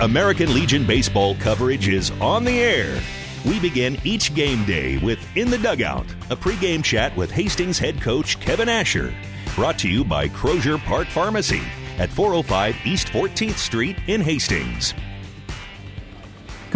American Legion baseball coverage is on the air. We begin each game day with In the Dugout, a pregame chat with Hastings head coach Kevin Asher. Brought to you by Crozier Park Pharmacy at 405 East 14th Street in Hastings.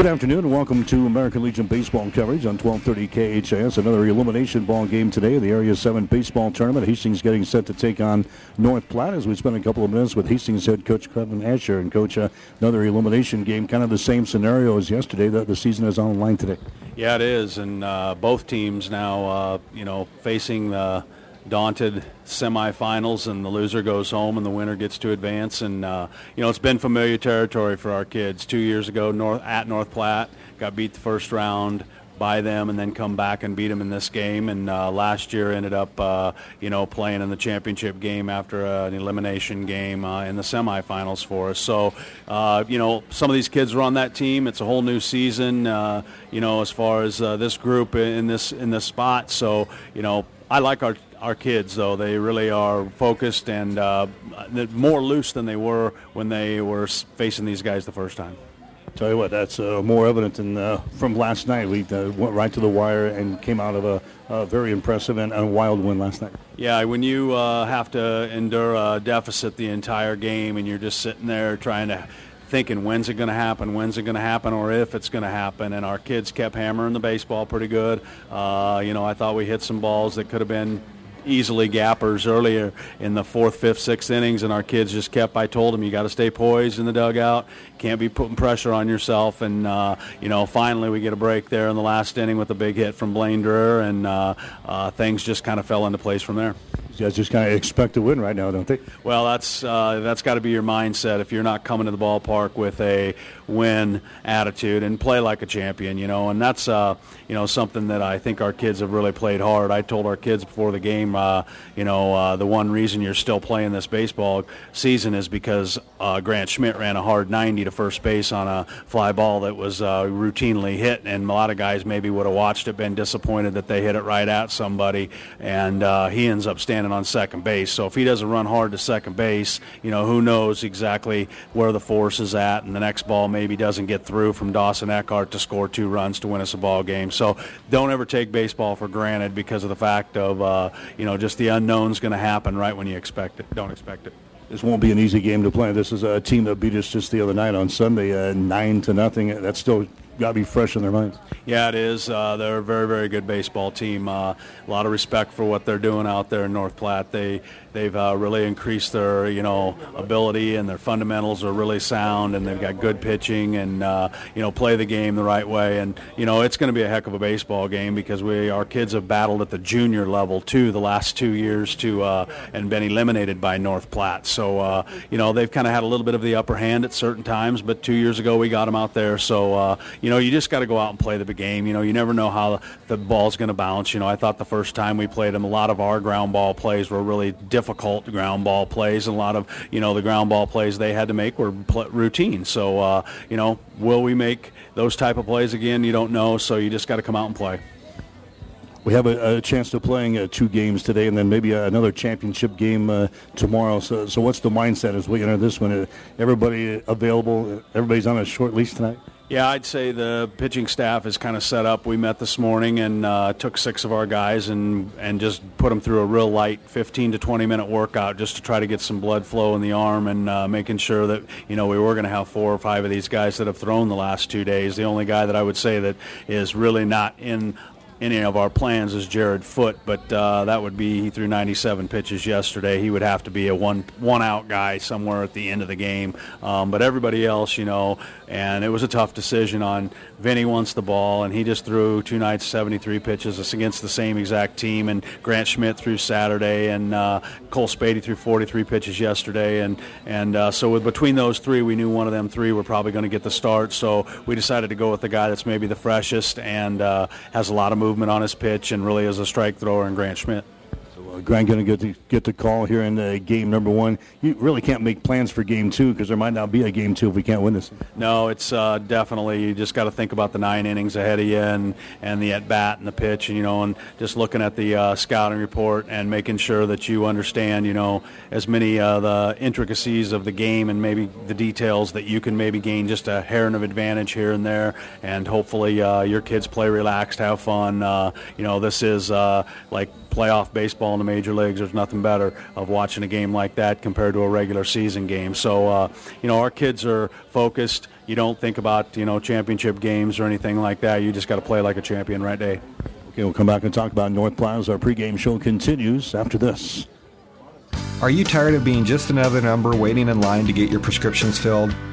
Good afternoon and welcome to American Legion baseball coverage on 1230 KHAS. Another elimination ball game today, the Area 7 baseball tournament. Hastings getting set to take on North Platte as we spend a couple of minutes with Hastings head coach Kevin Asher. And coach, uh, another elimination game, kind of the same scenario as yesterday. The, the season is on line today. Yeah, it is. And uh, both teams now, uh, you know, facing the daunted semifinals, and the loser goes home, and the winner gets to advance. And uh, you know, it's been familiar territory for our kids. Two years ago, North at North Platte, got beat the first round by them and then come back and beat them in this game. And uh, last year ended up, uh, you know, playing in the championship game after an elimination game uh, in the semifinals for us. So, uh, you know, some of these kids are on that team. It's a whole new season, uh, you know, as far as this group in this in this spot. So, you know, I like our our kids, though. They really are focused and uh, more loose than they were when they were facing these guys the first time. Tell you what, that's uh, more evident than uh, from last night. We uh, went right to the wire and came out of a, a very impressive and, a wild win last night. Yeah, when you uh, have to endure a deficit the entire game and you're just sitting there trying to thinking when's it going to happen, when's it going to happen, or if it's going to happen. And our kids kept hammering the baseball pretty good. Uh, you know, I thought we hit some balls that could have been easily gappers earlier in the fourth, fifth, sixth innings, and our kids just kept. I told them you got to stay poised in the dugout, can't be putting pressure on yourself, and uh, you know finally we get a break there in the last inning with a big hit from Blaine Dreher, and uh, uh, things just kind of fell into place from there You guys just kind of expect to win right now, don't they? Well, that's uh, that's got to be your mindset if you're not coming to the ballpark with a win attitude and play like a champion, you know. And that's uh, you know something that I think our kids have really played hard. I told our kids before the game, uh, you know, uh, the one reason you're still playing this baseball season is because uh, Grant Schmidt ran a hard 90 to first base on a fly ball that was uh, routinely hit, and a lot of guys maybe would have watched it, been disappointed that they hit it right at somebody, and he ends up standing on second base. So if he doesn't run hard to second base, you know, who knows exactly where the force is at, and the next ball maybe doesn't get through from Dawson Eckhart to score two runs to win us a ball game. So don't ever take baseball for granted because of the fact of, uh, you know, just the unknown's going to happen right when you expect it. Don't expect it. This won't be an easy game to play. This is a team that beat us just the other night on Sunday, uh, nine to nothing. That's still got to be fresh in their minds. Yeah, it is. Uh, they're a very, very good baseball team. Uh, a lot of respect for what they're doing out there in North Platte. They they've uh, really increased their you know ability and their fundamentals are really sound, and they've got good pitching and uh, you know play the game the right way. And you know it's going to be a heck of a baseball game because we our kids have battled at the junior level too the last two years to uh, and been eliminated by North Platte. So uh, you know they've kind of had a little bit of the upper hand at certain times, but two years ago we got them out there. So you know, you just got to go out and play the game. You know, you never know how the ball's going to bounce. You know, I thought the first time we played them, a lot of our ground ball plays were really difficult ground ball plays, and a lot of you know the ground ball plays they had to make were pl- routine. So, uh, you know, will we make those type of plays again? You don't know. So you just got to come out and play. We have a, a chance to playing uh, two games today, and then maybe another championship game uh, tomorrow. So, so what's the mindset as we enter this one? Uh, everybody available? Everybody's on a short leash tonight. Yeah, I'd say the pitching staff is kind of set up. We met this morning and uh, took six of our guys and and just put them through a real light 15 to 20 minute workout just to try to get some blood flow in the arm and uh, making sure that you know we were going to have four or five of these guys that have thrown the last two days. The only guy that I would say that is really not in any of our plans is Jared Foot, but uh, that would be he threw 97 pitches yesterday. He would have to be a one one out guy somewhere at the end of the game. Um, but everybody else, you know, and it was a tough decision on Vinny wants the ball, and he just threw two nights 73 pitches. Against the same exact team, and Grant Schmidt threw Saturday, and uh, Cole Spady threw 43 pitches yesterday, and and uh, so with between those three, we knew one of them three were probably going to get the start. So we decided to go with the guy that's maybe the freshest and uh, has a lot of movement movement on his pitch and really is a strike thrower in Grant Schmidt. Uh, Grant going to get the get the call here in uh, game number one. You really can't make plans for game two because there might not be a game two if we can't win this. No, it's uh, definitely you just got to think about the nine innings ahead of you and, and the at bat and the pitch, and you know, and just looking at the uh, scouting report and making sure that you understand, you know, as many uh, the intricacies of the game and maybe the details that you can maybe gain just a hair of advantage here and there, and hopefully uh, your kids play relaxed, have fun. Uh, you know, this is like playoff baseball in the major leagues. There's nothing better of watching a game like that compared to a regular season game. So, uh, you know, our kids are focused. You don't think about, you know, championship games or anything like that. You just got to play like a champion right day. Okay, we'll come back and talk about North Platte. Our pregame show continues after this. Are you tired of being just another number waiting in line to get your prescriptions filled?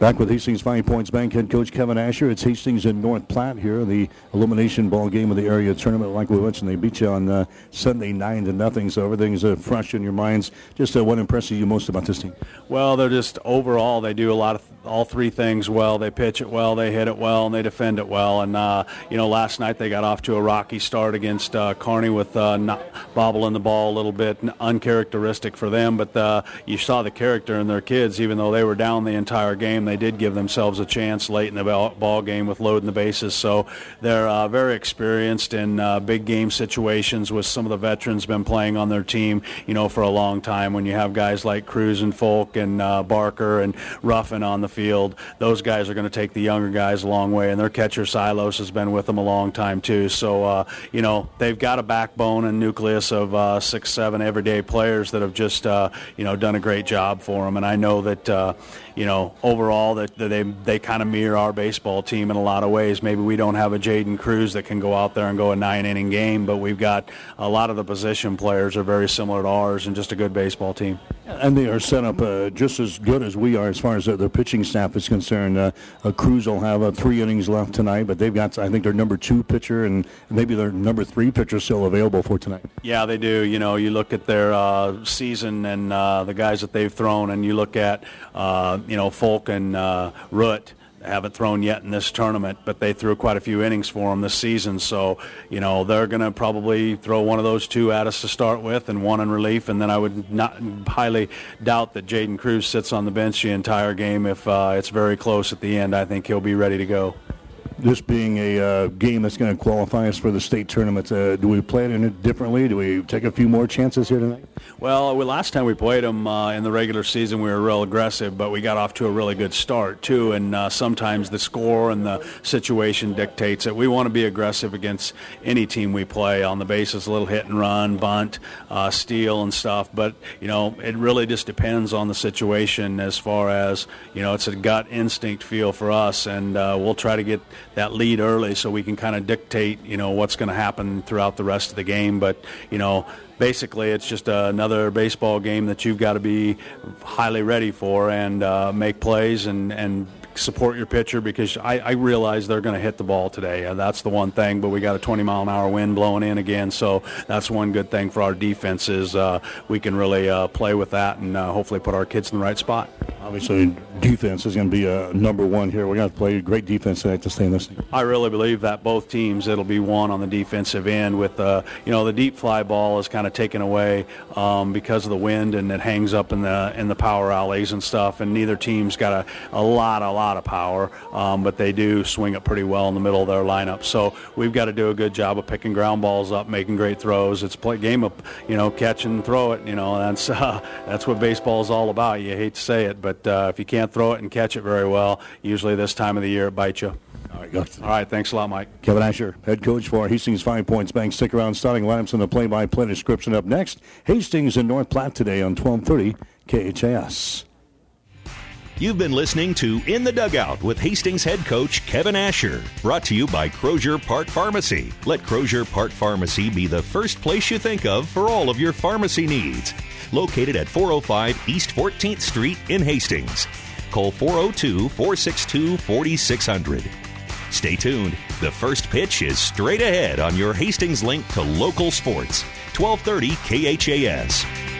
Back with Hastings Five Points Bank head coach Kevin Asher. It's Hastings in North Platte here, the elimination ball game of the area tournament. Like we mentioned, they beat you on uh, Sunday nine to nothing, so everything's uh, fresh in your minds. Just uh, what impresses you most about this team? Well, they're just overall they do a lot of all three things well. They pitch it well, they hit it well, and they defend it well. And uh, you know, last night they got off to a rocky start against uh, Kearney with uh, bobbling the ball a little bit, uncharacteristic for them. But uh, you saw the character in their kids, even though they were down the entire game they did give themselves a chance late in the ball game with loading the bases. So they're uh, very experienced in uh, big game situations with some of the veterans been playing on their team, you know, for a long time. When you have guys like Cruz and Falk and Barker and Ruffin on the field, those guys are going to take the younger guys a long way. And their catcher Silos has been with them a long time too. So uh, you know they've got a backbone and nucleus of uh, six, seven everyday players that have just uh, you know done a great job for them. And I know that you know overall that they they kind of mirror our baseball team in a lot of ways. Maybe we don't have a Jaden Cruz that can go out there and go a nine inning game, but we've got a lot of the position players are very similar to ours and just a good baseball team. And they are set up uh, just as good as we are as far as their pitching staff is concerned. Uh, uh, Cruz will have uh, three innings left tonight, but they've got I think their number two pitcher and maybe their number three pitcher still available for tonight. Yeah, they do. You know, you look at their uh, season and uh, the guys that they've thrown, and you look at you know Falk and Root haven't thrown yet in this tournament, but they threw quite a few innings for them this season. So, you know, they're going to probably throw one of those two at us to start with and one in relief. And then I would not highly doubt that Jaden Cruz sits on the bench the entire game. If uh, it's very close at the end, I think he'll be ready to go this being a uh, game that's going to qualify us for the state tournament, uh, do we play it differently? Do we take a few more chances here tonight? Well, last time we played them uh, in the regular season, we were real aggressive, but we got off to a really good start too. And uh, sometimes the score and the situation dictates it. We want to be aggressive against any team we play on the basis, a little hit and run, bunt, uh, steal, and stuff. But you know, it really just depends on the situation as far as you know. It's a gut instinct feel for us, and uh, we'll try to get that lead early so we can kind of dictate, you know, what's going to happen throughout the rest of the game. But, you know, basically it's just another baseball game that you've got to be highly ready for and uh, make plays and, and support your pitcher because I, I realize they're going to hit the ball today. Uh, that's the one thing, but we got a 20 mile an hour wind blowing in again, so that's one good thing for our defense is uh, we can really uh, play with that and uh, hopefully put our kids in the right spot. Obviously, defense is going to be a number one here. We're going to play great defense tonight to stay in this thing. I really believe that both teams, it'll be one on the defensive end with, uh, you know, the deep fly ball is kind of taken away um, because of the wind and it hangs up in the in the power alleys and stuff, and neither team's got a, a lot, a lot of power, um, but they do swing it pretty well in the middle of their lineup. So we've got to do a good job of picking ground balls up, making great throws. It's a game of, you know, catch and throw it. You know, that's uh, that's what baseball is all about. You hate to say it, but uh, if you can't throw it and catch it very well, usually this time of the year it bites you. All right, All right, thanks a lot, Mike. Kevin Asher, head coach for Hastings Five Points Bank. Stick around, starting lineups and the play-by-play description up next. Hastings in North Platte today on 1230 KHAS. You've been listening to In the Dugout with Hastings head coach Kevin Asher. Brought to you by Crozier Park Pharmacy. Let Crozier Park Pharmacy be the first place you think of for all of your pharmacy needs. located at 405 East 14th Street in Hastings. Call 402 462 4600. Stay tuned. The first pitch is straight ahead on your Hastings link to local sports. 1230 KHAS.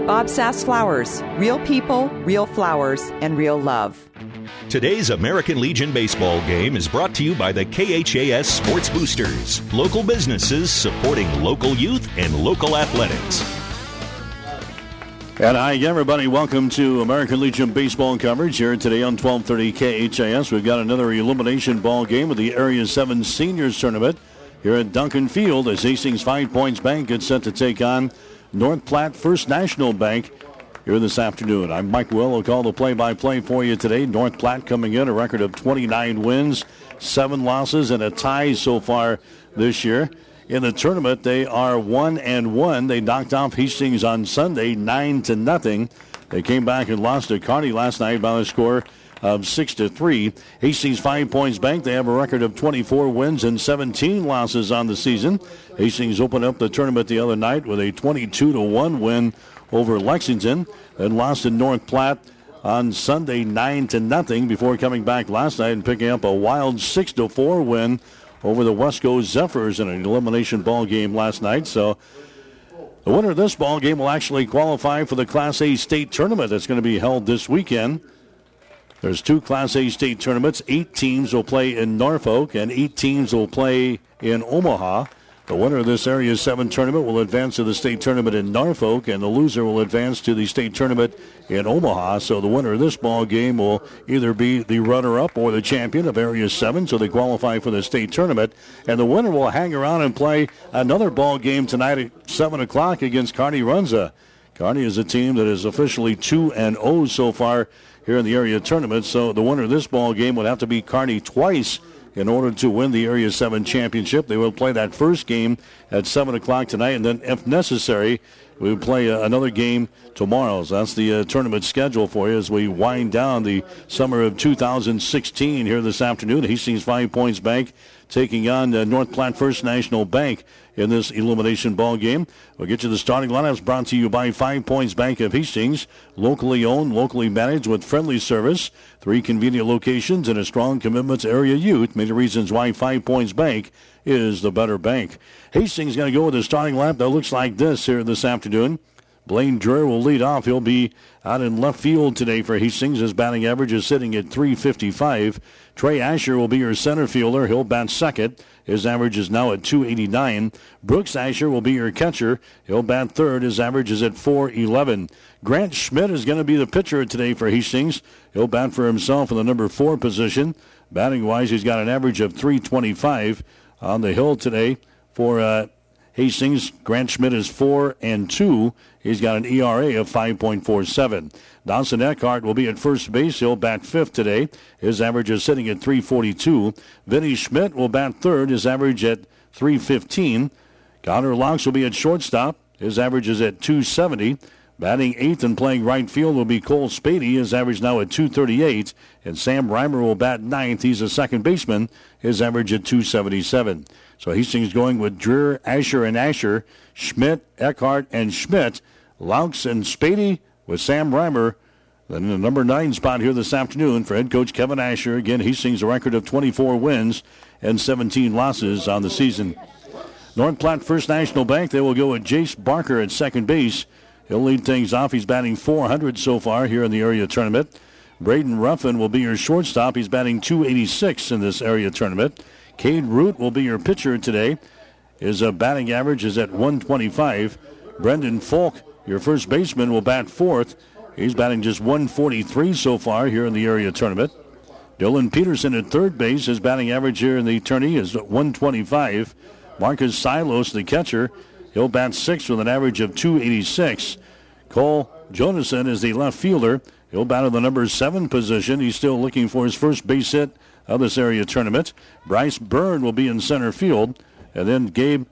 Bob Sass Flowers. Real people, real flowers, and real love. Today's American Legion baseball game is brought to you by the KHAS Sports Boosters, local businesses supporting local youth and local athletics. And hi, everybody. Welcome to American Legion baseball coverage here today on 1230 KHAS. We've got another elimination ball game of the Area 7 Seniors Tournament here at Duncan Field as Hastings Five Points Bank gets set to take on North Platte First National Bank here this afternoon. I'm Mike Will. I'll call the play-by-play for you today. North Platte coming in a record of 29 wins, seven losses, and a tie so far this year. In the tournament, they are one and one. They knocked off Hastings on Sunday, nine to nothing. They came back and lost to Kearney last night by the score of six to three. Hastings Five Points Bank. They have a record of 24 wins and 17 losses on the season. Hastings opened up the tournament the other night with a 22 to one win over Lexington, and lost in North Platte on Sunday nine to nothing before coming back last night and picking up a wild six to four win over the Westco Zephyrs in an elimination ball game last night. So. The winner of this ball game will actually qualify for the Class A state tournament that's going to be held this weekend. There's two Class A state tournaments. Eight teams will play in Norfolk, and eight teams will play in Omaha. The winner of this Area 7 tournament will advance to the state tournament in Norfolk, and the loser will advance to the state tournament in Omaha. So the winner of this ball game will either be the runner-up or the champion of Area 7, so they qualify for the state tournament. And the winner will hang around and play another ball game tonight at 7 o'clock against Kearney Runza. Kearney is a team that is officially 2 and 0 so far here in the area tournament. So the winner of this ball game would have to beat Kearney twice in order to win the Area 7 championship. They will play that first game at 7 o'clock tonight, and then, if necessary, we will play uh, another game tomorrow. So that's the uh, tournament schedule for you as we wind down the summer of 2016 here this afternoon. Hastings Five Points Bank taking on uh, North Platte First National Bank in this elimination ball game. We'll get you the starting lineups brought to you by Five Points Bank of Hastings, locally owned, locally managed with friendly service, three convenient locations, and a strong commitment to area youth. Many reasons why Five Points Bank is the better bank. Hastings going to go with a starting lineup that looks like this here this afternoon. Blaine Dreher will lead off. He'll be out in left field today for Hastings. His batting average is sitting at 355. Trey Asher will be your center fielder. He'll bat second. His average is now at 289. Brooks Asher will be your catcher. He'll bat third. His average is at 411. Grant Schmidt is going to be the pitcher today for Hastings. He'll bat for himself in the number four position. Batting wise, he's got an average of 325 on the hill today for uh, Hastings. Grant Schmidt is four and two. He's got an ERA of 5.47. Dawson Eckhart will be at first base. He'll bat fifth today. His average is sitting at 342. Vinny Schmidt will bat third. His average at 315. Connor Laux will be at shortstop. His average is at 270. Batting eighth and playing right field will be Cole Spady. His average now at 238. And Sam Reimer will bat ninth. He's a second baseman. His average at 277. So Hastings going with Dreher, Asher, and Asher, Schmidt, Eckhart, and Schmidt, Laux and Spady with Sam Reimer. Then in the number nine spot here this afternoon for head coach Kevin Asher. Again, Hastings a record of 24 wins and 17 losses on the season. North Platte First National Bank, they will go with Jace Barker at second base. He'll lead things off. He's batting 400 so far here in the area tournament. Braden Ruffin will be your shortstop. He's batting 286 in this area tournament. Cade Root will be your pitcher today. His uh, batting average is at 125. Brendan Falk, your first baseman, will bat fourth. He's batting just 143 so far here in the area tournament. Dylan Peterson at third base. His batting average here in the tourney is 125. Marcus Silos, the catcher, he'll bat sixth with an average of 286. Cole Jonason is the left fielder. He'll bat in the number seven position. He's still looking for his first base hit of this area tournament. Bryce Byrne will be in center field. And then Gabe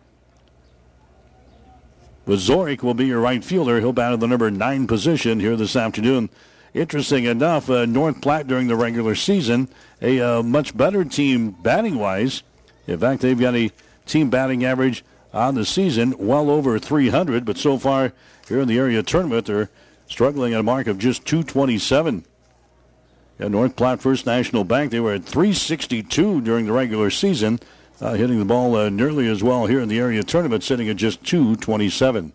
Wazorik will be your right fielder. He'll bat at the number nine position here this afternoon. Interesting enough, uh, North Platte during the regular season, a uh, much better team batting wise. In fact, they've got a team batting average on the season well over 300, but so far here in the area tournament, they're struggling at a mark of just 227. At North Platte First National Bank, they were at 362 during the regular season, uh, hitting the ball uh, nearly as well here in the area tournament, sitting at just 227.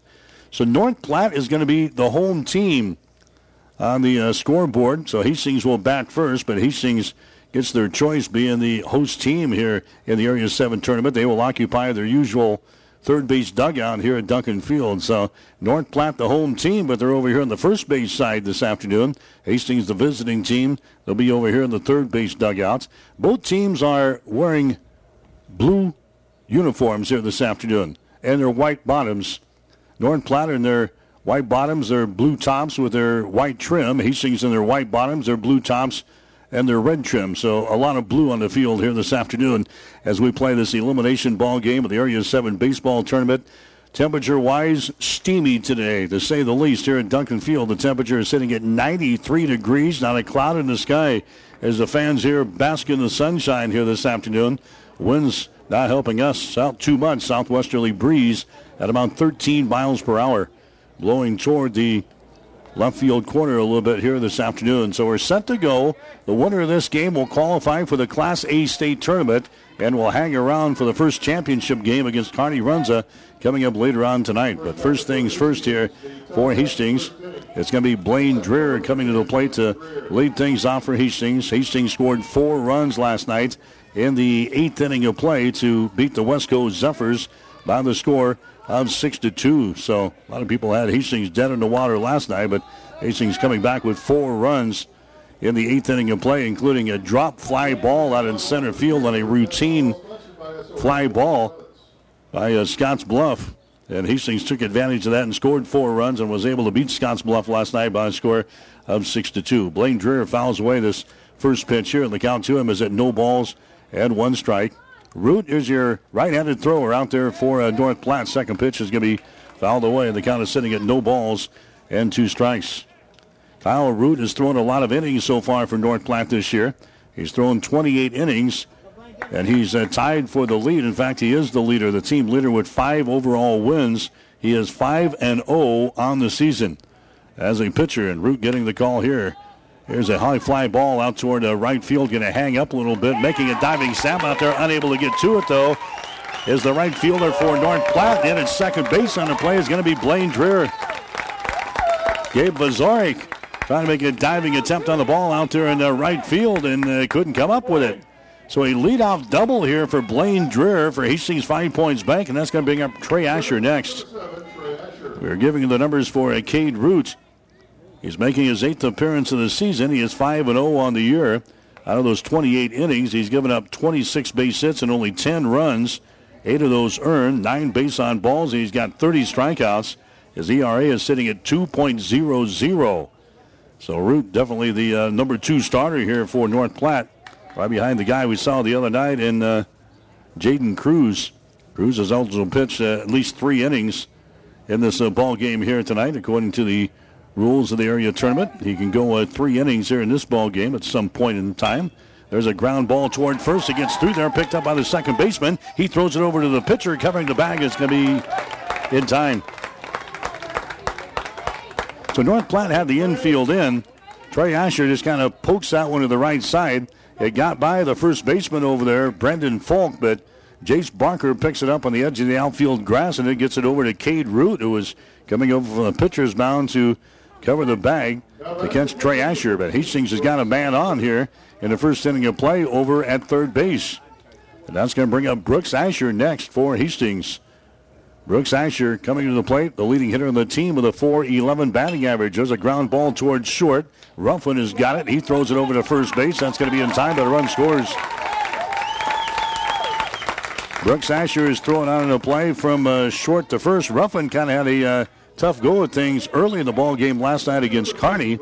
So North Platte is going to be the home team on the uh, scoreboard. So Hastings will bat first, but Hastings gets their choice being the host team here in the Area 7 tournament. They will occupy their usual third base dugout here at Duncan Field. So North Platte, the home team, but they're over here on the first base side this afternoon. Hastings, the visiting team, they'll be over here in the third base dugouts. Both teams are wearing blue uniforms here this afternoon and their white bottoms. North Platte in their white bottoms, their blue tops with their white trim. Hastings in their white bottoms, their blue tops and their red trim. So a lot of blue on the field here this afternoon as we play this elimination ball game of the Area 7 baseball tournament. Temperature wise, steamy today, to say the least, here at Duncan Field. The temperature is sitting at 93 degrees, not a cloud in the sky as the fans here bask in the sunshine here this afternoon. Winds not helping us out too much. Southwesterly breeze at about 13 miles per hour, blowing toward the left field corner a little bit here this afternoon. So we're set to go. The winner of this game will qualify for the Class A state tournament and will hang around for the first championship game against Kearney Runza coming up later on tonight. But first things first here for Hastings. It's going to be Blaine Dreher coming to the plate to lead things off for Hastings. Hastings scored four runs last night in the eighth inning of play to beat the Westco Zephyrs by the score of six to two. So a lot of people had Hastings dead in the water last night, but Hastings coming back with four runs in the eighth inning of play, including a drop fly ball out in center field on a routine fly ball by uh, Scotts Bluff. And Hastings took advantage of that and scored four runs and was able to beat Scotts Bluff last night by a score of six to two. Blaine Dreher fouls away this first pitch here, and the count to him is at no balls and one strike. Root is your right-handed thrower out there for uh, North Platte. Second pitch is going to be fouled away. The count is sitting at no balls and two strikes. Kyle Root has thrown a lot of innings so far for North Platte this year. He's thrown 28 innings, and he's uh, tied for the lead. In fact, he is the leader, the team leader with five overall wins. He is 5 and 0 on the season as a pitcher, and Root getting the call here Here's a high fly ball out toward the right field, going to hang up a little bit, making a diving snap out there, unable to get to it though. Is the right fielder for North Platte. In at second base on the play is going to be Blaine Dreher. Gabe Vazorik trying to make a diving attempt on the ball out there in the right field and uh, couldn't come up with it. So a leadoff double here for Blaine Dreher for Hastings Five Points Bank, and that's going to bring up Trey Asher next. We're giving the numbers for a Cade Root. He's making his eighth appearance of the season. He is 5 0 on the year. Out of those 28 innings, he's given up 26 base hits and only 10 runs. Eight of those earned, nine base on balls, he's got 30 strikeouts. His ERA is sitting at 2.00. So Root definitely the uh, number two starter here for North Platte, right behind the guy we saw the other night in uh, Jaden Cruz. Cruz has also pitched uh, at least three innings in this uh, ball game here tonight, according to the rules of the area tournament. He can go uh, three innings here in this ball game at some point in time. There's a ground ball toward first. It gets through there, picked up by the second baseman. He throws it over to the pitcher, covering the bag. It's going to be in time. So North Platte had the infield in. Trey Asher just kind of pokes that one to the right side. It got by the first baseman over there, Brendan Falk, but Jace Barker picks it up on the edge of the outfield grass and it gets it over to Cade Root, who was coming over from the pitcher's mound to cover the bag to catch Trey Asher. But Hastings has got a man on here in the first inning of play over at third base. And that's going to bring up Brooks Asher next for Hastings. Brooks Asher coming to the plate, the leading hitter on the team with a 4-11 batting average. There's a ground ball towards short. Ruffin has got it. He throws it over to first base. That's going to be in time, but a run scores. Brooks Asher is throwing out in a play from uh, short to first. Ruffin kind of had a uh, tough go at things early in the ball game last night against Kearney.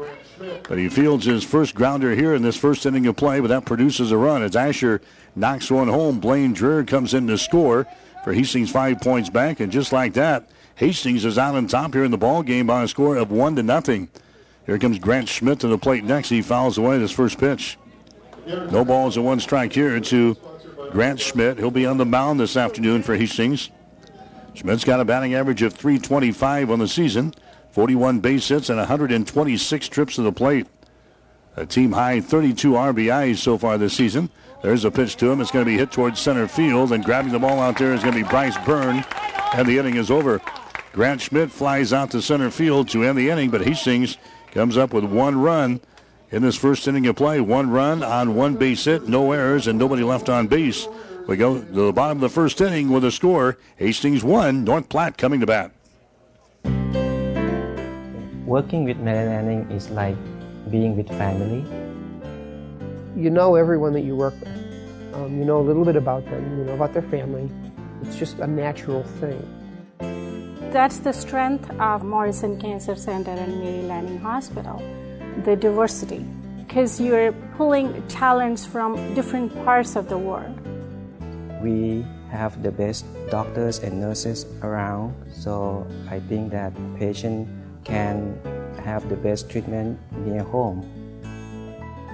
But he fields his first grounder here in this first inning of play, but that produces a run as Asher knocks one home. Blaine Dreher comes in to score for Hastings five points Bank, and just like that, Hastings is out on top here in the ball game by a score of one to nothing. Here comes Grant Schmidt to the plate next. He fouls away his first pitch. No balls and one strike here to Grant Schmidt. He'll be on the mound this afternoon for Hastings. Schmidt's got a batting average of 325 on the season, 41 base hits, and 126 trips to the plate. A team high 32 RBIs so far this season. There's a pitch to him. It's going to be hit towards center field, and grabbing the ball out there is going to be Bryce Byrne, and the inning is over. Grant Schmidt flies out to center field to end the inning, but Hastings comes up with one run in this first inning of play. One run on one base hit, no errors, and nobody left on base. We go to the bottom of the first inning with a score. Hastings one, North Platte coming to bat. Working with Mary Lanning is like being with family you know everyone that you work with. Um, you know a little bit about them, you know about their family. It's just a natural thing. That's the strength of Morrison Cancer Center and Mary Lanning Hospital, the diversity, because you're pulling talents from different parts of the world. We have the best doctors and nurses around, so I think that patient can have the best treatment near home.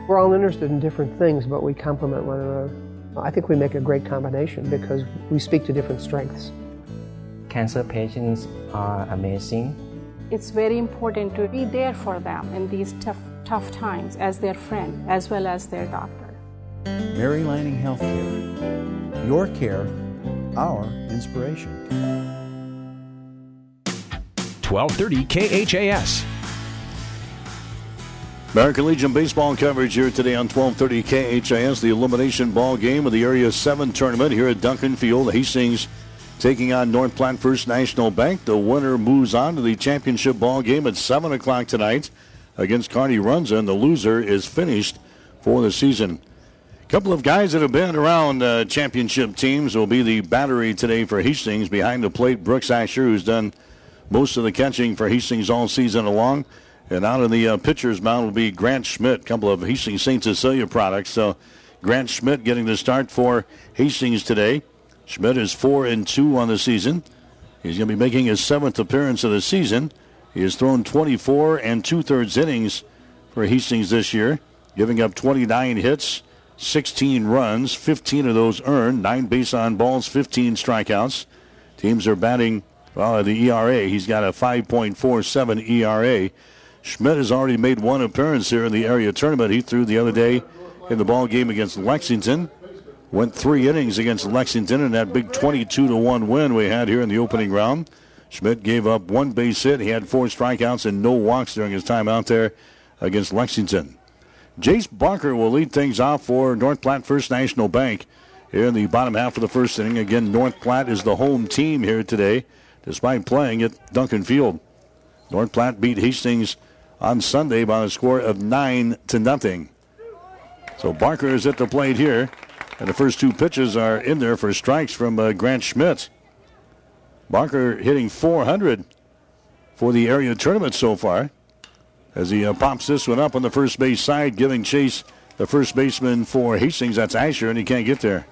We're all interested in different things, but we complement one another. I think we make a great combination because we speak to different strengths. Cancer patients are amazing. It's very important to be there for them in these tough, tough times as their friend as well as their doctor. Mary Lanning Healthcare. Your care, our inspiration. 1230 KHAS. American Legion baseball coverage here today on 1230 KHAS, the elimination ball game of the Area 7 tournament here at Duncan Field. Hastings taking on North Platte First National Bank. The winner moves on to the championship ball game at 7 o'clock tonight against Kearney Runza, and the loser is finished for the season. Couple of guys that have been around uh, championship teams will be the battery today for Hastings. Behind the plate, Brooks Asher, who's done most of the catching for Hastings all season long. And out in the uh, pitcher's mound will be Grant Schmidt, a couple of Hastings St. Cecilia products. So Grant Schmidt getting the start for Hastings today. Schmidt is 4 and 2 on the season. He's going to be making his seventh appearance of the season. He has thrown 24 and two thirds innings for Hastings this year, giving up 29 hits, 16 runs, 15 of those earned, 9 base on balls, 15 strikeouts. Teams are batting, well, the ERA. He's got a 5.47 ERA. Schmidt has already made one appearance here in the area tournament. He threw the other day in the ball game against Lexington. Went three innings against Lexington in that big 22 to 1 win we had here in the opening round. Schmidt gave up one base hit. He had four strikeouts and no walks during his time out there against Lexington. Jace Barker will lead things off for North Platte First National Bank here in the bottom half of the first inning. Again, North Platte is the home team here today, despite playing at Duncan Field. North Platte beat Hastings on Sunday by a score of 9 to nothing. So Barker is at the plate here, and the first two pitches are in there for strikes from uh, Grant Schmidt. Barker hitting 400 for the area tournament so far as he uh, pops this one up on the first base side, giving chase the first baseman for Hastings. That's Asher, and he can't get there.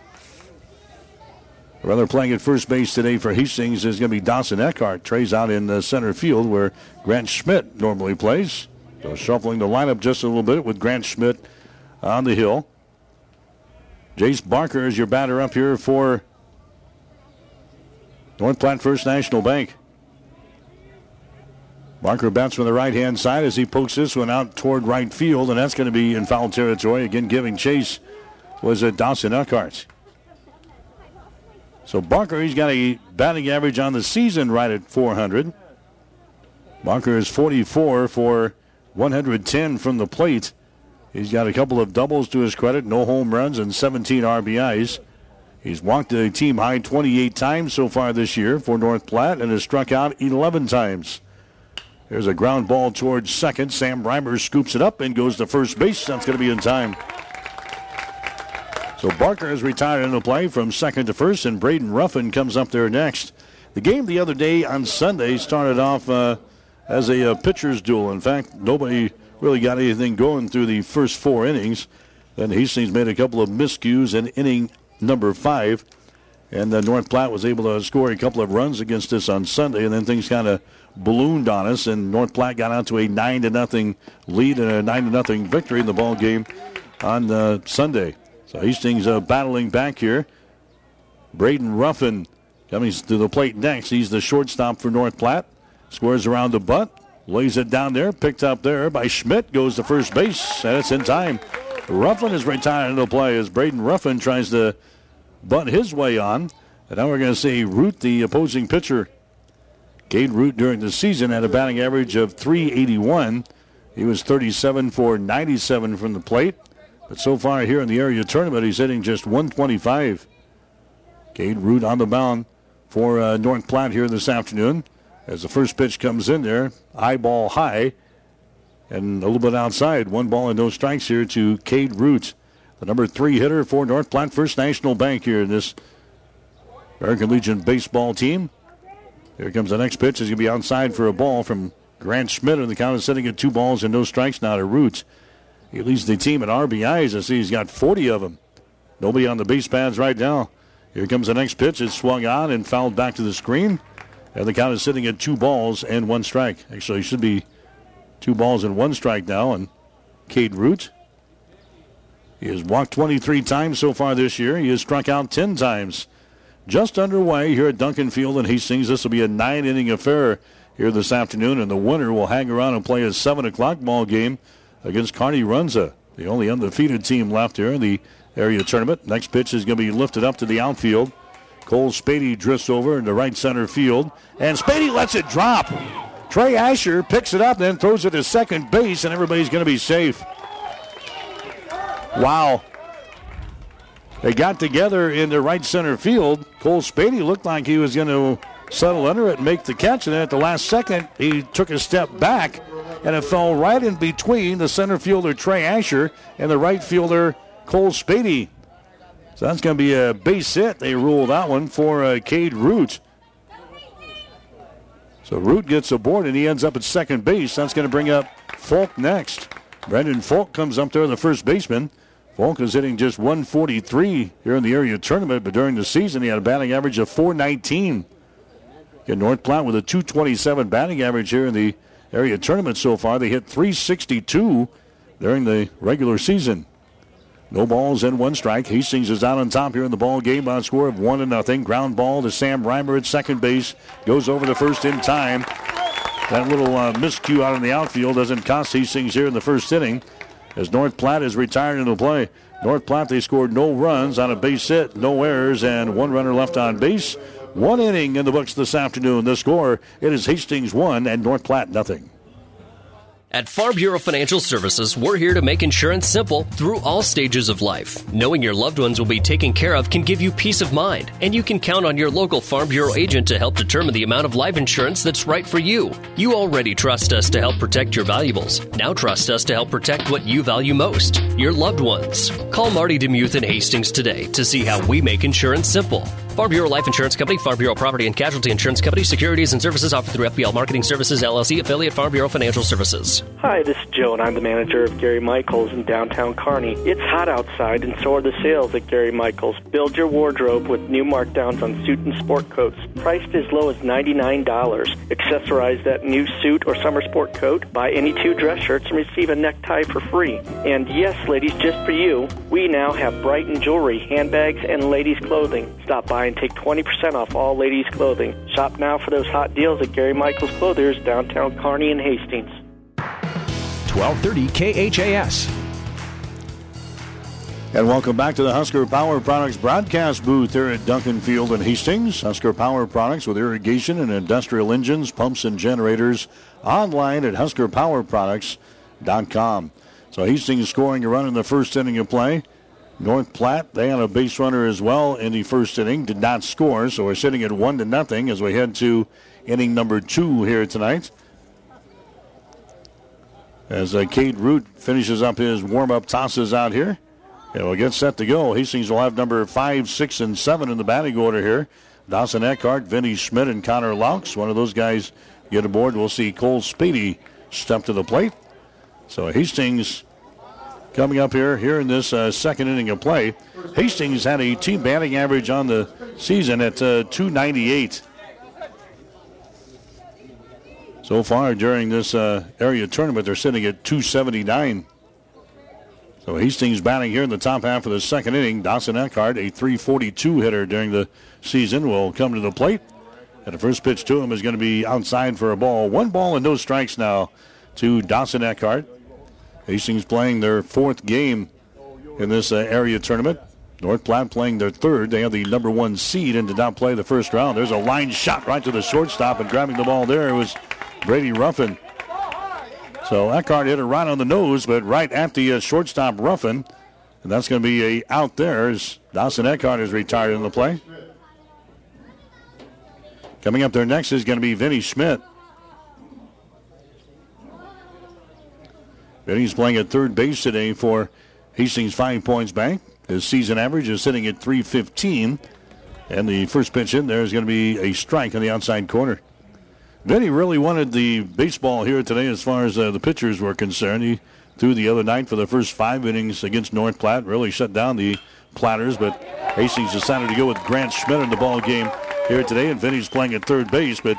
Rather playing at first base today for Hastings is going to be Dawson Eckhart. Trey's out in the center field where Grant Schmidt normally plays. So shuffling the lineup just a little bit with Grant Schmidt on the hill. Jace Barker is your batter up here for North Platte First National Bank. Barker bats from the right hand side as he pokes this one out toward right field, and that's going to be in foul territory. Again, giving chase was a Dawson Eckhart. So Barker, he's got a batting average on the season right at 400. Barker is 44 for 110 from the plate. He's got a couple of doubles to his credit, no home runs, and 17 RBIs. He's walked a team high 28 times so far this year for North Platte and has struck out 11 times. There's a ground ball towards second. Sam Reimer scoops it up and goes to first base. That's going to be in time. So Barker has retired into play from second to first, and Braden Ruffin comes up there next. The game the other day on Sunday started off uh, as a uh, pitcher's duel. In fact, nobody really got anything going through the first four innings. Then Hastings made a couple of miscues in inning number five. And uh, North Platte was able to score a couple of runs against us on Sunday, and then things kind of ballooned on us, and North Platte got out to a nine to nothing lead and a nine to nothing victory in the ball game on uh, Sunday. So Hastings uh, battling back here. Braden Ruffin coming to the plate next. He's the shortstop for North Platte. Squares around the bunt, lays it down there, picked up there by Schmidt, goes to first base, and it's in time. Ruffin is retired into play as Braden Ruffin tries to bunt his way on. And now we're going to see Root, the opposing pitcher. Cade Root during the season had a batting average of 381. He was 37 for 97 from the plate. But so far here in the area tournament, he's hitting just 125. Cade Root on the mound for uh, North Platte here this afternoon. As the first pitch comes in there, eyeball high and a little bit outside. One ball and no strikes here to Cade Root, the number three hitter for North Platte First National Bank here in this American Legion baseball team. Here comes the next pitch. Is going to be outside for a ball from Grant Schmidt, and the count is sitting at two balls and no strikes now to Roots. He leads the team in RBIs. I see he's got 40 of them. Nobody on the base pads right now. Here comes the next pitch. It's swung on and fouled back to the screen. And the count is sitting at two balls and one strike. Actually, it should be Two balls and one strike now on Cade Root. He has walked 23 times so far this year. He has struck out 10 times. Just underway here at Duncan Field in Hastings. This will be a nine inning affair here this afternoon, and the winner will hang around and play a 7 o'clock ball game against Kearney Runza, the only undefeated team left here in the area tournament. Next pitch is going to be lifted up to the outfield. Cole Spady drifts over into right center field, and Spady lets it drop. Trey Asher picks it up, then throws it to second base, and everybody's going to be safe. Wow. They got together in the right center field. Cole Spady looked like he was going to settle under it and make the catch, and then at the last second, he took a step back, and it fell right in between the center fielder Trey Asher and the right fielder Cole Spady. So that's going to be a base hit. They ruled that one for uh, Cade Root. So Root gets aboard and he ends up at second base. That's going to bring up Falk next. Brendan Falk comes up there, the first baseman. Falk is hitting just 143 here in the area tournament, but during the season he had a batting average of 419. Get North Platte with a 227 batting average here in the area tournament so far. They hit 362 during the regular season. No balls and one strike. Hastings is out on top here in the ball game on score of one to nothing. Ground ball to Sam Reimer at second base. Goes over the first in time. That little uh, miscue out in the outfield doesn't cost Hastings here in the first inning. As North Platte is retired into play. North Platte they scored no runs on a base hit, no errors, and one runner left on base. One inning in the books this afternoon. The score it is Hastings one and North Platte nothing. At Farm Bureau Financial Services, we're here to make insurance simple through all stages of life. Knowing your loved ones will be taken care of can give you peace of mind, and you can count on your local Farm Bureau agent to help determine the amount of life insurance that's right for you. You already trust us to help protect your valuables. Now trust us to help protect what you value most your loved ones. Call Marty Demuth in Hastings today to see how we make insurance simple. Farm Bureau Life Insurance Company, Farm Bureau Property and Casualty Insurance Company, securities and services offered through FBL Marketing Services, LLC, affiliate Farm Bureau Financial Services. Hi, this is Joe, and I'm the manager of Gary Michaels in downtown Kearney. It's hot outside, and so are the sales at Gary Michaels. Build your wardrobe with new markdowns on suit and sport coats, priced as low as $99. Accessorize that new suit or summer sport coat, buy any two dress shirts, and receive a necktie for free. And yes, ladies, just for you, we now have Brighton jewelry, handbags, and ladies' clothing. Stop by and take 20% off all ladies' clothing. Shop now for those hot deals at Gary Michaels Clothiers, downtown Kearney and Hastings. 1230 KHAS. And welcome back to the Husker Power Products broadcast booth here at Duncan Field in Hastings. Husker Power Products with irrigation and industrial engines, pumps, and generators online at huskerpowerproducts.com. So Hastings scoring a run in the first inning of play. North Platte, they had a base runner as well in the first inning, did not score, so we're sitting at one to nothing as we head to inning number two here tonight. As uh, Root finishes up his warm-up tosses out here. And we'll get set to go. Hastings will have number five, six, and seven in the batting order here. Dawson Eckhart, Vinny Schmidt, and Connor Laux. One of those guys get aboard. We'll see Cole Spady step to the plate. So Hastings coming up here here in this uh, second inning of play. Hastings had a team batting average on the season at uh, 298. So far during this uh, area tournament, they're sitting at 279. So Hastings batting here in the top half of the second inning. Dawson Eckhart, a 342 hitter during the season, will come to the plate. And the first pitch to him is going to be outside for a ball. One ball and no strikes now to Dawson Eckhart. Hastings playing their fourth game in this uh, area tournament. North Platte playing their third. They have the number one seed and did not play the first round. There's a line shot right to the shortstop, and grabbing the ball there was Brady Ruffin. So Eckhart hit it right on the nose, but right at the uh, shortstop Ruffin. And that's going to be a out there as Dawson Eckhart is retired in the play. Coming up there next is going to be Vinny Schmidt. Vinny's playing at third base today for Hastings Five Points Bank. His season average is sitting at 315. And the first pitch in there is going to be a strike on the outside corner. Vinny really wanted the baseball here today as far as uh, the pitchers were concerned. He threw the other night for the first five innings against North Platte, really shut down the Platters, but Hastings decided to go with Grant Schmidt in the ball game here today, and Vinny's playing at third base, but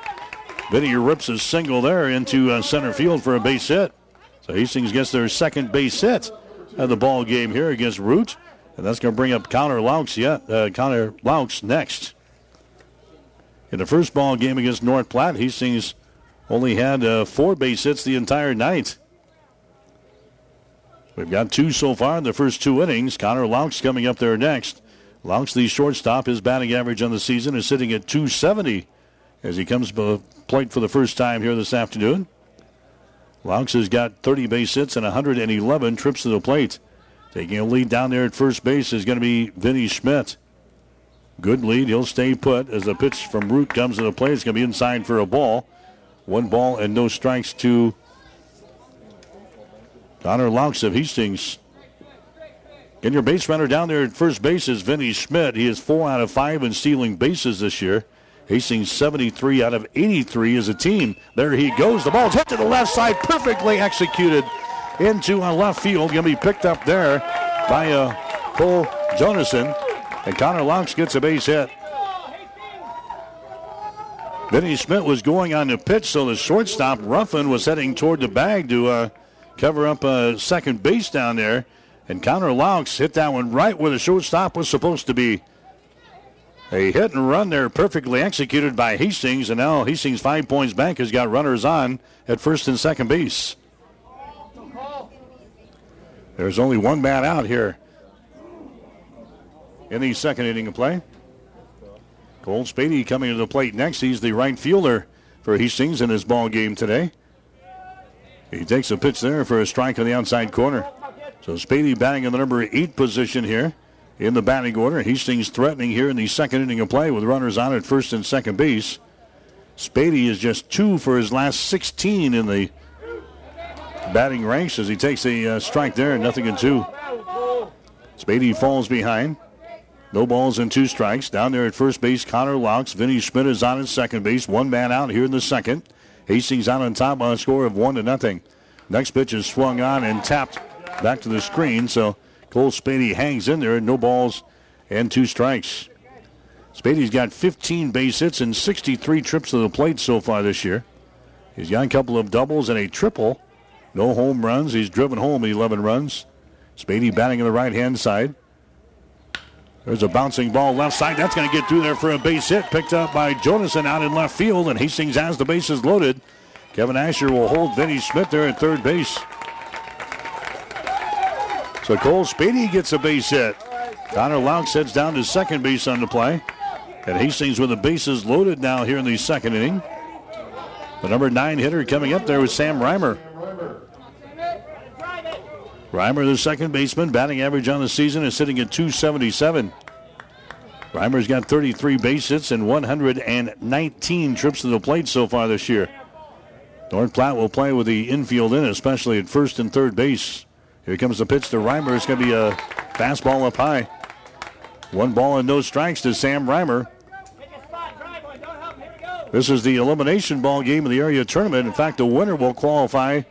Vinny rips a single there into uh, center field for a base hit. So Hastings gets their second base hit of the ball game here against Root, and that's going to bring up Connor Laux yet. Uh, Connor Laux next. In the first ball game against North Platte, Hastings only had uh, four base hits the entire night. We've got two so far in the first two innings. Connor Laux coming up there next. Laux, the shortstop, his batting average on the season is sitting at 270 as he comes to plate for the first time here this afternoon. Laux has got 30 base hits and 111 trips to the plate. Taking a lead down there at first base is going to be Vinny Schmidt. Good lead. He'll stay put as the pitch from Root comes to the plate. It's going to be inside for a ball. One ball and no strikes to Connor Laux of Hastings. And your base runner down there at first base is Vinny Schmidt. He is four out of five in stealing bases this year. Hastings 73 out of 83 as a team. There he goes. The ball's hit to the left side, perfectly executed into a left field. Going to be picked up there by uh, Cole Jonason. And Connor Laux gets a base hit. Vinny Schmidt was going on the pitch, so the shortstop Ruffin was heading toward the bag to uh, cover up a second base down there. And Connor Laux hit that one right where the shortstop was supposed to be. A hit and run there, perfectly executed by Hastings, and now Hastings Five Points Bank has got runners on at first and second base. There's only one bat out here in the second inning of play. Cole Spady coming to the plate next. He's the right fielder for Hastings in his ball game today. He takes a pitch there for a strike on the outside corner. So Spady batting in the number eight position here in the batting order. Hastings threatening here in the second inning of play with runners on at first and second base. Spady is just two for his last 16 in the batting ranks as he takes a uh, strike there, nothing in two. Spady falls behind. No balls and two strikes. Down there at first base, Connor Laux. Vinny Schmidt is on at second base. One man out here in the second. Hastings out on top on a score of one to nothing. Next pitch is swung on and tapped back to the screen. So Cole Spady hangs in there. No balls and two strikes. Spady's got 15 base hits and 63 trips to the plate so far this year. He's got a couple of doubles and a triple. No home runs. He's driven home 11 runs. Spady batting on the right hand side. There's a bouncing ball left side. That's going to get through there for a base hit. Picked up by Jonason out in left field, and Hastings has the bases loaded. Kevin Asher will hold Vinny Schmidt there at third base. So Cole Spady gets a base hit. Connor Laux heads down to second base on the play. And Hastings with the bases loaded now here in the second inning. The number nine hitter coming up there was Sam Reimer. Reimer, the second baseman, batting average on the season is sitting at 277. Reimer's got 33 base hits and 119 trips to the plate so far this year. North Platte will play with the infield in, especially at first and third base. Here comes the pitch to Reimer. It's going to be a fastball up high. One ball and no strikes to Sam Reimer. This is the elimination ball game of the area tournament. In fact, the winner will qualify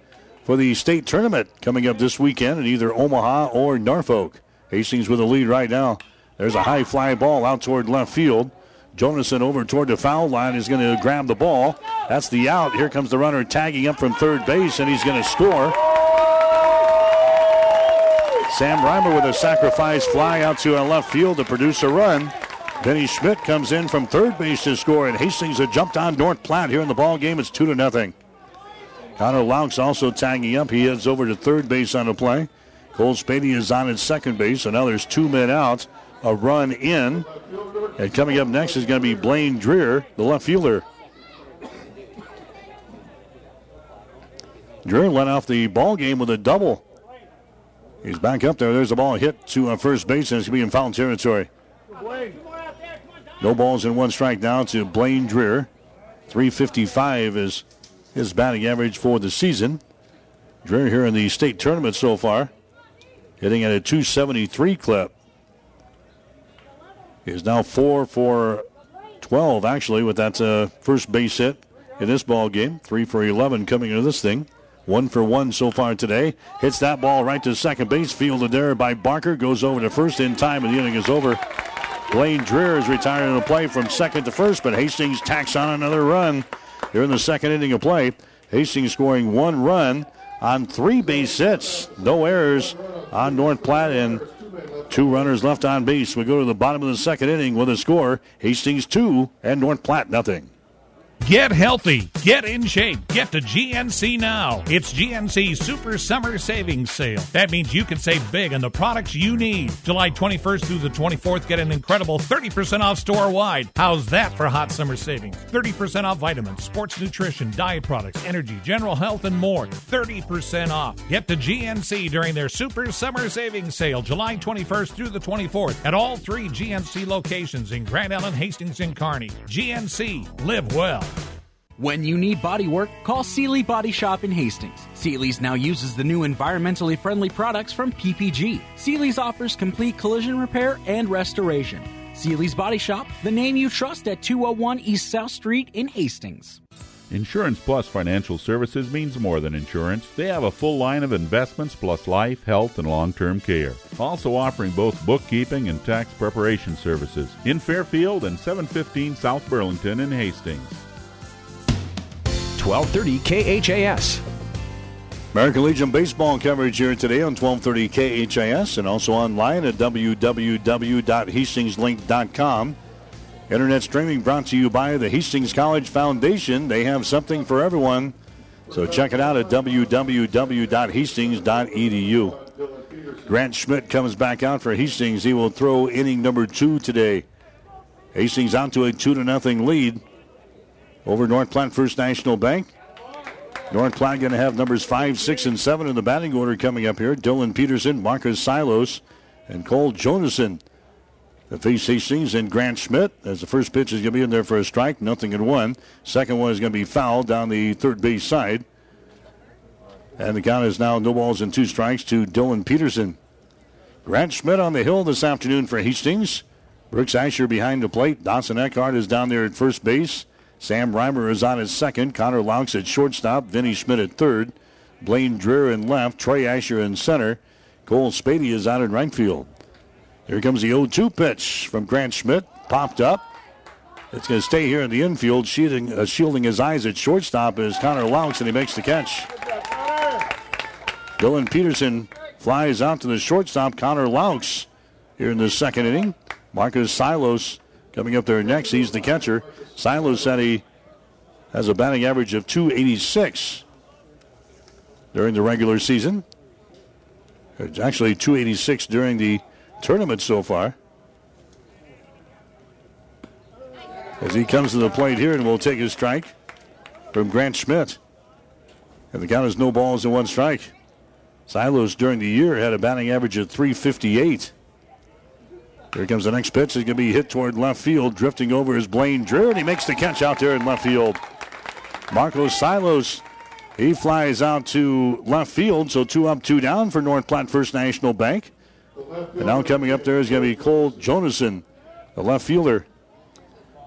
for the state tournament coming up this weekend in either Omaha or Norfolk. Hastings with the lead right now. There's a high fly ball out toward left field. Jonason over toward the foul line is going to grab the ball. That's the out. Here comes the runner tagging up from third base, and he's going to score. Sam Reimer with a sacrifice fly out to left field to produce a run. Vinny Schmidt comes in from third base to score, and Hastings has jumped on North Platte here in the ball game. It's two to nothing. Connor Laux also tagging up. He heads over to third base on the play. Cole Spady is on at second base, and now there's two men out, a run in. And coming up next is going to be Blaine Dreer, the left fielder. Dreer went off the ball game with a double. He's back up there. There's a ball hit to uh, first base, and it's going to be in foul territory. No balls in one strike now to Blaine Dreer. 355 is his batting average for the season. Dreer here in the state tournament so far, hitting at a 273 clip. He is now four for 12, actually, with that uh, first base hit in this ball game. Three for 11 coming into this thing. One for one so far today. Hits that ball right to second base. Fielded there by Barker. Goes over to first in time, and the inning is over. Blaine Dreer is retiring the play from second to first, but Hastings tacks on another run here in the second inning of play. Hastings scoring one run on three base hits. No errors on North Platte and two runners left on base. We go to the bottom of the second inning with a score Hastings 2 and North Platte nothing. Get healthy, get in shape, get to GNC now. It's GNC's Super Summer Savings Sale. That means you can save big on the products you need. July 21st through the 24th, get an incredible 30% off store wide. How's that for hot summer savings? 30% off vitamins, sports nutrition, diet products, energy, general health, and more. 30% off. Get to GNC during their Super Summer Savings Sale, July 21st through the 24th, at all three GNC locations in Grand Island, Hastings, and Kearney. GNC, live well. When you need body work, call Seely Body Shop in Hastings. Seely's now uses the new environmentally friendly products from PPG. Seely's offers complete collision repair and restoration. Seely's Body Shop, the name you trust at 201 East South Street in Hastings. Insurance Plus Financial Services means more than insurance. They have a full line of investments plus life, health, and long term care. Also offering both bookkeeping and tax preparation services in Fairfield and 715 South Burlington in Hastings. 1230 KHAS. American Legion baseball coverage here today on 1230 KHAS and also online at www.hastingslink.com. Internet streaming brought to you by the Hastings College Foundation. They have something for everyone. So check it out at www.hastings.edu. Grant Schmidt comes back out for Hastings. He will throw inning number two today. Hastings out to a 2 to nothing lead over North Platte First National Bank. North Platte going to have numbers 5, 6, and 7 in the batting order coming up here. Dylan Peterson, Marcus Silos, and Cole Jonason. The face Hastings and Grant Schmidt as the first pitch is going to be in there for a strike, nothing in one. Second one is going to be foul down the third base side. And the count is now no balls and two strikes to Dylan Peterson. Grant Schmidt on the hill this afternoon for Hastings. Brooks Asher behind the plate. Dawson Eckhart is down there at first base. Sam Reimer is on his second. Connor Laux at shortstop. Vinny Schmidt at third. Blaine Dreer in left. Trey Asher in center. Cole Spady is out in right field. Here comes the 0-2 pitch from Grant Schmidt. Popped up. It's going to stay here in the infield, shielding, uh, shielding his eyes at shortstop is Connor Laux, and he makes the catch. Dylan Peterson flies out to the shortstop, Connor Laux, here in the second inning. Marcus Silos coming up there next. He's the catcher. Silos said he has a batting average of 286 during the regular season. It's actually 286 during the tournament so far. As he comes to the plate here and will take his strike from Grant Schmidt. And the count is no balls and one strike. Silos during the year had a batting average of 358. Here comes the next pitch. It's going to be hit toward left field, drifting over is Blaine Dreer, and he makes the catch out there in left field. Marcus Silos, he flies out to left field, so two up, two down for North Platte First National Bank. And now coming up there is going to be Cole Jonason, the left fielder.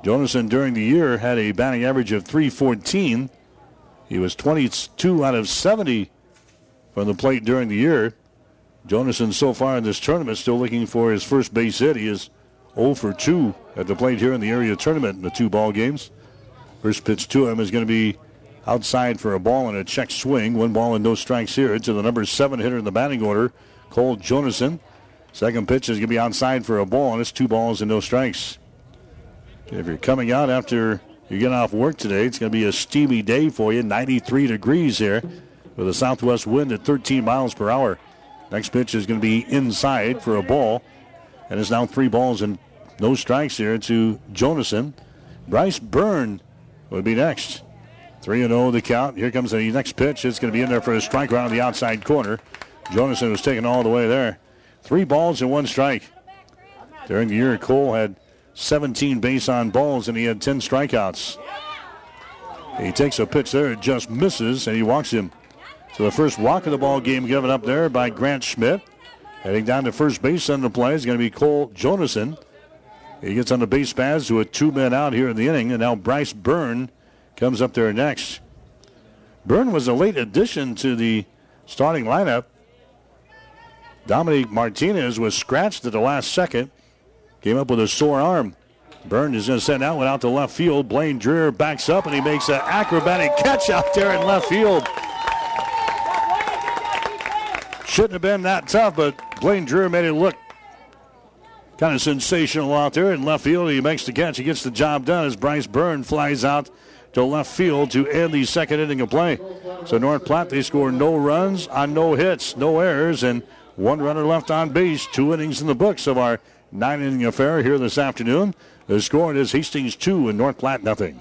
Jonason during the year had a batting average of 314. He was 22 out of 70 from the plate during the year. Jonason so far in this tournament still looking for his first base hit. He is 0 for 2 at the plate here in the area tournament in the two ball games. First pitch to him is going to be outside for a ball and a check swing. One ball and no strikes here to the number seven hitter in the batting order, Cole Jonason. Second pitch is going to be outside for a ball, and it's two balls and no strikes. If you're coming out after you get off work today, it's going to be a steamy day for you. 93 degrees here with a southwest wind at 13 miles per hour. Next pitch is going to be inside for a ball, and it's now three balls and no strikes here to Jonason. Bryce Byrne would be next. 3 0 the count. Here comes the next pitch. It's going to be in there for a strike around the outside corner. Jonason was taken all the way there. Three balls and one strike. During the year, Cole had 17 base on balls and he had 10 strikeouts. He takes a pitch there, it just misses, and he walks him. So the first walk of the ball game given up there by Grant Schmidt. Heading down to first base on the play is going to be Cole Jonason. He gets on the base paths with two men out here in the inning, and now Bryce Byrne comes up there next. Byrne was a late addition to the starting lineup. Dominic Martinez was scratched at the last second. Came up with a sore arm. Byrne is going to send that one out to left field. Blaine Dreer backs up and he makes an acrobatic catch out there in left field. Shouldn't have been that tough, but Blaine Dreer made it look kind of sensational out there in left field. He makes the catch. He gets the job done as Bryce Byrne flies out to left field to end the second inning of play. So North Platte, they score no runs on no hits, no errors, and one runner left on base. Two innings in the books of our nine inning affair here this afternoon. The score is Hastings 2 and North Platte nothing.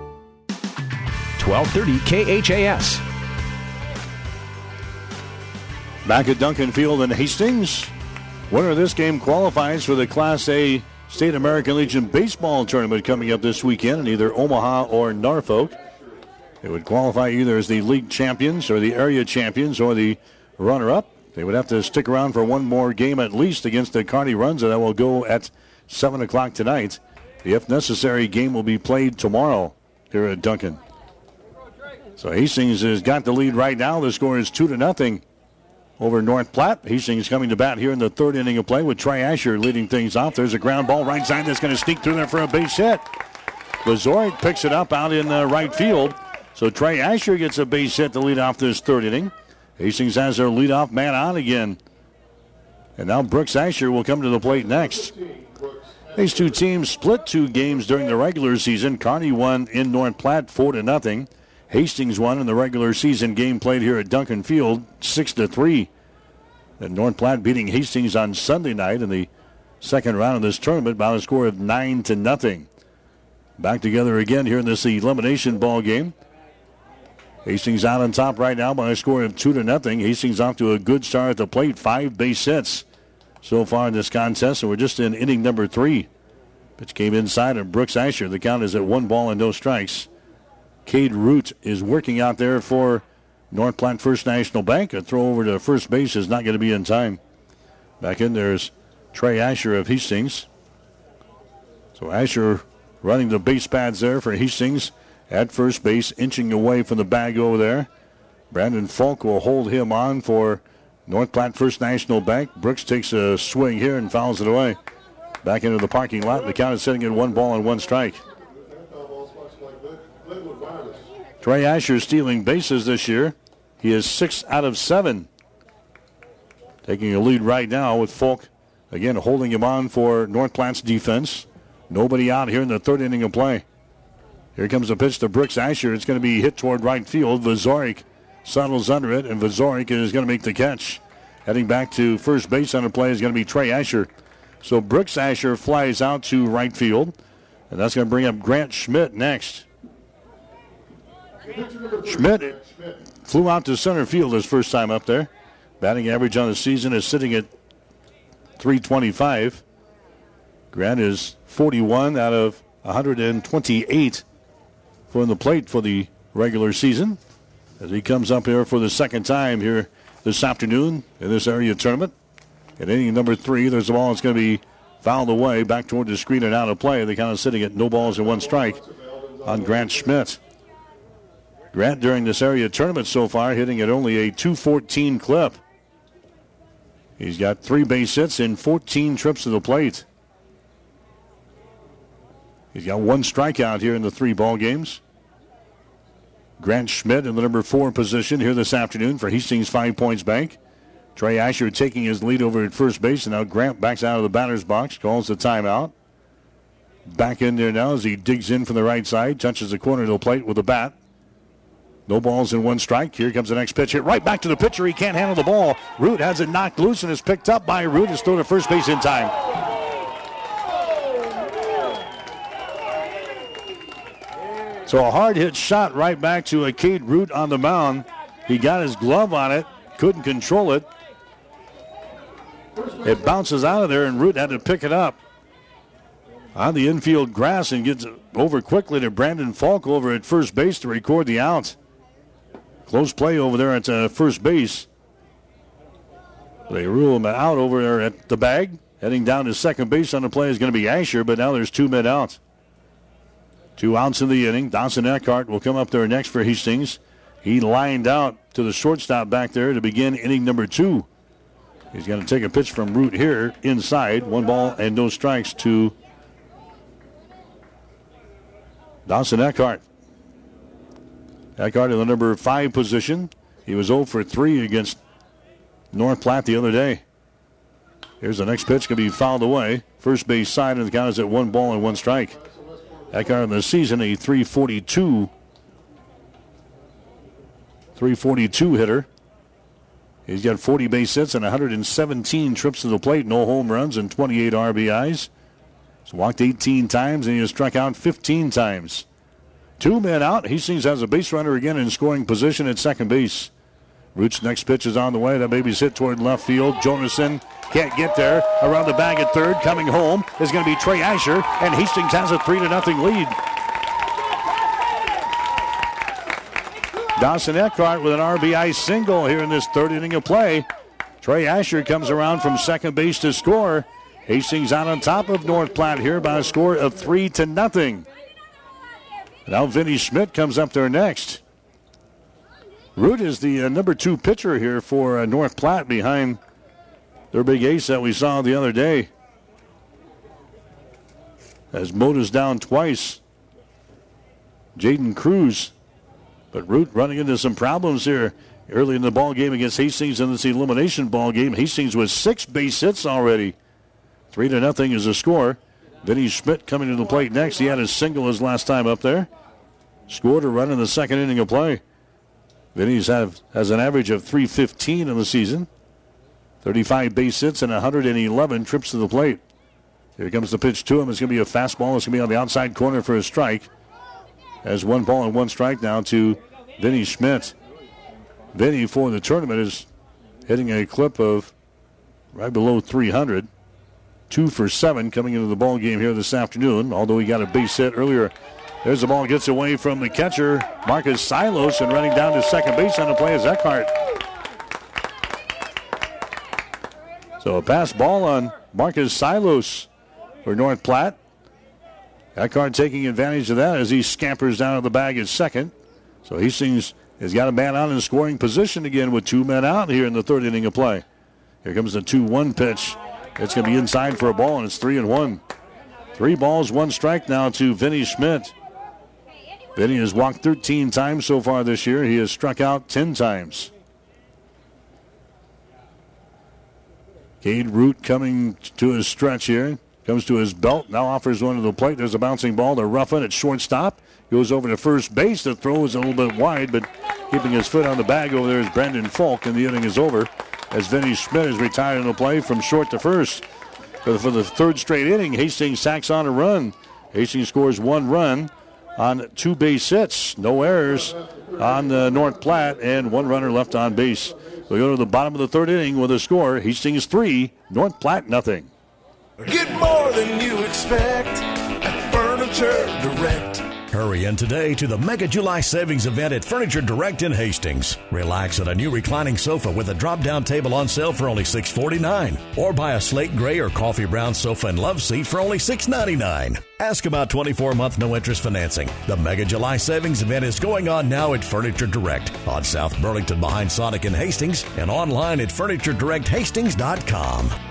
1230 KHAS. Back at Duncan Field in Hastings. Winner of this game qualifies for the Class A State American Legion Baseball Tournament coming up this weekend in either Omaha or Norfolk. They would qualify either as the league champions or the area champions or the runner up. They would have to stick around for one more game at least against the Kearney Runza, and that will go at 7 o'clock tonight. The if necessary game will be played tomorrow here at Duncan. So Hastings has got the lead right now. The score is 2 to nothing over North Platte. Hastings coming to bat here in the third inning of play with Trey Asher leading things off. There's a ground ball right side that's going to sneak through there for a base hit. Vazorik picks it up out in the right field. So Trey Asher gets a base hit to lead off this third inning. Hastings has their leadoff man on again. And now Brooks Asher will come to the plate next. These two teams split two games during the regular season. Kearney won in North Platte four to nothing. Hastings won in the regular season game played here at Duncan Field six to three. And North Platte beating Hastings on Sunday night in the second round of this tournament by a score of nine to nothing. Back together again here in this elimination ball game. Hastings out on top right now by a score of two to nothing. Hastings off to a good start at the plate, five base hits so far in this contest, and we're just in inning number three. Pitch came inside of Brooks Asher. The count is at one ball and no strikes. Cade Root is working out there for North Platte First National Bank. A throw over to first base is not going to be in time. Back in there's Trey Asher of Hastings. So Asher running the base pads there for Hastings at first base, inching away from the bag over there. Brandon Falk will hold him on for North Platte First National Bank. Brooks takes a swing here and fouls it away. Back into the parking lot. The count is sitting at one ball and one strike. Trey Asher stealing bases this year. He is six out of seven. Taking a lead right now with Falk again holding him on for North Platte's defense. Nobody out here in the third inning of play. Here comes the pitch to Brooks Asher. It's going to be hit toward right field. Vazorik settles under it, and Vazorik is going to make the catch. Heading back to first base on the play is going to be Trey Asher. So Brooks Asher flies out to right field, and that's going to bring up Grant Schmidt next. Schmidt flew out to center field his first time up there. Batting average on the season is sitting at 325. Grant is 41 out of 128 from the plate for the regular season as he comes up here for the second time here this afternoon in this area tournament. At inning number three, there's a ball that's going to be fouled away back toward the screen and out of play. They're kind of sitting at no balls and one strike on Grant Schmidt. Grant during this area tournament so far hitting at only a 214 clip. He's got three base hits in 14 trips to the plate. He's got one strikeout here in the three ball games. Grant Schmidt in the number four position here this afternoon for Hastings Five Points Bank. Trey Asher taking his lead over at first base, and now Grant backs out of the batter's box, calls the timeout. Back in there now as he digs in from the right side, touches the corner of the plate with a bat. No balls in one strike. Here comes the next pitch. Hit right back to the pitcher. He can't handle the ball. Root has it knocked loose and is picked up by Root. Is thrown to first base in time. So a hard hit shot right back to a Cade Root on the mound. He got his glove on it, couldn't control it. It bounces out of there, and Root had to pick it up on the infield grass and gets over quickly to Brandon Falk over at first base to record the out. Close play over there at uh, first base. They rule him out over there at the bag. Heading down to second base on the play is going to be Asher, but now there's two men out. Two outs in the inning. Dawson Eckhart will come up there next for Hastings. He lined out to the shortstop back there to begin inning number two. He's going to take a pitch from Root here inside. One ball and no strikes to Dawson Eckhart. Eckhart in the number five position. He was 0 for 3 against North Platte the other day. Here's the next pitch, going to be fouled away. First base side, and the count is at one ball and one strike. Eckhart in the season, a 342. 342 hitter. He's got 40 base hits and 117 trips to the plate, no home runs, and 28 RBIs. He's walked 18 times and he has struck out 15 times. Two men out. Hastings has a base runner again in scoring position at second base. Root's next pitch is on the way. That baby's hit toward left field. Jonason can't get there. Around the bag at third, coming home is going to be Trey Asher, and Hastings has a three to nothing lead. Dawson Eckhart with an RBI single here in this third inning of play. Trey Asher comes around from second base to score. Hastings out on top of North Platte here by a score of three to nothing. Now Vinny Schmidt comes up there next. Root is the uh, number two pitcher here for uh, North Platte behind their big ace that we saw the other day. As Moda's down twice. Jaden Cruz. But Root running into some problems here early in the ball game against Hastings in this elimination ball game. Hastings with six base hits already. Three to nothing is the score. Vinny Schmidt coming to the plate next. He had a single his last time up there. Scored a run in the second inning of play. Vinny's have has an average of 315 in the season. 35 base hits and 111 trips to the plate. Here comes the pitch to him. It's going to be a fastball. It's going to be on the outside corner for a strike. As one ball and one strike now to Vinny Schmidt. Vinny for the tournament is hitting a clip of right below 300. Two for seven coming into the ball game here this afternoon. Although he got a base hit earlier. There's the ball gets away from the catcher Marcus Silos and running down to second base on the play is Eckhart. So a pass ball on Marcus Silos for North Platte. Eckhart taking advantage of that as he scampers down to the bag at second. So Hastings has got a man out in scoring position again with two men out here in the third inning of play. Here comes the 2 1 pitch. It's going to be inside for a ball, and it's 3 and 1. Three balls, one strike now to Vinny Schmidt. Vinny has walked 13 times so far this year. He has struck out 10 times. Cade Root coming to his stretch here. Comes to his belt. Now offers one to the plate. There's a bouncing ball to Ruffin at shortstop. Goes over to first base. The throw is a little bit wide, but keeping his foot on the bag over there is Brandon Falk, and the inning is over as Vinny Schmidt is retired in the play from short to first. For the, for the third straight inning, Hastings sacks on a run. Hastings scores one run on two base hits. No errors on the North Platte, and one runner left on base. We go to the bottom of the third inning with a score Hastings 3, North Platte nothing. Get more than you expect at Furniture Direct. Hurry in today to the Mega July Savings event at Furniture Direct in Hastings. Relax at a new reclining sofa with a drop down table on sale for only 649. Or buy a slate gray or coffee brown sofa and love seat for only 699. Ask about 24 month no interest financing. The Mega July Savings event is going on now at Furniture Direct on South Burlington behind Sonic in Hastings and online at FurnitureDirectHastings.com.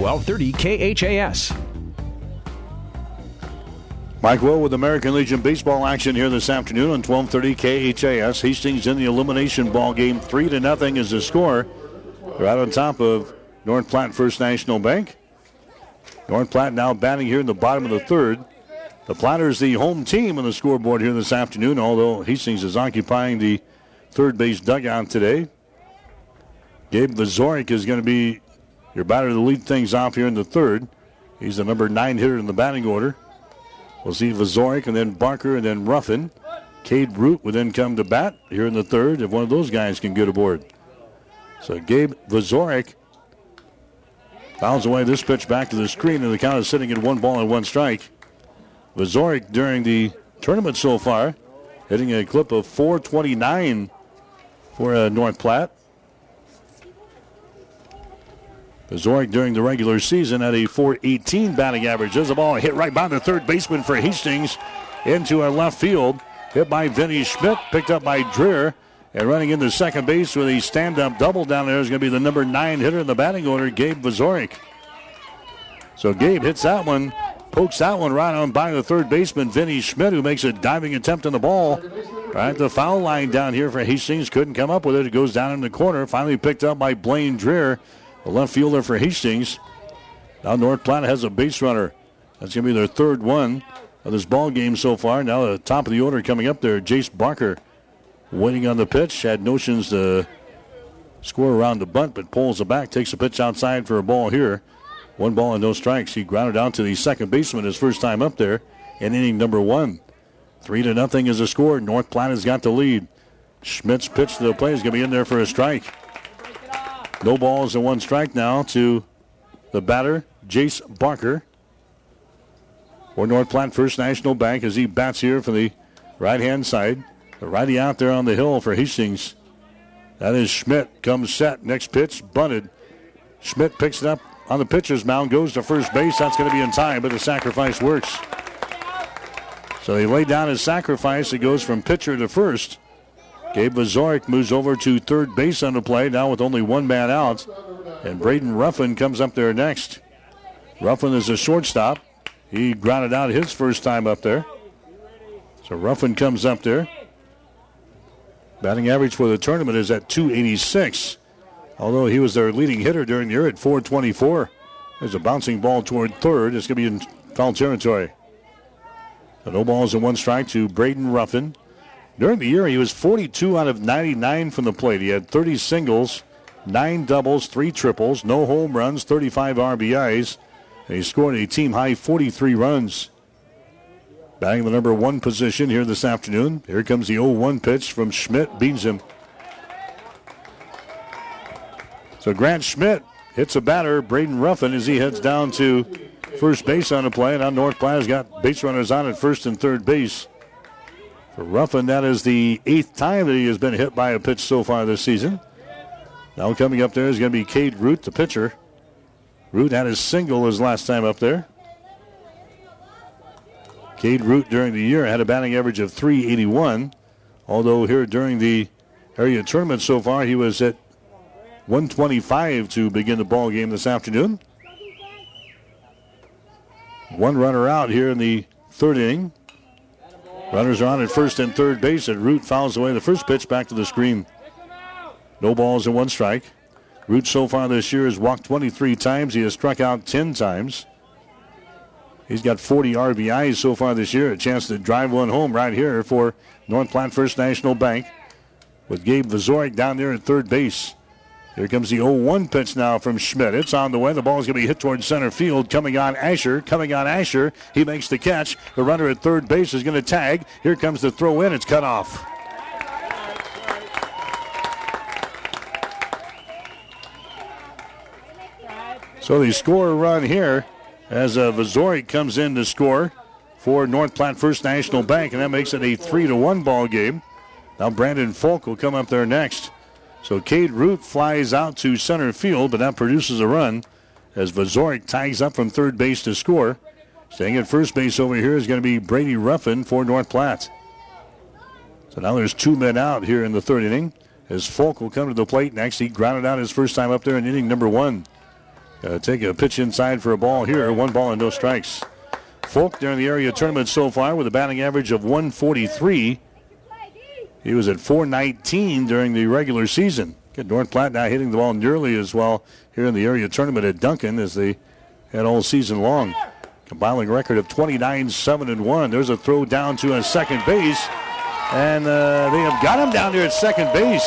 1230 KHAS. Mike Will with American Legion baseball action here this afternoon on 1230 KHAS. Hastings in the elimination ball game. Three to nothing is the score. They're out on top of North Platte First National Bank. North Platte now batting here in the bottom of the third. The Platters the home team on the scoreboard here this afternoon, although Hastings is occupying the third base dugout today. Gabe Vazorik is going to be your batter to lead things off here in the third. He's the number nine hitter in the batting order. We'll see Vazorik and then Barker and then Ruffin. Cade Root would then come to bat here in the third if one of those guys can get aboard. So Gabe Vazorik fouls away this pitch back to the screen, and the count is sitting at one ball and one strike. Vazorik during the tournament so far hitting a clip of 429 for uh, North Platte. Vazorik during the regular season at a 418 batting average. There's a ball hit right by the third baseman for Hastings into our left field. Hit by Vinny Schmidt, picked up by Dreher. And running into second base with a stand up double down there is going to be the number nine hitter in the batting order, Gabe Vazorik. So Gabe hits that one, pokes that one right on by the third baseman, Vinny Schmidt, who makes a diving attempt on the ball. Right, the foul line down here for Hastings couldn't come up with it. It goes down in the corner. Finally picked up by Blaine Dreher, the left fielder for Hastings. Now North Platte has a base runner. That's going to be their third one of this ball game so far. Now the top of the order coming up there, Jace Barker waiting on the pitch. Had notions to score around the bunt, but pulls it back, takes a pitch outside for a ball here. One ball and no strikes. He grounded out to the second baseman his first time up there in inning number one. Three to nothing is the score. North Platte has got the lead. Schmidt's pitch to the plate is going to be in there for a strike. No balls and one strike now to the batter, Jace Barker. For North Platte First National Bank as he bats here for the right hand side. The righty out there on the hill for Hastings. That is Schmidt. Comes set. Next pitch, bunted. Schmidt picks it up on the pitcher's mound, goes to first base. That's going to be in time, but the sacrifice works. So he laid down his sacrifice. It goes from pitcher to first. Gabe Vazorik moves over to third base on the play, now with only one man out. And Braden Ruffin comes up there next. Ruffin is a shortstop. He grounded out his first time up there. So Ruffin comes up there. Batting average for the tournament is at 286. Although he was their leading hitter during the year at 424. There's a bouncing ball toward third. It's going to be in foul territory. So no balls and one strike to Braden Ruffin. During the year, he was 42 out of 99 from the plate. He had 30 singles, nine doubles, three triples, no home runs, 35 RBIs. And he scored a team high 43 runs. Batting the number one position here this afternoon. Here comes the 0 1 pitch from Schmidt, beats him. So Grant Schmidt hits a batter, Braden Ruffin, as he heads down to first base on the play. And now North Platte has got base runners on at first and third base. Ruffin, that is the eighth time that he has been hit by a pitch so far this season. Now coming up there is going to be Cade Root, the pitcher. Root had his single his last time up there. Cade Root during the year had a batting average of 381. Although here during the area tournament so far, he was at 125 to begin the ball game this afternoon. One runner out here in the third inning. Runners are on at first and third base, and Root fouls away the first pitch back to the screen. No balls and one strike. Root so far this year has walked 23 times. He has struck out 10 times. He's got 40 RBIs so far this year. A chance to drive one home right here for North Platte First National Bank with Gabe Vazorik down there at third base. Here comes the 0-1 pitch now from Schmidt. It's on the way. The ball is going to be hit towards center field. Coming on Asher. Coming on Asher. He makes the catch. The runner at third base is going to tag. Here comes the throw in. It's cut off. So they score run here as uh, Vazorik comes in to score for North Platte First National Bank, and that makes it a three to one ball game. Now Brandon Falk will come up there next. So Cade Root flies out to center field, but that produces a run as Vazorik tags up from third base to score. Staying at first base over here is going to be Brady Ruffin for North Platte. So now there's two men out here in the third inning as Falk will come to the plate next. He grounded out his first time up there in inning number one. Take a pitch inside for a ball here. One ball and no strikes. Falk during the area tournament so far with a batting average of 143. He was at 419 during the regular season. Get North Platte now hitting the ball nearly as well here in the area tournament at Duncan as they had all season long. Compiling record of 29 7 and 1. There's a throw down to a second base. And uh, they have got him down there at second base.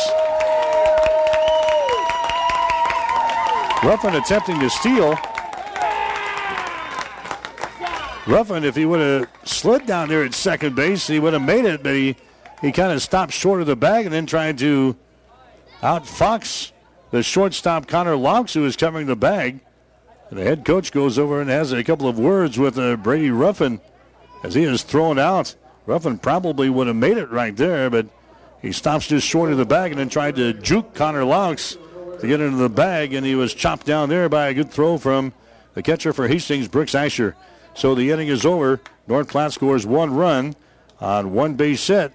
Ruffin attempting to steal. Ruffin, if he would have slid down there at second base, he would have made it, but he, he kind of stopped short of the bag and then tried to outfox the shortstop Connor Laux, who was covering the bag. And the head coach goes over and has a couple of words with uh, Brady Ruffin as he is thrown out. Ruffin probably would have made it right there, but he stops just short of the bag and then tried to juke Connor Laux to get into the bag, and he was chopped down there by a good throw from the catcher for Hastings, Brooks Asher. So the inning is over. North Platte scores one run on one base hit.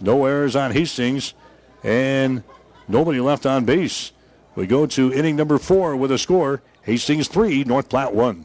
No errors on Hastings, and nobody left on base. We go to inning number four with a score Hastings 3, North Platte 1.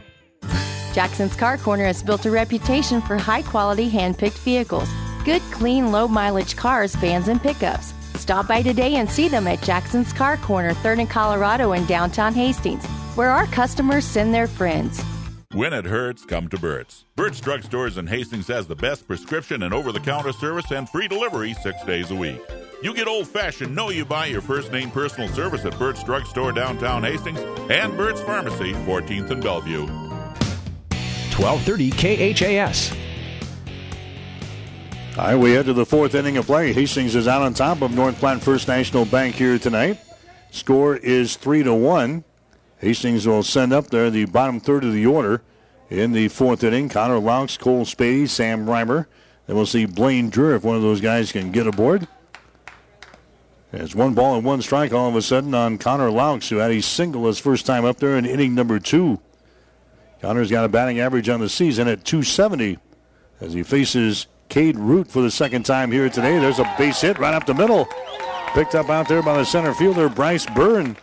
Jackson's Car Corner has built a reputation for high quality hand picked vehicles. Good, clean, low mileage cars, vans, and pickups. Stop by today and see them at Jackson's Car Corner, 3rd and Colorado in downtown Hastings, where our customers send their friends. When it hurts, come to Burt's. Burt's Drug Stores in Hastings has the best prescription and over the counter service and free delivery six days a week. You get old fashioned, know you buy your first name personal service at Burt's Drug Store downtown Hastings and Burt's Pharmacy, 14th and Bellevue. 1230 KHAS. All right, we head to the fourth inning of play. Hastings is out on top of North Platte First National Bank here tonight. Score is three to one. Hastings will send up there the bottom third of the order in the fourth inning. Connor Laux, Cole Spady, Sam Reimer, Then we'll see Blaine Dreer if one of those guys can get aboard. There's one ball and one strike all of a sudden on Connor Laux, who had a single his first time up there in inning number two. Connor's got a batting average on the season at 270 as he faces Cade Root for the second time here today. There's a base hit right up the middle. Picked up out there by the center fielder, Bryce Byrne.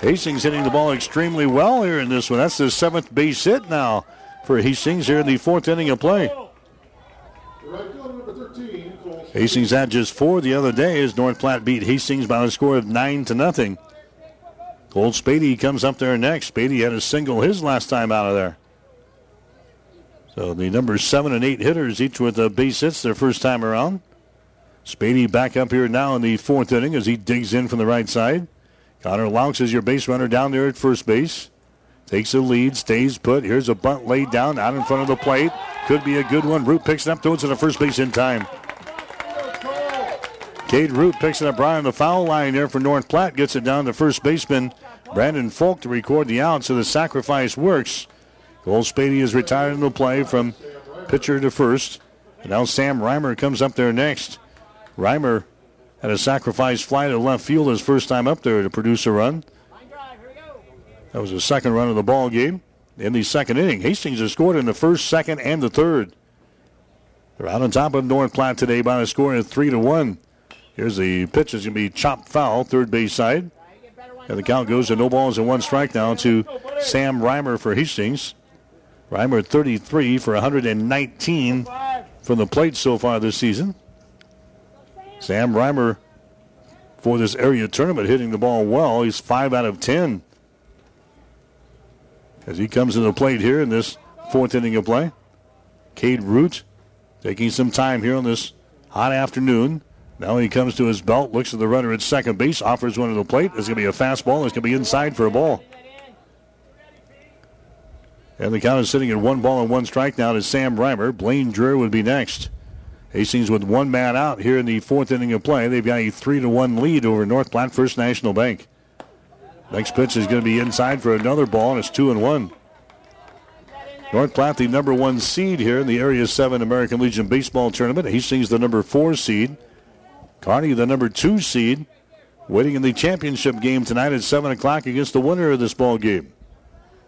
Hastings hitting the ball extremely well here in this one. That's the seventh base hit now for Hastings here in the fourth inning of play. Hastings had just four the other day as North Platte beat Hastings by a score of nine to nothing. Cole Spady comes up there next. Spady had a single his last time out of there. So the number seven and eight hitters, each with a base hits their first time around. Spady back up here now in the fourth inning as he digs in from the right side. Connor Laux is your base runner down there at first base. Takes the lead, stays put. Here's a bunt laid down out in front of the plate. Could be a good one. Root picks it up, throws it to first base in time. Cade Root picks it up right on the foul line there for North Platte. Gets it down to first baseman Brandon Falk to record the out, so the sacrifice works. Cole Spady is retired in the play from pitcher to first. And now Sam Reimer comes up there next. Reimer had a sacrifice fly to left field his first time up there to produce a run. That was the second run of the ball game in the second inning. Hastings has scored in the first, second, and the third. They're out on top of North Platte today by a score of three to one. Here's the pitch. It's going to be chopped foul, third base side. And the count goes to no balls and one strike now to Sam Reimer for Hastings. Reimer 33 for 119 from the plate so far this season. Sam Reimer for this area tournament hitting the ball well. He's 5 out of 10 as he comes to the plate here in this fourth inning of play. Cade Root taking some time here on this hot afternoon. Now he comes to his belt, looks at the runner at second base, offers one to the plate. It's going to be a fastball. It's going to be inside for a ball. And the count is sitting at one ball and one strike now to Sam Reimer. Blaine Dreer would be next. Hastings with one man out here in the fourth inning of play. They've got a three to one lead over North Platte First National Bank. Next pitch is going to be inside for another ball, and it's two and one. North Platte, the number one seed here in the Area 7 American Legion Baseball Tournament. Hastings, the number four seed. Kearney, the number two seed, waiting in the championship game tonight at 7 o'clock against the winner of this ball game.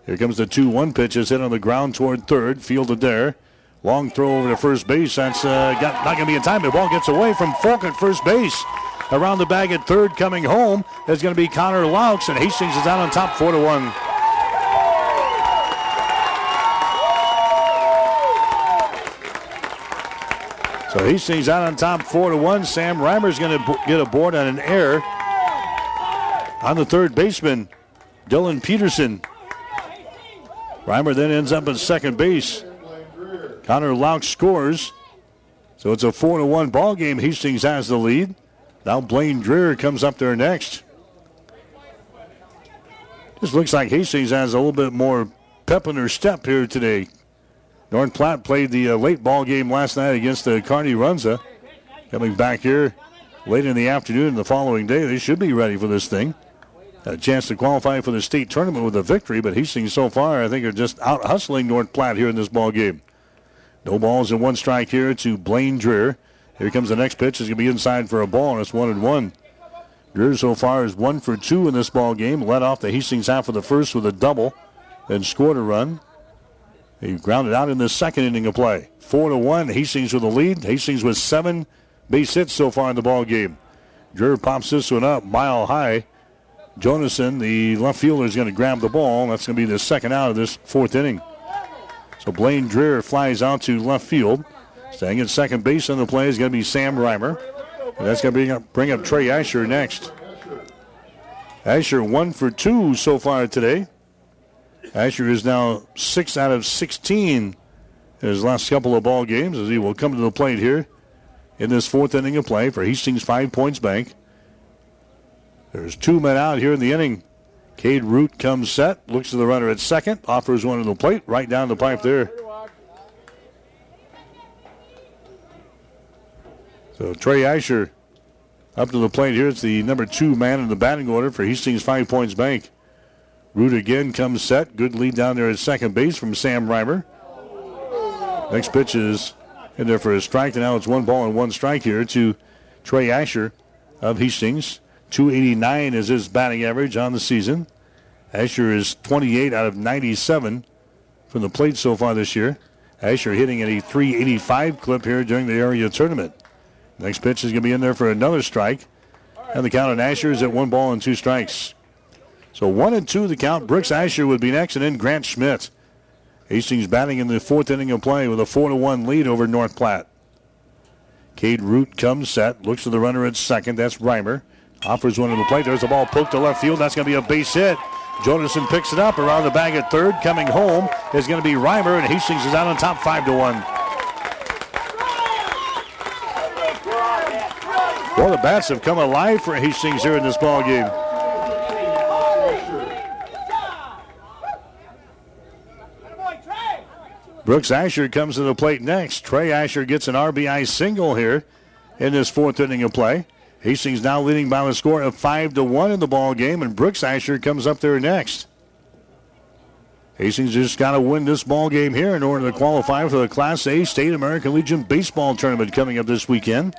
Here comes the 2 1 pitch. Is hit on the ground toward third, fielded there. Long throw over to first base. That's uh, got, not going to be in time. The ball gets away from Falk at first base. Around the bag at third, coming home is going to be Connor Laux, and Hastings is out on top, four to one. So Hastings out on top, four to one. Sam Reimer's going to get a board on an error on the third baseman, Dylan Peterson. Reimer then ends up at second base. Connor Laux scores. So it's a four to one ball game. Hastings has the lead. Now Blaine Dreer comes up there next. Just looks like Hastings has a little bit more pep in her step here today. North Platte played the uh, late ball game last night against the uh, Kearney Runza. Coming back here late in the afternoon the following day, they should be ready for this thing. a chance to qualify for the state tournament with a victory, but Hastings so far, I think, are just out hustling North Platte here in this ball game. No balls and one strike here to Blaine Dreer. Here comes the next pitch. It's going to be inside for a ball, and it's one and one. Dreer so far is one for two in this ball game. Led off the Hastings half of the first with a double, and scored a run. He grounded out in the second inning of play. Four to one. Hastings with the lead. Hastings with seven base hits so far in the ball game. Dreer pops this one up mile high. Jonason, the left fielder, is going to grab the ball. That's going to be the second out of this fourth inning. So Blaine Dreer flies out to left field. Staying at second base on the play is going to be Sam Reimer. And that's going to bring up, bring up Trey Asher next. Asher one for two so far today. Asher is now six out of 16 in his last couple of ball games as he will come to the plate here in this fourth inning of play for Hastings Five Points Bank. There's two men out here in the inning. Cade Root comes set, looks to the runner at second, offers one to the plate, right down the pipe there. So Trey Asher up to the plate here. It's the number two man in the batting order for Hastings Five Points Bank. Root again comes set. Good lead down there at second base from Sam Reimer. Next pitch is in there for a strike. And now it's one ball and one strike here to Trey Asher of Hastings. 289 is his batting average on the season. Asher is 28 out of 97 from the plate so far this year. Asher hitting at a 385 clip here during the area tournament. Next pitch is going to be in there for another strike. And the count on Asher is at one ball and two strikes. So one and two the count. Brooks Asher would be next, and then Grant Schmidt. Hastings batting in the fourth inning of play with a four to one lead over North Platte. Cade Root comes set, looks to the runner at second. That's Reimer. Offers one to the plate. There's a ball poked to left field. That's going to be a base hit. Jonason picks it up around the bag at third. Coming home is going to be Reimer, and Hastings is out on top five to one. Well, the bats have come alive for Hastings here in this ball game. Brooks Asher comes to the plate next. Trey Asher gets an RBI single here in this fourth inning of play. Hastings now leading by a score of five to one in the ball game, and Brooks Asher comes up there next. Hastings just got to win this ball game here in order to qualify for the Class A State American Legion baseball tournament coming up this weekend.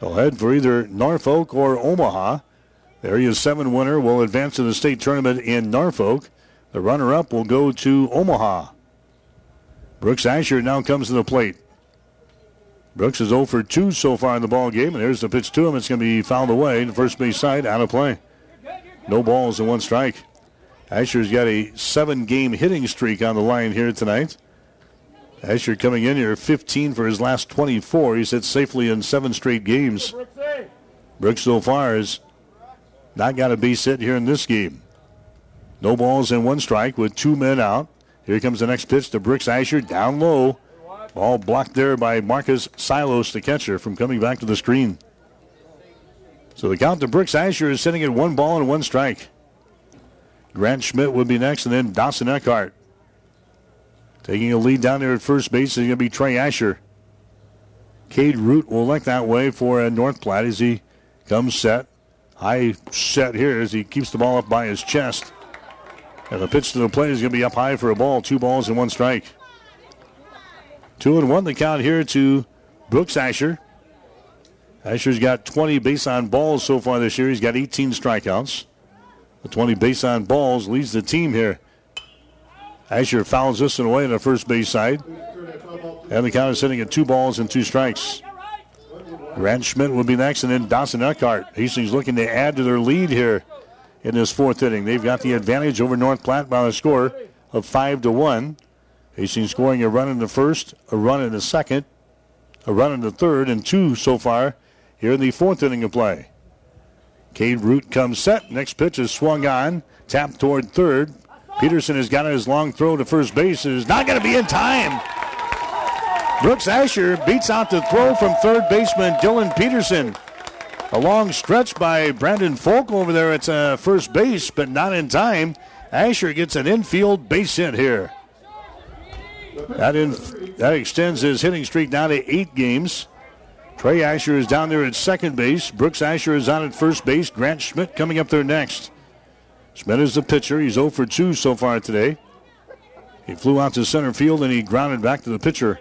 They'll head for either Norfolk or Omaha. The Area 7 winner will advance to the state tournament in Norfolk. The runner up will go to Omaha. Brooks Asher now comes to the plate. Brooks is 0 for 2 so far in the ball game, and there's the pitch to him. It's going to be fouled away. The first base side out of play. No balls and one strike. Asher's got a seven game hitting streak on the line here tonight. Asher coming in here 15 for his last 24. He's hit safely in seven straight games. Brooks so far has not got a base hit here in this game. No balls and one strike with two men out. Here comes the next pitch to Brooks Asher down low. Ball blocked there by Marcus Silos, the catcher, from coming back to the screen. So the count to Brooks Asher is sitting at one ball and one strike. Grant Schmidt would be next, and then Dawson Eckhart. Taking a lead down there at first base is going to be Trey Asher. Cade Root will look that way for North Platte as he comes set. High set here as he keeps the ball up by his chest. And the pitch to the plate is going to be up high for a ball. Two balls and one strike. Two and one the count here to Brooks Asher. Asher's got 20 base on balls so far this year. He's got 18 strikeouts. The 20 base on balls leads the team here. Asher fouls this one away on the first base side. And the count is sitting at two balls and two strikes. Grant Schmidt will be next, and then Dawson Eckhart. Hastings looking to add to their lead here in this fourth inning. They've got the advantage over North Platte by a score of five to one. Hastings scoring a run in the first, a run in the second, a run in the third, and two so far here in the fourth inning of play. Cade Root comes set. Next pitch is swung on, tapped toward third. Peterson has got his long throw to first base. It is not going to be in time. Brooks Asher beats out the throw from third baseman Dylan Peterson. A long stretch by Brandon Falk over there at uh, first base, but not in time. Asher gets an infield base hit here. That, in, that extends his hitting streak down to eight games. Trey Asher is down there at second base. Brooks Asher is on at first base. Grant Schmidt coming up there next. Schmidt is the pitcher. He's 0 for 2 so far today. He flew out to center field and he grounded back to the pitcher.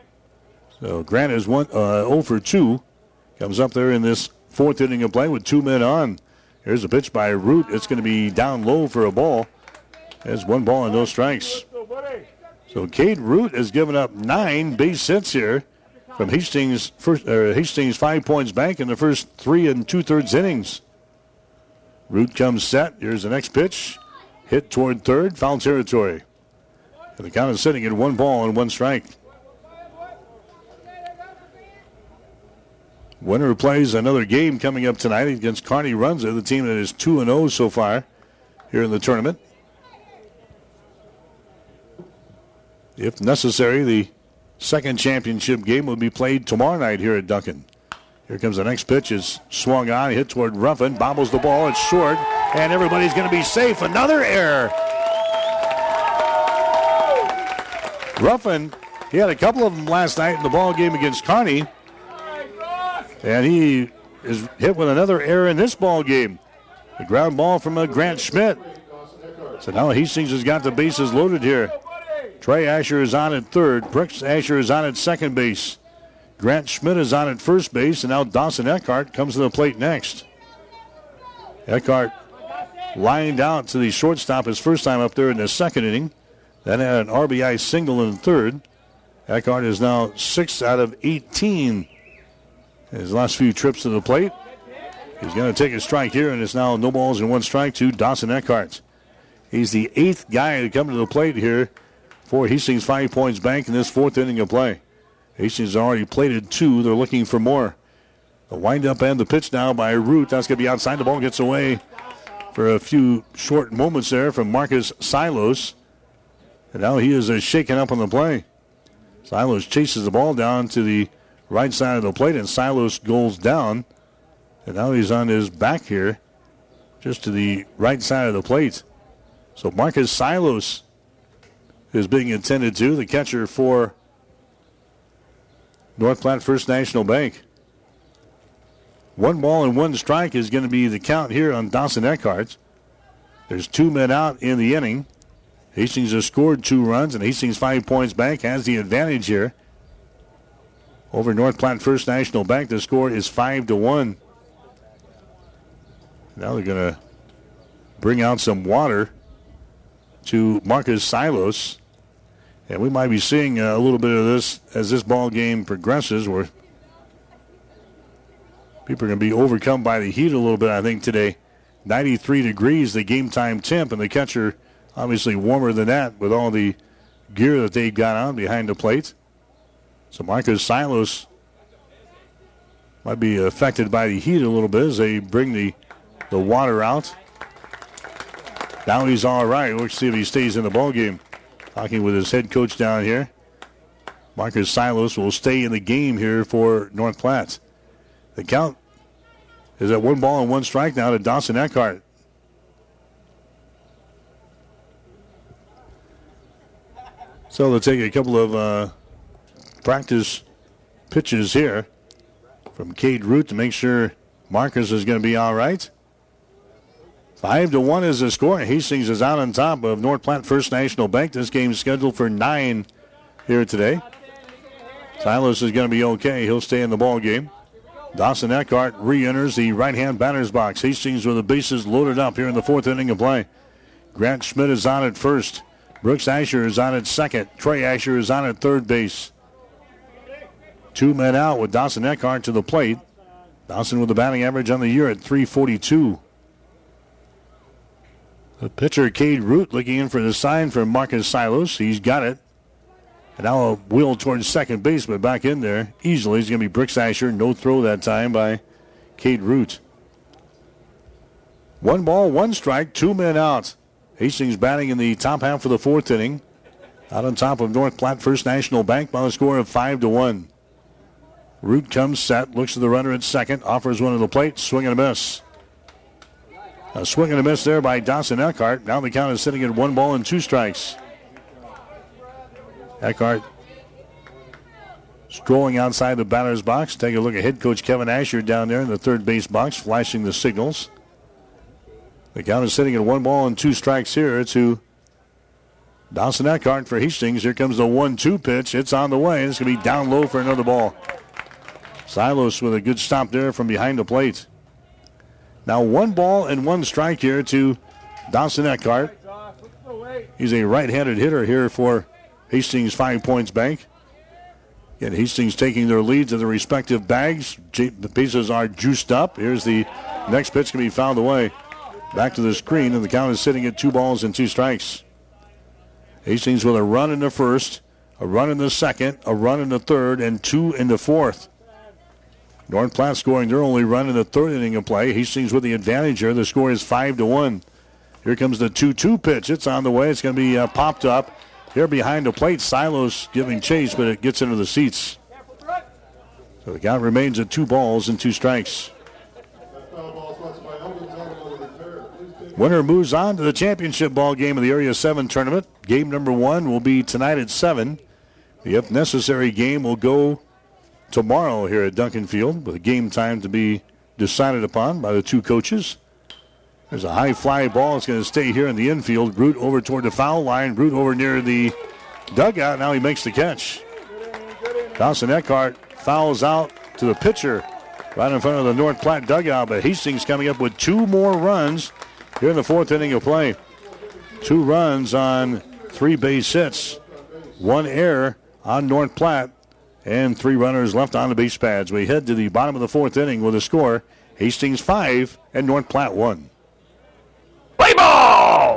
So Grant is one, uh, 0 for 2. Comes up there in this fourth inning of play with two men on. Here's a pitch by Root. It's going to be down low for a ball. There's one ball and no strikes. So Cade Root has given up nine base hits here from Hastings first uh, Hastings Five Points Bank in the first three and two thirds innings. Root comes set. Here's the next pitch. Hit toward third, foul territory. And the count is sitting at one ball and one strike. Winner plays another game coming up tonight against Kearney Runza, the team that is 2 0 so far here in the tournament. If necessary, the second championship game will be played tomorrow night here at Duncan. Here comes the next pitch. Is swung on, hit toward Ruffin, bobbles the ball. It's short, and everybody's going to be safe. Another error. Ruffin, he had a couple of them last night in the ball game against Kearney, and he is hit with another error in this ball game. The ground ball from a Grant Schmidt. So now Hastings has got the bases loaded here. Trey Asher is on at third. Brooks Asher is on at second base. Grant Schmidt is on at first base, and now Dawson Eckhart comes to the plate next. Eckhart lined out to the shortstop his first time up there in the second inning. Then had an RBI single in the third. Eckhart is now six out of 18 his last few trips to the plate. He's going to take a strike here, and it's now no balls and one strike to Dawson Eckhart. He's the eighth guy to come to the plate here for Hastings Five Points Bank in this fourth inning of play. Hastings already plated two. They're looking for more. The windup and the pitch now by Root. That's going to be outside. The ball gets away for a few short moments there from Marcus Silos. And now he is shaken up on the play. Silos chases the ball down to the right side of the plate, and Silos goes down. And now he's on his back here, just to the right side of the plate. So Marcus Silos is being attended to, the catcher for North Platte First National Bank. One ball and one strike is going to be the count here on Dawson Eckhart. There's two men out in the inning. Hastings has scored two runs, and Hastings Five Points Bank, has the advantage here. Over North Platte First National Bank, the score is five to one. Now they're going to bring out some water to Marcus Silos. And we might be seeing uh, a little bit of this as this ball game progresses, where people are going to be overcome by the heat a little bit, I think, today. 93 degrees, the game time temp, and the catcher obviously warmer than that with all the gear that they've got on behind the plate. So Marcus Silos might be affected by the heat a little bit as they bring the, the water out. Now he's all right. We'll see if he stays in the ball game. Talking with his head coach down here. Marcus Silos will stay in the game here for North Platte. The count is at one ball and one strike now to Dawson Eckhart. So they'll take a couple of uh, practice pitches here from Cade Root to make sure Marcus is going to be all right. Five to one is the score. Hastings is out on top of North Platte First National Bank. This game is scheduled for nine here today. Silos is going to be okay. He'll stay in the ball game. Dawson Eckhart re-enters the right-hand batter's box. Hastings with the bases loaded up here in the fourth inning of play. Grant Schmidt is on at first. Brooks Asher is on at second. Trey Asher is on at third base. Two men out with Dawson Eckhart to the plate. Dawson with the batting average on the year at 342. The pitcher, Cade Root, looking in for the sign from Marcus Silos. He's got it. And now a wheel towards second base, but back in there easily. He's going to be Brooks Asher. No throw that time by Cade Root. One ball, one strike, two men out. Hastings batting in the top half of the fourth inning. Out on top of North Platte First National Bank by a score of five to one. Root comes set, looks at the runner at second, offers one to the plate, swing and a miss. A swing and a miss there by Dawson Eckhart. Now the count is sitting at one ball and two strikes. Eckhart strolling outside the batter's box. Take a look at head coach Kevin Asher down there in the third base box, flashing the signals. The count is sitting at one ball and two strikes here to Dawson Eckhart for Hastings. Here comes the 1 2 pitch. It's on the way. It's going to be down low for another ball. Silos with a good stop there from behind the plate. Now one ball and one strike here to Dawson Eckhart. He's a right-handed hitter here for Hastings Five Points Bank. Again, Hastings taking their leads in their respective bags. The bases are juiced up. Here's the next pitch can be fouled away. Back to the screen, and the count is sitting at two balls and two strikes. Hastings with a run in the first, a run in the second, a run in the third, and two in the fourth. North Platte scoring their only run in the third inning of play. Hastings with the advantage here. The score is five to one. Here comes the 2-2 pitch. It's on the way. It's going to be uh, popped up. Here behind the plate, Silos giving chase, but it gets into the seats. So the count remains at two balls and two strikes. Winner moves on to the championship ball game of the Area 7 tournament. Game number one will be tonight at 7. The if necessary game will go tomorrow here at Duncan Field with a game time to be decided upon by the two coaches. There's a high fly ball. It's going to stay here in the infield. Root over toward the foul line. Root over near the dugout. Now he makes the catch. Dawson Eckhart fouls out to the pitcher right in front of the North Platte dugout. But Hastings coming up with two more runs here in the fourth inning of play. Two runs on three base hits, one error on North Platte, and three runners left on the base pads. We head to the bottom of the fourth inning with a score Hastings 5 and North Platte 1. Play ball!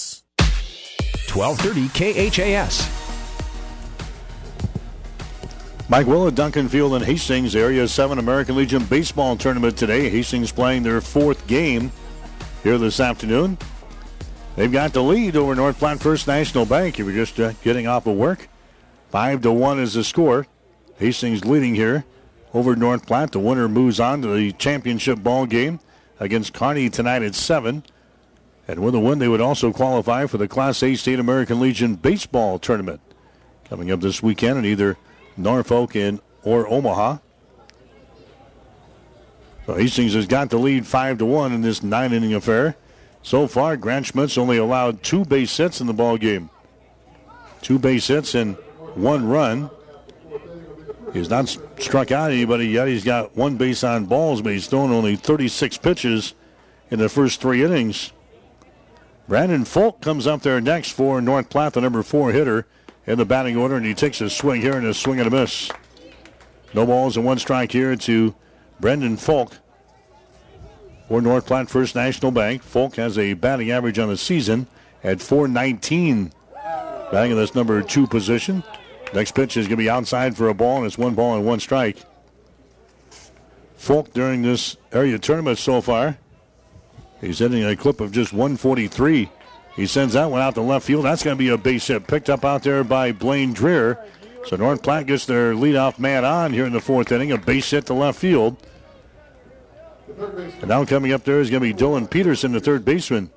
1230 KHAS. Mike Will at Duncan Field in Hastings, Area 7 American Legion Baseball Tournament today. Hastings playing their fourth game here this afternoon. They've got the lead over North Platte First National Bank. If you're just uh, getting off of work, 5 to 1 is the score. Hastings leading here over North Platte. The winner moves on to the championship ball game against Kearney tonight at 7. And with a win, they would also qualify for the Class A State American Legion Baseball Tournament coming up this weekend in either Norfolk and or Omaha. So Hastings has got the lead five to one in this nine inning affair. So far, Grant only allowed two base hits in the ball game. Two base hits and one run. He's not struck out anybody yet. He's got one base on balls, but he's thrown only 36 pitches in the first three innings. Brandon Falk comes up there next for North Platte, the number four hitter in the batting order, and he takes a swing here and a swing and a miss. No balls and one strike here to Brendan Falk for North Platte First National Bank. Falk has a batting average on the season at 419. Batting in this number two position. Next pitch is going to be outside for a ball, and it's one ball and one strike. Falk during this area tournament so far, he's hitting a clip of just 143. He sends that one out to left field. That's going to be a base hit picked up out there by Blaine Dreer. So North Platte gets their leadoff man on here in the fourth inning. A base hit to left field. And now coming up there is going to be Dylan Peterson, the third baseman.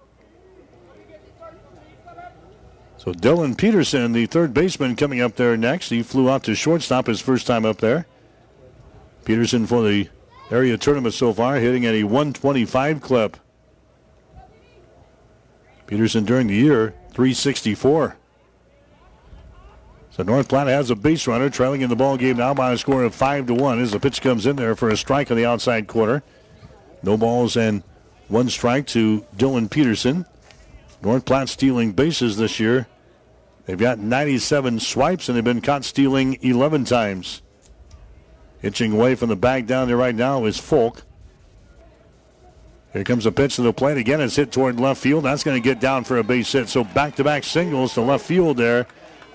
So Dylan Peterson, the third baseman, coming up there next. He flew out to shortstop his first time up there. Peterson for the area tournament so far, hitting at a 125 clip. Peterson during the year, 364. So North Platte has a base runner trailing in the ball game now by a score of five to one as the pitch comes in there for a strike on the outside corner. No balls and one strike to Dylan Peterson. North Platte stealing bases this year. They've got 97 swipes and they've been caught stealing 11 times. Hitching away from the bag down there right now is Falk. Here comes a pitch to the plate again. It's hit toward left field. That's going to get down for a base hit. So back to back singles to left field there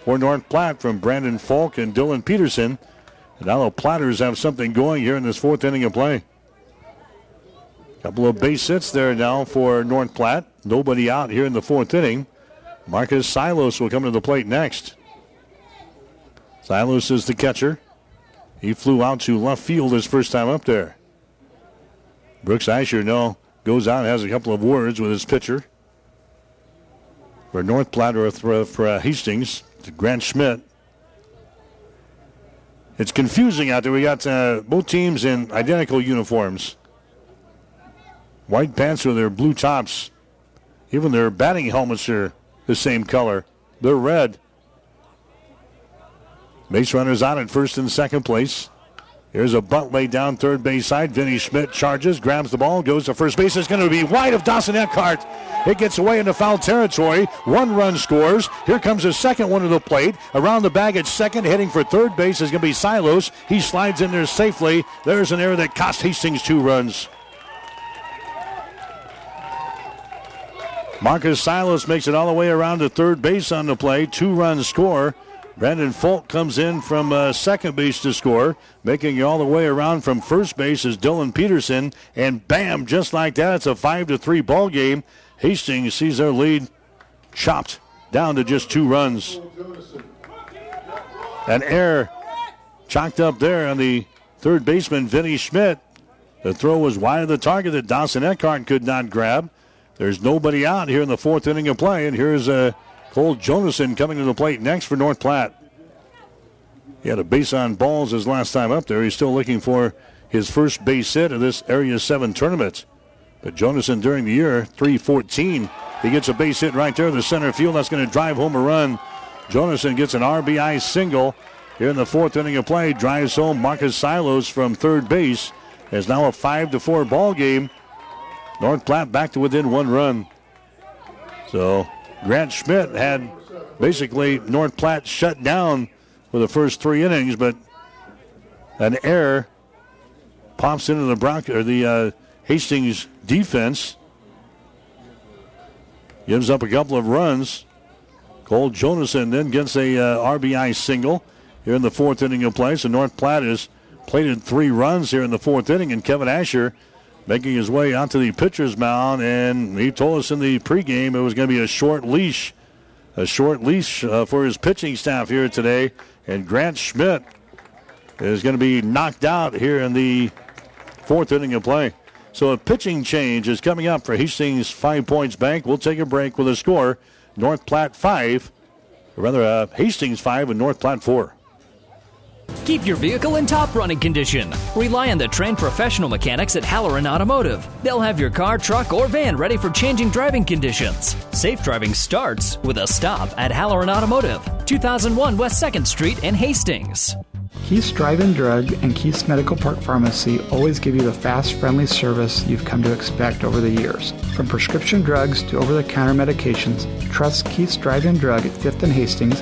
for North Platte from Brandon Falk and Dylan Peterson. And now the Platters have something going here in this fourth inning of play. Couple of base hits there now for North Platte. Nobody out here in the fourth inning. Marcus Silos will come to the plate next. Silos is the catcher. He flew out to left field his first time up there. Brooks Asher now goes out and has a couple of words with his pitcher. For North Platte or for, for uh, Hastings, to Grant Schmidt. It's confusing out there. We got uh, both teams in identical uniforms. White pants with their blue tops. Even their batting helmets are the same color. They're red. Base runners out at first and second place. Here's a bunt laid down third base side. Vinny Schmidt charges, grabs the ball, goes to first base. It's going to be wide of Dawson Eckhart. It gets away into foul territory. One run scores. Here comes the second one to the plate. Around the bag at second, heading for third base is going to be Silos. He slides in there safely. There's an error that cost Hastings two runs. Marcus Silos makes it all the way around to third base on the play. Two runs score. Brandon Falk comes in from uh, second base to score. Making it all the way around from first base is Dylan Peterson. And bam, just like that, it's a 5 to 3 ball game. Hastings sees their lead chopped down to just two runs. An error chalked up there on the third baseman, Vinny Schmidt. The throw was wide of the target that Dawson Eckhart could not grab. There's nobody out here in the fourth inning of play, and here's uh, Cole Jonason coming to the plate next for North Platte. He had a base on balls his last time up there. He's still looking for his first base hit of this Area 7 tournament. But Jonason during the year, 314, he gets a base hit right there in the center field. That's going to drive home a run. Jonason gets an RBI single here in the fourth inning of play. Drives home Marcus Silos from third base. It's now a 5 to 4 ball game. North Platte back to within one run. So Grant Schmidt had basically North Platte shut down for the first three innings, but an error pops into the Bronco or the uh, Hastings defense. Gives up a couple of runs. Cole Jonason then gets a uh, RBI single here in the fourth inning of play. So North Platte has plated three runs here in the fourth inning, and Kevin Asher making his way onto the pitcher's mound, and he told us in the pregame it was going to be a short leash, a short leash uh, for his pitching staff here today. And Grant Schmidt is going to be knocked out here in the fourth inning of play. So a pitching change is coming up for Hastings Five Points Bank. We'll take a break with a score: North Platte five, or rather uh, Hastings five and North Platte four. Keep your vehicle in top running condition. Rely on the trained professional mechanics at Halloran Automotive. They'll have your car, truck, or van ready for changing driving conditions. Safe driving starts with a stop at Halloran Automotive, 2001 West 2nd Street in Hastings. Keith's Drive-In Drug and Keith's Medical Park Pharmacy always give you the fast, friendly service you've come to expect over the years. From prescription drugs to over-the-counter medications, trust Keith's Drive-In Drug at 5th and Hastings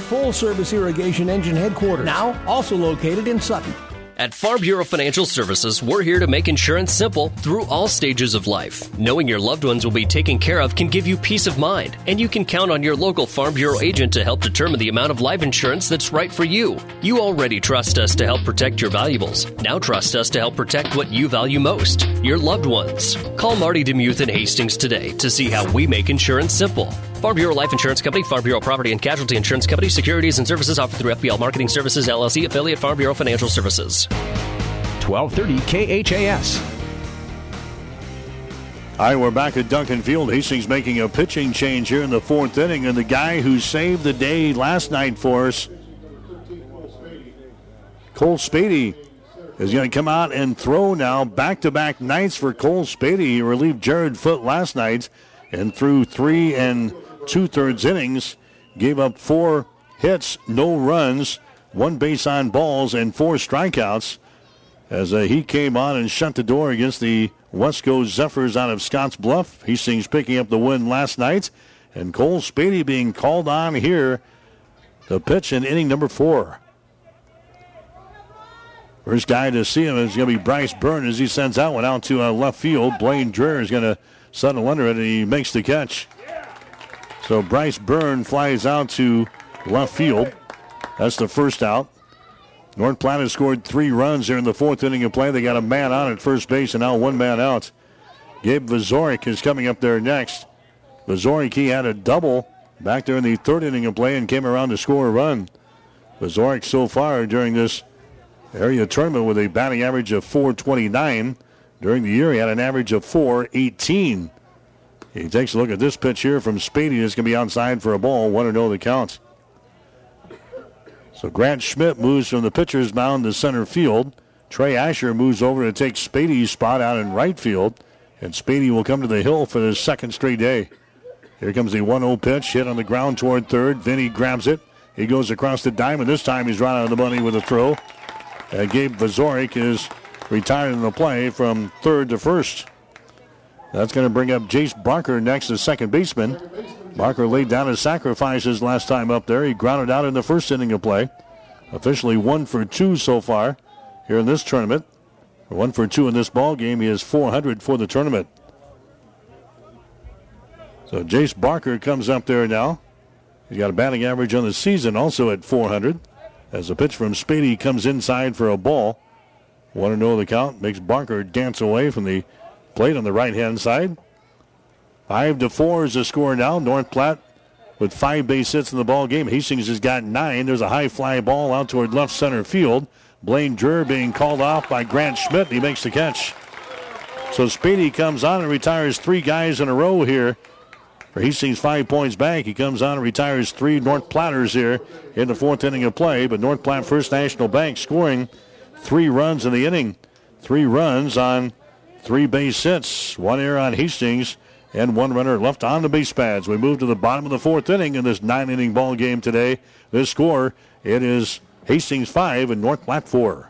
full service irrigation engine headquarters. Now, also located in Sutton. At Farm Bureau Financial Services, we're here to make insurance simple through all stages of life. Knowing your loved ones will be taken care of can give you peace of mind, and you can count on your local Farm Bureau agent to help determine the amount of life insurance that's right for you. You already trust us to help protect your valuables. Now trust us to help protect what you value most your loved ones. Call Marty Demuth in Hastings today to see how we make insurance simple. Farm Bureau Life Insurance Company, Farm Bureau Property and Casualty Insurance Company, securities and services offered through FBL Marketing Services LLC, affiliate Farm Bureau Financial Services. 1230 KHAS. All right, we're back at Duncan Field. Hastings making a pitching change here in the fourth inning, and the guy who saved the day last night for us, Cole Spady, is going to come out and throw now. Back-to-back nights for Cole Spady. He relieved Jared Foot last night and threw three and two-thirds innings, gave up four hits, no runs, one base on balls, and four strikeouts as uh, he came on and shut the door against the Westco Zephyrs out of Scotts Bluff. Hastings picking up the win last night, and Cole Spady being called on here to pitch in inning number four. First guy to see him is going to be Bryce Byrne as he sends that one out to uh, left field. Blaine Dreer is going to settle under it, and he makes the catch. So Bryce Byrne flies out to left field. That's the first out. North Platte has scored three runs here in the fourth inning of play. They got a man on at first base and now one man out. Gabe Vazorik is coming up there next. Vazorik, he had a double back there in the third inning of play and came around to score a run. Vazorik so far during this area tournament with a batting average of 429. During the year, he had an average of 418. He takes a look at this pitch here from Spady. It's going to be outside for a ball. 1 0 the count. So Grant Schmidt moves from the pitcher's mound to center field. Trey Asher moves over to take Spady's spot out in right field. And Spady will come to the hill for the second straight day. Here comes the 1 0 pitch, hit on the ground toward third. Vinny grabs it. He goes across the diamond. This time he's right out of the money with a throw. Uh, Gabe Vazorik is retired in the play from third to first. That's going to bring up Jace Barker next as second baseman. Barker laid down his sacrifices last time up there. He grounded out in the first inning of play. Officially one for two so far here in this tournament. One for two in this ball game. He is 400 for the tournament. So Jace Barker comes up there now. He's got a batting average on the season also at 400. As a pitch from Spady comes inside for a ball. Want to know the count. Makes Barker dance away from the plate on the right hand side. Five to four is the score now. North Platte with five base hits in the ball game. Hastings has got nine. There's a high fly ball out toward left center field. Blaine Dreer being called off by Grant Schmidt. He makes the catch. So Spady comes on and retires three guys in a row here for Hastings Five Points Bank. He comes on and retires three North Platters here in the fourth inning of play. But North Platte First National Bank scoring three runs in the inning. Three runs on three base hits. One error on Hastings and one runner left on the base pads. We move to the bottom of the fourth inning in this nine inning ball game today. This score, it is Hastings 5 and North Platte 4.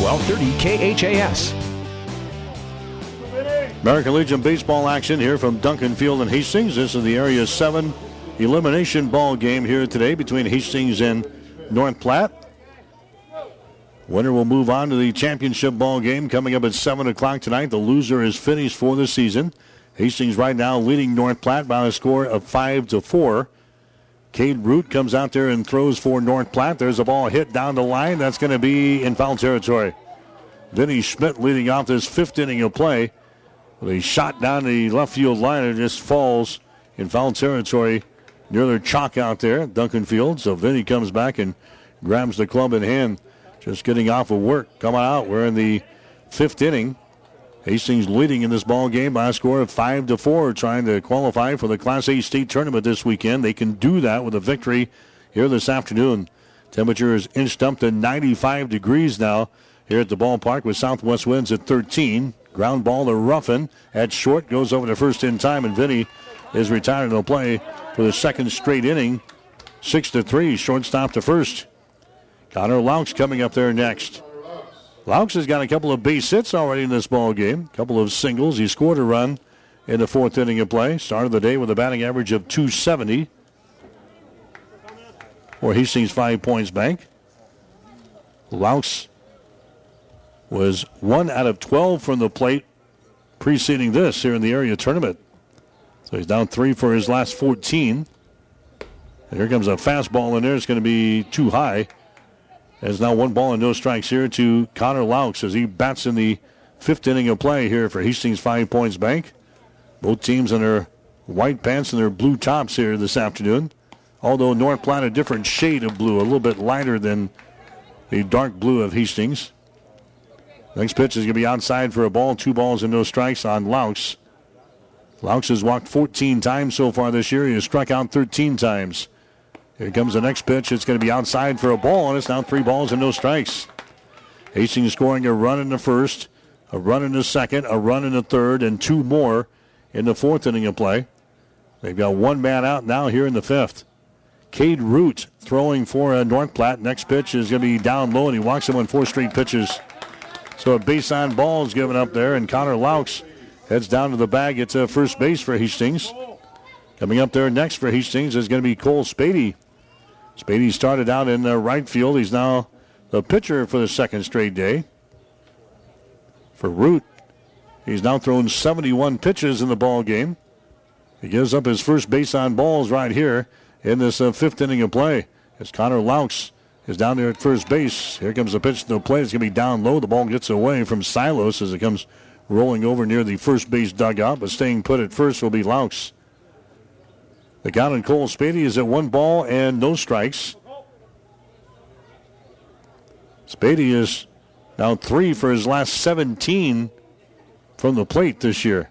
1230 KHAS. American Legion baseball action here from Duncan Field and Hastings. This is the Area 7 elimination ball game here today between Hastings and North Platte. Winner will move on to the championship ball game coming up at 7 o'clock tonight. The loser is finished for the season. Hastings right now leading North Platte by a score of 5 to 4. Cade Root comes out there and throws for North Platte. There's a ball hit down the line. That's going to be in foul territory. Vinny Schmidt leading off this fifth inning of play. A shot down the left field line. It just falls in foul territory near their chalk out there, Duncan Field. So Vinny comes back and grabs the club in hand. Just getting off of work. Coming out. We're in the fifth inning. Hastings leading in this ball game by a score of five to four, trying to qualify for the Class A state tournament this weekend. They can do that with a victory here this afternoon. Temperature is inched up to 95 degrees now here at the ballpark with southwest winds at 13. Ground ball to Ruffin at short goes over to first in time, and Vinny is retired. He'll play for the second straight inning. Six to three, shortstop to first. Connor Laux coming up there next. Laux has got a couple of base hits already in this ball game. A couple of singles. He scored a run in the fourth inning of play. Started the day with a batting average of 270 for Hastings Five Points Bank. Laux was one out of 12 from the plate preceding this here in the area tournament. So he's down three for his last 14. And here comes a fastball in there. It's going to be too high. There's now one ball and no strikes here to Connor Laux as he bats in the fifth inning of play here for Hastings Five Points Bank. Both teams in their white pants and their blue tops here this afternoon. Although North Platte a different shade of blue, a little bit lighter than the dark blue of Hastings. Next pitch is going to be outside for a ball. Two balls and no strikes on Laux. Laux has walked 14 times so far this year. He has struck out 13 times. Here comes the next pitch. It's going to be outside for a ball, and it's now three balls and no strikes. Hastings scoring a run in the first, a run in the second, a run in the third, and two more in the fourth inning of play. They've got one man out now here in the fifth. Cade Root throwing for uh, North Platte. Next pitch is going to be down low, and he walks him on four straight pitches. So a base on ball is given up there, and Connor Laux heads down to the bag at uh, first base for Hastings. Coming up there next for Hastings is going to be Cole Spady. Spady started out in uh, right field. He's now the pitcher for the second straight day. For Root, he's now thrown 71 pitches in the ball game. He gives up his first base on balls right here in this uh, fifth inning of play. As Connor Laux is down there at first base. Here comes the pitch to the plate. It's going to be down low. The ball gets away from Silos as it comes rolling over near the first base dugout, but staying put at first will be Laux. The count on Cole Spady is at one ball and no strikes. Spady is now three for his last 17 from the plate this year.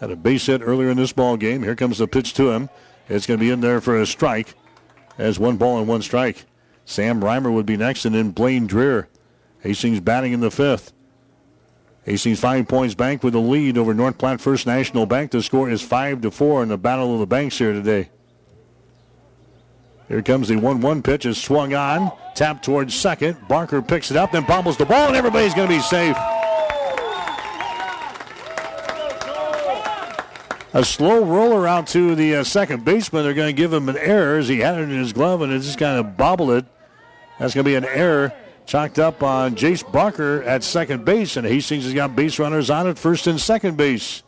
Had a base hit earlier in this ball game. Here comes the pitch to him. It's going to be in there for a strike as one ball and one strike. Sam Reimer would be next, and then Blaine Dreer. Hastings batting in the fifth. Hastings Five Points Bank with a lead over North Platte First National Bank. The score is 5 to 4 in the Battle of the Banks here today. Here comes the 1 1 pitch. is swung on. tapped towards second. Barker picks it up, then bobbles the ball, and everybody's going to be safe. A slow roller out to the uh, second baseman. They're going to give him an error as he had it in his glove and it just kind of bobbled it. That's going to be an error chalked up on Jace Barker at second base, and Hastings has got base runners on at first and second base.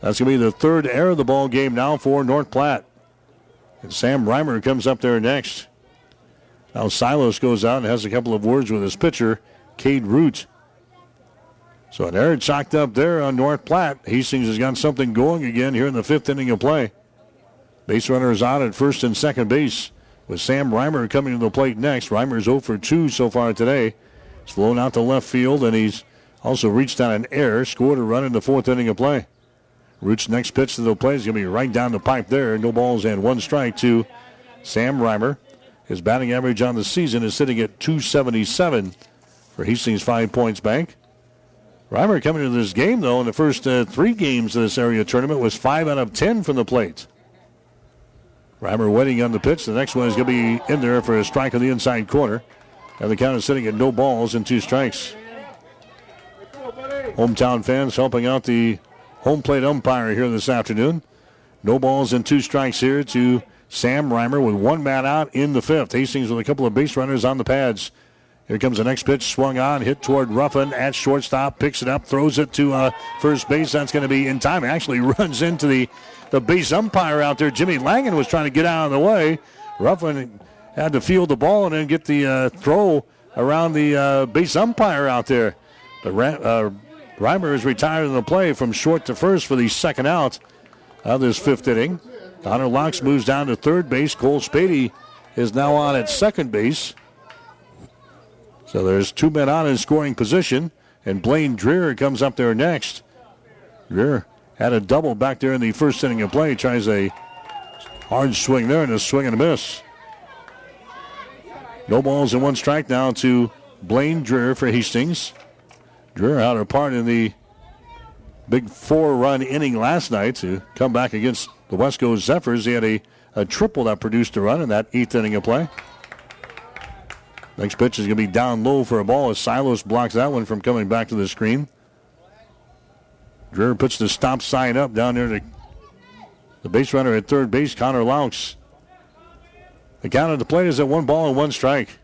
That's going to be the third error of the ball game now for North Platte. And Sam Reimer comes up there next. Now Silos goes out and has a couple of words with his pitcher, Cade Root. So an error chalked up there on North Platte. Hastings has got something going again here in the fifth inning of play. Base runner is at first and second base with Sam Reimer coming to the plate next. Reimer's 0 for 2 so far today. He's flown out to left field and he's also reached on an error, scored a run in the fourth inning of play. Root's next pitch to the plate is going to be right down the pipe there. No balls and one strike to Sam Reimer. His batting average on the season is sitting at 277 for Hastings Five Points Bank. Reimer coming into this game, though, in the first uh, three games of this area tournament was 5 out of 10 from the plate. Reimer waiting on the pitch. The next one is going to be in there for a strike on the inside corner. And the count is sitting at no balls and two strikes. Hometown fans helping out the home plate umpire here this afternoon. No balls and two strikes here to Sam Reimer with one man out in the fifth. Hastings with a couple of base runners on the pads. Here comes the next pitch, swung on, hit toward Ruffin at shortstop, picks it up, throws it to uh, first base. That's going to be in time. Actually runs into the, the base umpire out there. Jimmy Langen was trying to get out of the way. Ruffin had to field the ball and then get the uh, throw around the uh, base umpire out there. But uh, Reimer is retired in the play from short to first for the second out of this fifth inning. Connor Laux moves down to third base. Cole Spady is now on at second base. So there's two men on in scoring position, and Blaine Dreer comes up there next. Dreer had a double back there in the first inning of play. Tries a hard swing there and a swing and a miss. No balls and one strike now to Blaine Dreer for Hastings. Dreer had a part in the big four-run inning last night to come back against the Westco Zephyrs. He had a, a triple that produced a run in that eighth inning of play. Next pitch is going to be down low for a ball as Silos blocks that one from coming back to the screen. Dreer puts the stop sign up down there to the base runner at third base, Connor Laux. The count of the plate is at one ball and one strike.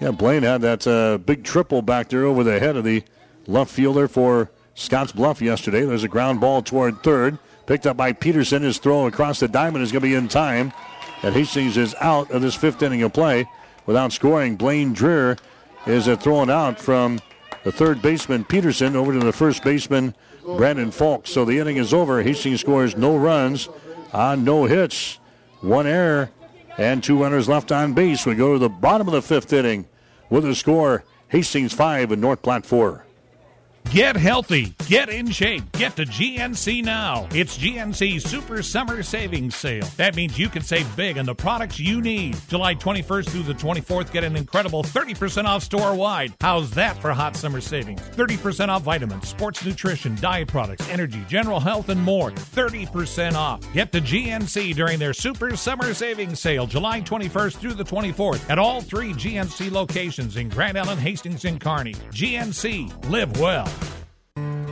Yeah, Blaine had that uh, big triple back there over the head of the left fielder for Scotts Bluff yesterday. There's a ground ball toward third. Picked up by Peterson. His throw across the diamond is going to be in time. And Hastings is out of this fifth inning of play without scoring. Blaine Dreer is thrown out from the third baseman Peterson over to the first baseman Brandon Falk. So the inning is over. Hastings scores no runs on no hits, one error, and two runners left on base. We go to the bottom of the fifth inning with a score Hastings 5 and North Platte 4. Get healthy, get in shape, get to GNC now. It's GNC's Super Summer Savings Sale. That means you can save big on the products you need. July 21st through the 24th, get an incredible 30% off store wide. How's that for hot summer savings? 30% off vitamins, sports nutrition, diet products, energy, general health, and more. 30% off. Get to GNC during their Super Summer Savings Sale, July 21st through the 24th, at all three GNC locations in Grand Island, Hastings, and Kearney. GNC, live well.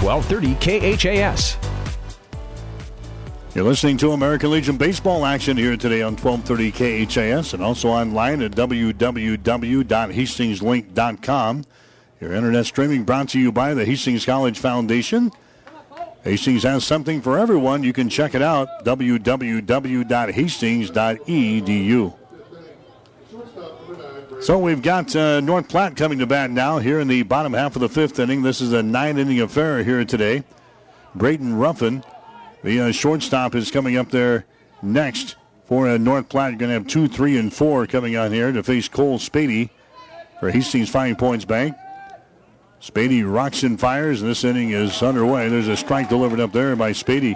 1230 KHAS. You're listening to American Legion baseball action here today on 1230 KHAS and also online at www.hastingslink.com. Your internet streaming brought to you by the Hastings College Foundation. Hastings has something for everyone. You can check it out www.hastings.edu. So we've got uh, North Platte coming to bat now here in the bottom half of the fifth inning. This is a nine inning affair here today. Braden Ruffin, the uh, shortstop, is coming up there next for uh, North Platte. Going to have two, three, and four coming on here to face Cole Spady for Hastings Five Points Bank. Spady rocks and fires, and this inning is underway. There's a strike delivered up there by Spady.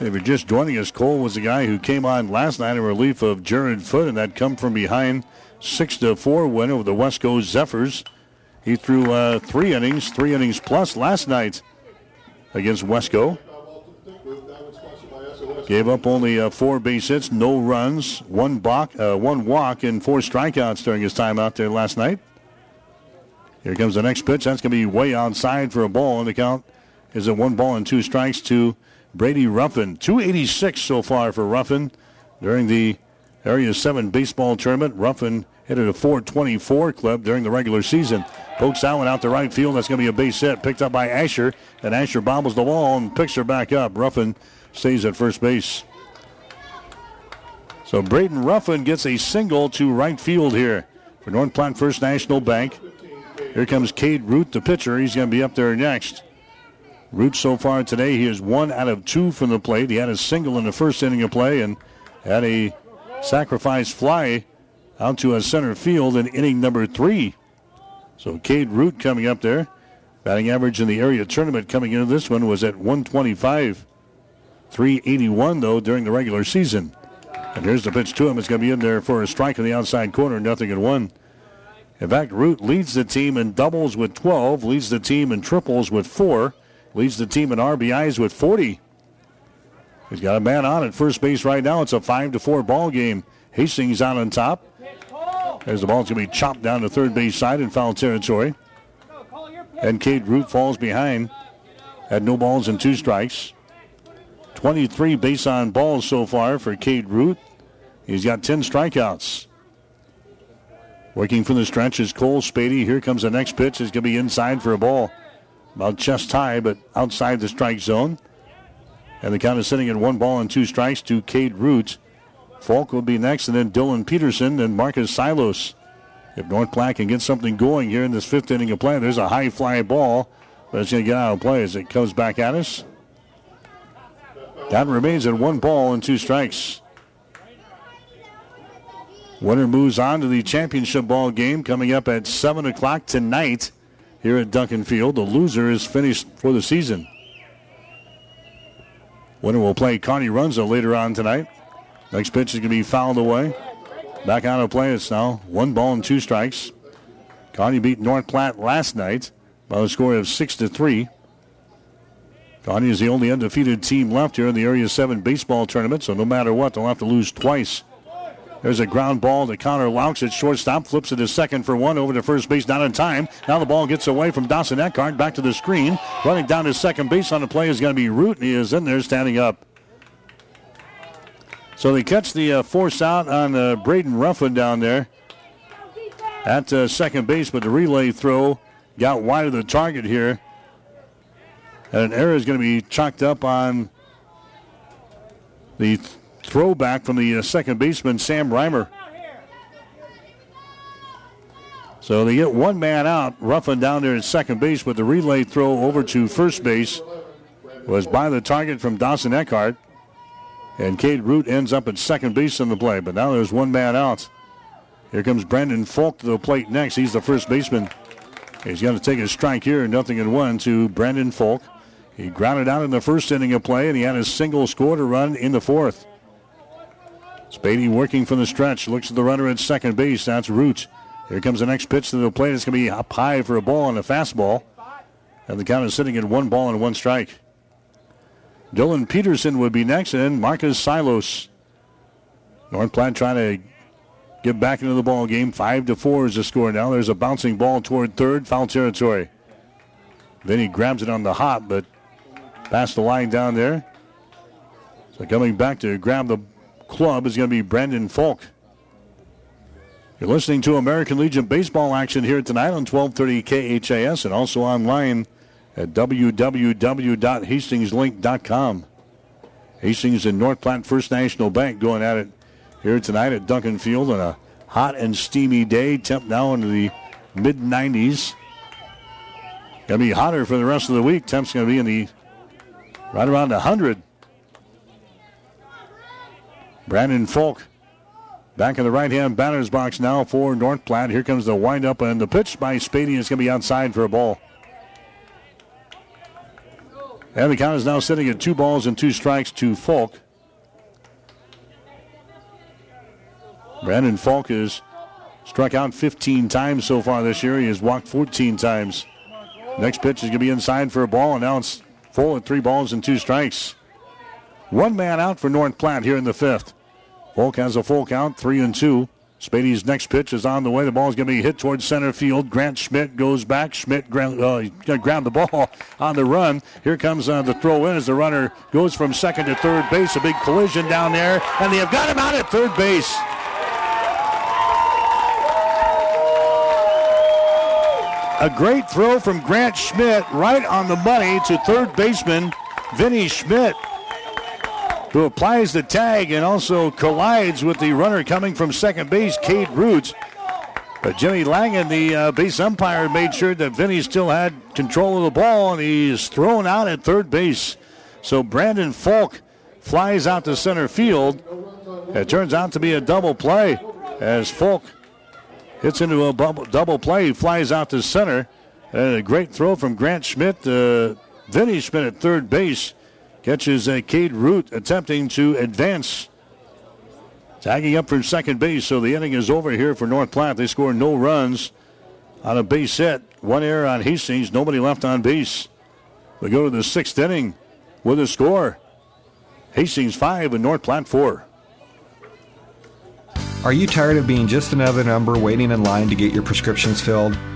If you're just joining us, Cole was the guy who came on last night in relief of Jared Foot, and that come from behind six to four win over the Westco Zephyrs. He threw uh, three innings, three innings plus last night against Westco. Gave up only uh, four base hits, no runs, one balk, uh, one walk, and four strikeouts during his time out there last night. Here comes the next pitch. That's going to be way outside for a ball, and the count is at one ball and two strikes to Brady Ruffin. 286 so far for Ruffin during the Area 7 baseball tournament. Ruffin hit at a 424 clip during the regular season. Pokes that one out to right field. That's going to be a base hit. Picked up by Asher. And Asher bobbles the ball and picks her back up. Ruffin stays at first base. So Braden Ruffin gets a single to right field here for North Platte First National Bank. Here comes Cade Root, the pitcher. He's going to be up there next. Root so far today, he is one out of two from the plate. He had a single in the first inning of play and had a sacrifice fly out to a center field in inning number three. So Cade Root coming up there. Batting average in the area tournament coming into this one was at 125. 381 though during the regular season. And here's the pitch to him. It's going to be in there for a strike in the outside corner, nothing at one. In fact, Root leads the team in doubles with 12, leads the team in triples with four, leads the team in RBIs with 40. He's got a man on at first base right now. It's a five to four ball game. Hastings out on top. As the ball ball's going to be chopped down to third base side in foul territory. And Cade Root falls behind at no balls and two strikes. 23 base on balls so far for Cade Root. He's got 10 strikeouts. Working from the stretch is Cole Spady. Here comes the next pitch. It's going to be inside for a ball. About chest high, but outside the strike zone. And the count is sitting at one ball and two strikes to Cade Root. Falk will be next, and then Dylan Peterson and Marcus Silos. If North Platte can get something going here in this fifth inning of play, there's a high fly ball, but it's going to get out of play as it comes back at us. That remains at one ball and two strikes. Winner moves on to the championship ball game coming up at 7 o'clock tonight here at Duncan Field. The loser is finished for the season. Winner will play Kearney Runza later on tonight. Next pitch is going to be fouled away. Back out of play. It's now one ball and two strikes. Kearney beat North Platte last night by a score of six to three. Kearney is the only undefeated team left here in the Area 7 baseball tournament, so no matter what, they'll have to lose twice. There's a ground ball to Connor Laux at shortstop, flips it to second for one over to first base, not in time. Now the ball gets away from Dawson Eckhart, back to the screen. Running down to second base on the play is going to be Root, and he is in there standing up. So they catch the uh, force out on uh, Braden Ruffin down there at uh, second base, but the relay throw got wide of the target here. And an error is going to be chalked up on the throwback from the uh, second baseman, Sam Reimer. So they get one man out, Ruffin down there at second base, but the relay throw over to first base was by the target from Dawson Eckhart. And Cade Root ends up at second base in the play, but now there's one man out. Here comes Brandon Falk to the plate next. He's the first baseman. He's going to take a strike here, nothing in one to Brandon Falk. He grounded out in the first inning of play, and he had a single score to run in the fourth. Spady working from the stretch, looks at the runner at second base. That's Root. Here comes the next pitch to the plate. It's going to be up high for a ball and a fastball. And the count is sitting at one ball and one strike. Dylan Peterson would be next, and Marcus Silos. North Platte trying to get back into the ball game. Five to four is the score now. There's a bouncing ball toward third, foul territory. Then he grabs it on the hop, but past the line down there. So coming back to grab the club is going to be Brandon Falk. You're listening to American Legion baseball action here tonight on 1230 KHAS and also online at www.hastingslink.com. Hastings and North Platte First National Bank going at it here tonight at Duncan Field on a hot and steamy day. Temp now into the mid 90s. Gonna be hotter for the rest of the week. Temp's gonna be in the right around 100. Brandon Falk Back in the right hand batter's box now for North Platte. Here comes the windup and the pitch by Spady is going to be outside for a ball. And the count is now sitting at two balls and two strikes to Falk. Brandon Falk has struck out 15 times so far this year. He has walked 14 times. Next pitch is going to be inside for a ball, and now it's full at three balls and two strikes. One man out for North Platte here in the fifth. Falk has a full count, three and two. Spady's next pitch is on the way. The ball is going to be hit towards center field. Grant Schmidt goes back. Schmidt ground, uh, ground the ball on the run. Here comes uh, the throw in as the runner goes from second to third base. A big collision down there, and they have got him out at third base. A great throw from Grant Schmidt right on the money to third baseman Vinny Schmidt who applies the tag and also collides with the runner coming from second base, Cade Roots. But Jimmy Langen, the uh, base umpire, made sure that Vinny still had control of the ball, and he's thrown out at third base. So Brandon Falk flies out to center field. It turns out to be a double play as Falk hits into a double play, He flies out to center. And a great throw from Grant Schmidt. Uh, Vinny Schmidt at third base Catches uh, Cade Root attempting to advance. Tagging up for second base, so the inning is over here for North Platte. They score no runs on a base hit. One error on Hastings, nobody left on base. We go to the sixth inning with a score. Hastings 5 and North Platte 4. Are you tired of being just another number waiting in line to get your prescriptions filled?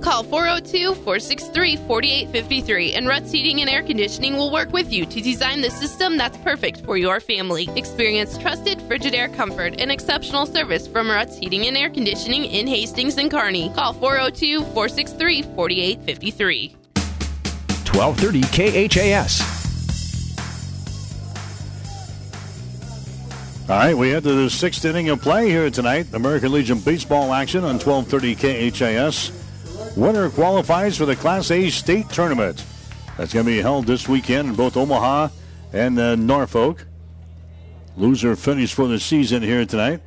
Call 402 463 4853 and Ruts Heating and Air Conditioning will work with you to design the system that's perfect for your family. Experience trusted Frigidaire comfort and exceptional service from Ruts Heating and Air Conditioning in Hastings and Kearney. Call 402 463 4853. 1230 KHAS. All right, we head to the sixth inning of play here tonight. American Legion baseball action on 1230 KHAS. Winner qualifies for the Class A state tournament. That's going to be held this weekend in both Omaha and uh, Norfolk. Loser finished for the season here tonight.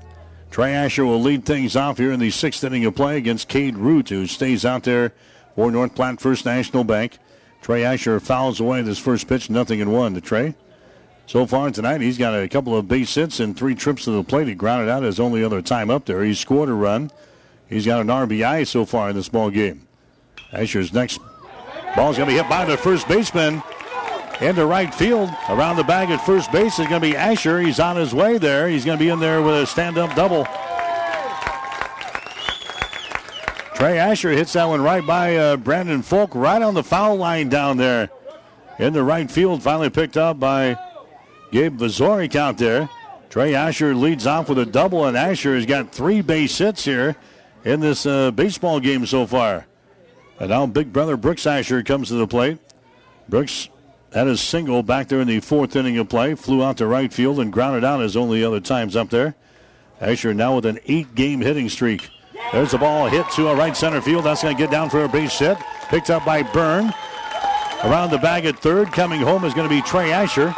Trey Asher will lead things off here in the sixth inning of play against Cade Root, who stays out there for North Platte First National Bank. Trey Asher fouls away this first pitch, nothing in one to Trey. So far tonight, he's got a couple of base hits and three trips to the plate. He grounded out his only other time up there. He scored a run. He's got an RBI so far in this ball game. Asher's next ball's going to be hit by the first baseman into right field. Around the bag at first base is going to be Asher. He's on his way there. He's going to be in there with a stand-up double. Trey Asher hits that one right by uh, Brandon Falk, right on the foul line down there in the right field. Finally picked up by Gabe Vazorik out there. Trey Asher leads off with a double, and Asher has got three base hits here in this uh, baseball game so far. And now big brother Brooks Asher comes to the plate. Brooks had a single back there in the fourth inning of play, flew out to right field and grounded out his only other times up there. Asher now with an eight game hitting streak. There's the ball hit to a right center field. That's going to get down for a base hit. Picked up by Byrne. Around the bag at third. Coming home is going to be Trey Asher.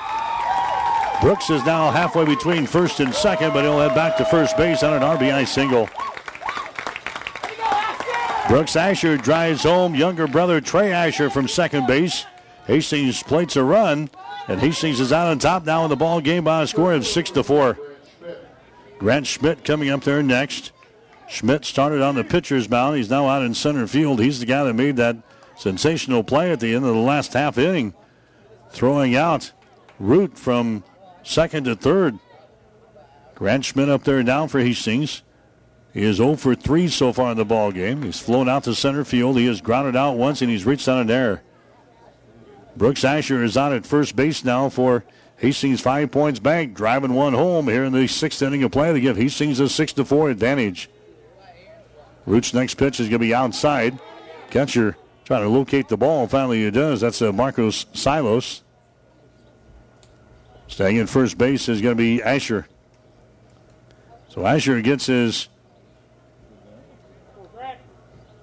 Brooks is now halfway between first and second, but he'll head back to first base on an RBI single. Brooks Asher drives home younger brother Trey Asher from second base. Hastings plates a run, and Hastings is out on top now in the ball game by a score of six to four. Grant Schmidt coming up there next. Schmidt started on the pitcher's mound. He's now out in center field. He's the guy that made that sensational play at the end of the last half inning, throwing out Root from second to third. Grant Schmidt up there now for Hastings. He is 0 for 3 so far in the ball game. He's flown out to center field. He has grounded out once and he's reached on an error. Brooks Asher is on at first base now for Hastings Five Points Bank, driving one home here in the sixth inning of play to give Hastings a 6 to 4 advantage. Root's next pitch is going to be outside. Catcher trying to locate the ball. Finally, he does. That's uh, Marcus Silos. Staying in first base is going to be Asher. So Asher gets his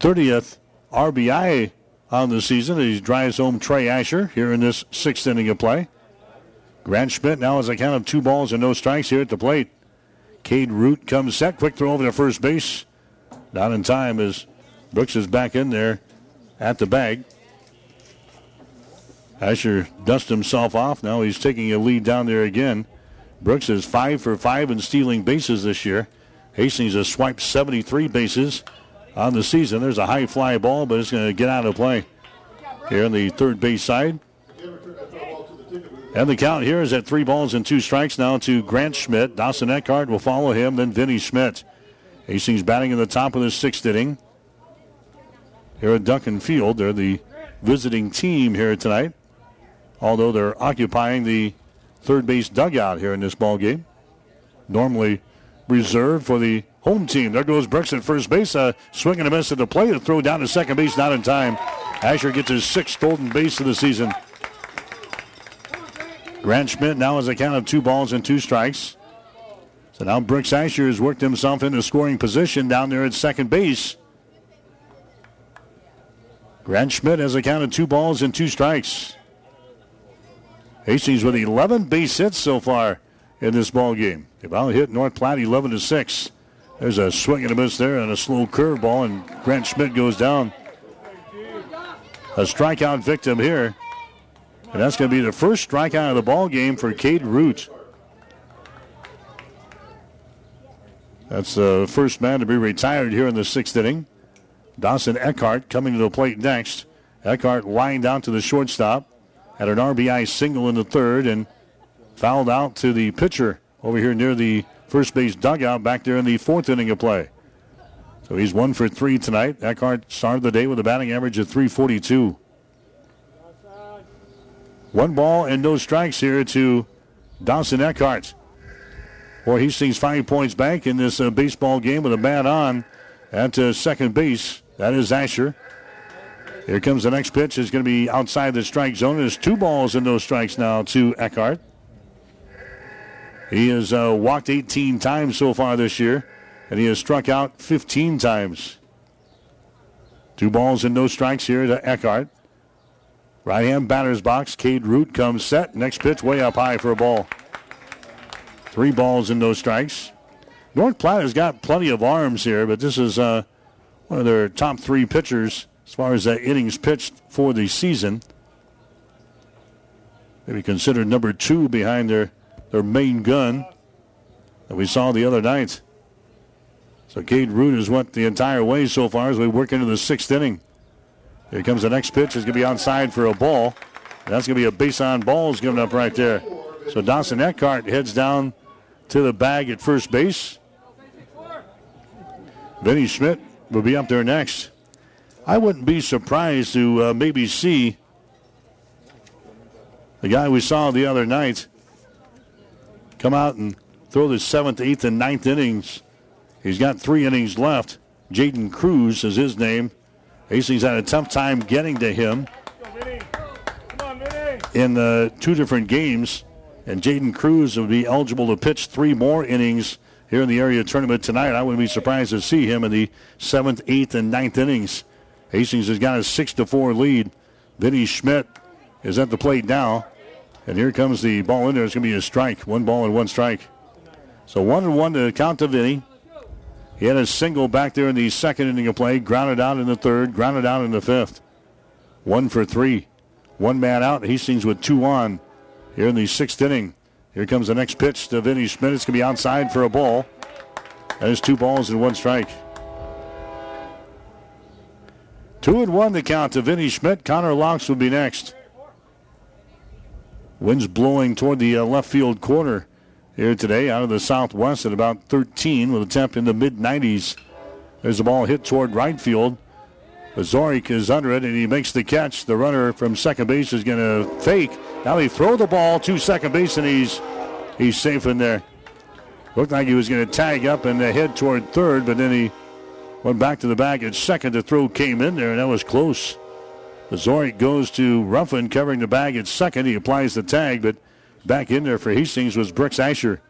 30th RBI on the season. He drives home Trey Asher here in this sixth inning of play. Grant Schmidt now has a count of two balls and no strikes here at the plate. Cade Root comes set. Quick throw over to first base. Not in time as Brooks is back in there at the bag. Asher dusts himself off. Now he's taking a lead down there again. Brooks is five for five in stealing bases this year. Hastings has swiped 73 bases on the season. There's a high fly ball, but it's going to get out of play here on the third base side. And the count here is at three balls and two strikes now to Grant Schmidt. Dawson Eckhart will follow him, then Vinny Schmidt. Hastings batting in the top of the sixth inning. Here at Duncan Field, they're the visiting team here tonight. Although they're occupying the third base dugout here in this ball game. Normally reserved for the home team. There goes Brooks at first base. Uh, swing and a miss at the plate. A throw down to second base, not in time. Asher gets his sixth stolen base of the season. Grant Schmidt now has a count of two balls and two strikes. So now Brooks Asher has worked himself into scoring position down there at second base. Grant Schmidt has a count of two balls and two strikes. Hastings with 11 base hits so far in this ball game. They've out hit North Platte 11 to 6. There's a swing and a miss there and a slow curveball, and Grant Schmidt goes down. A strikeout victim here. And that's going to be the first strikeout of the ball game for Cade Root. That's the first man to be retired here in the sixth inning. Dawson Eckhart coming to the plate next. Eckhart lined out to the shortstop. Had an RBI single in the third and fouled out to the pitcher over here near the first base dugout back there in the fourth inning of play. So he's one for three tonight. Eckhart started the day with a batting average of 342. One ball and no strikes here to Dawson Eckhart. Boy, he sees five points back in this uh, baseball game with a bat on at uh, second base. That is Asher. Here comes the next pitch. It's going to be outside the strike zone. There's two balls and no strikes now to Eckhart. He has uh, walked 18 times so far this year, and he has struck out 15 times. Two balls and no strikes here to Eckhart. Right hand batter's box. Cade Root comes set. Next pitch way up high for a ball. Three balls and no strikes. North Platte has got plenty of arms here, but this is uh, one of their top three pitchers as far as uh, innings pitched for the season. maybe considered number two behind their, their main gun that we saw the other night. So Cade Root has went the entire way so far as we work into the sixth inning. Here comes the next pitch. It's going to be onside for a ball. That's going to be a base on balls given up right there. So Dawson Eckhart heads down to the bag at first base. Vinny Schmidt will be up there next. I wouldn't be surprised to uh, maybe see the guy we saw the other night come out and throw the seventh, eighth, and ninth innings. He's got three innings left. Jaden Cruz is his name. Hastings had a tough time getting to him in uh, two different games. And Jaden Cruz will be eligible to pitch three more innings here in the area tournament tonight. I wouldn't be surprised to see him in the seventh, eighth, and ninth innings. Hastings has got a six to four lead. Vinny Schmidt is at the plate now. And here comes the ball in there. It's going to be a strike. One ball and one strike. So one and one to count to Vinny. He had a single back there in the second inning of play, grounded out in the third, grounded out in the fifth. One for three. One man out. Hastings with two on here in the sixth inning. Here comes the next pitch to Vinny Schmidt. It's going to be outside for a ball. That is two balls and one strike. Two and one the count to Vinny Schmidt. Connor Laux will be next. Winds blowing toward the uh, left field corner here today out of the southwest at about 13 with a temp in the mid 90s. There's a ball hit toward right field. Zorik is under it and he makes the catch. The runner from second base is going to fake. Now he throw the ball to second base and he's he's safe in there. Looked like he was going to tag up and head toward third, but then he went back to the bag at second. The throw came in there and that was close. Zorik goes to Ruffin covering the bag at second. He applies the tag, but back in there for Hastings was Brooks Asher.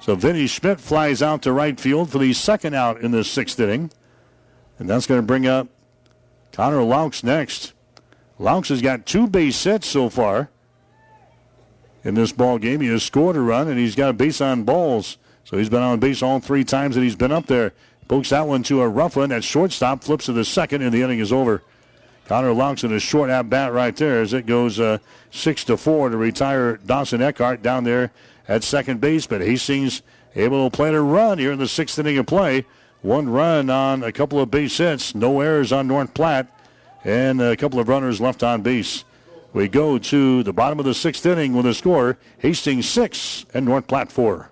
So Vinny Schmidt flies out to right field for the second out in the sixth inning. And that's going to bring up Connor Laux next. Laux has got two base hits so far in this ball game. He has scored a run and he's got a base on balls. So he's been on base all three times that he's been up there. Pokes that one to a Ruffin at shortstop, flips to the second, and the inning is over. Connor in a short at bat right there as it goes uh, six to four to retire Dawson Eckhart down there at second base. But Hastings able to play a run here in the sixth inning of play. One run on a couple of base hits, no errors on North Platte, and a couple of runners left on base. We go to the bottom of the sixth inning with a score Hastings 6 and North Platte 4.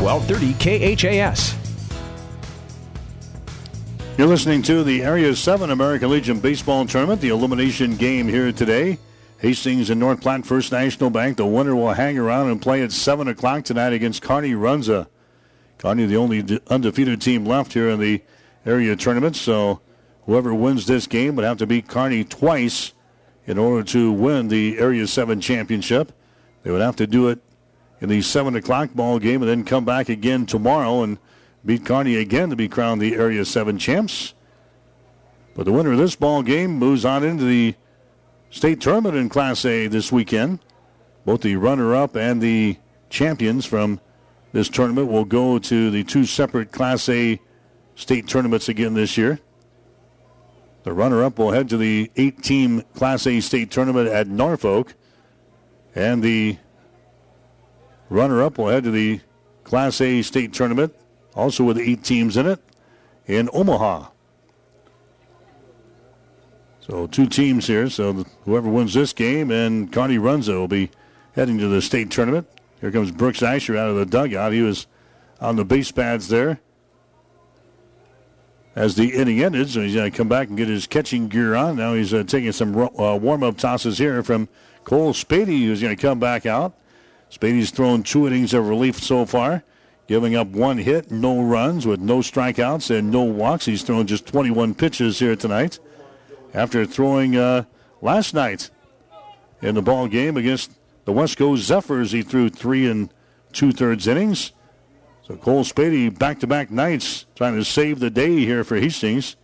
1230 KHAS. You're listening to the Area 7 American Legion Baseball Tournament, the elimination game here today. Hastings and North Platte First National Bank. The winner will hang around and play at 7 o'clock tonight against Kearney Runza. Kearney, the only undefeated team left here in the area tournament, so whoever wins this game would have to beat Kearney twice in order to win the Area 7 championship. They would have to do it in the 7 o'clock ball game and then come back again tomorrow and beat Kearney again to be crowned the Area 7 champs. But the winner of this ball game moves on into the state tournament in Class A this weekend. Both the runner-up and the champions from this tournament will go to the two separate Class A state tournaments again this year. The runner-up will head to the eight-team Class A state tournament at Norfolk, and the Runner up will head to the Class A state tournament, also with eight teams in it, in Omaha. So two teams here. So whoever wins this game and Kearney Runza will be heading to the state tournament. Here comes Brooks Asher out of the dugout. He was on the base pads there as the inning ended. So he's going to come back and get his catching gear on. Now he's uh, taking some uh, warm up tosses here from Cole Spady, who's going to come back out. Spady's thrown two innings of relief so far, giving up one hit, no runs, with no strikeouts and no walks. He's thrown just 21 pitches here tonight after throwing uh, last night in the ball game against the Westco Zephyrs. He threw three and two thirds innings. So Cole Spady back to back nights trying to save the day here for Hastings.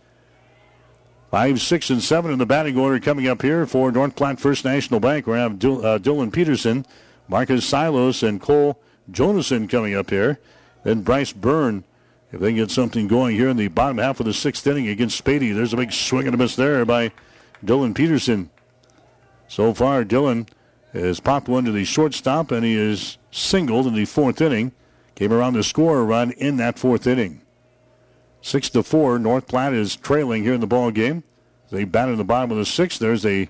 Five, six, and seven in the batting order coming up here for North Platte First National Bank. We have uh, Dylan Peterson, Marcus Silos, and Cole Jonason coming up here. Then Bryce Byrne, if they get something going here in the bottom half of the sixth inning against Spady. There's a big swing and a miss there by Dylan Peterson. So far, Dylan has popped one to the shortstop, and he is singled in the fourth inning. Came around to score a run in that fourth inning. Six to four. North Platte is trailing here in the ball game. They bat in the bottom of the sixth. There's a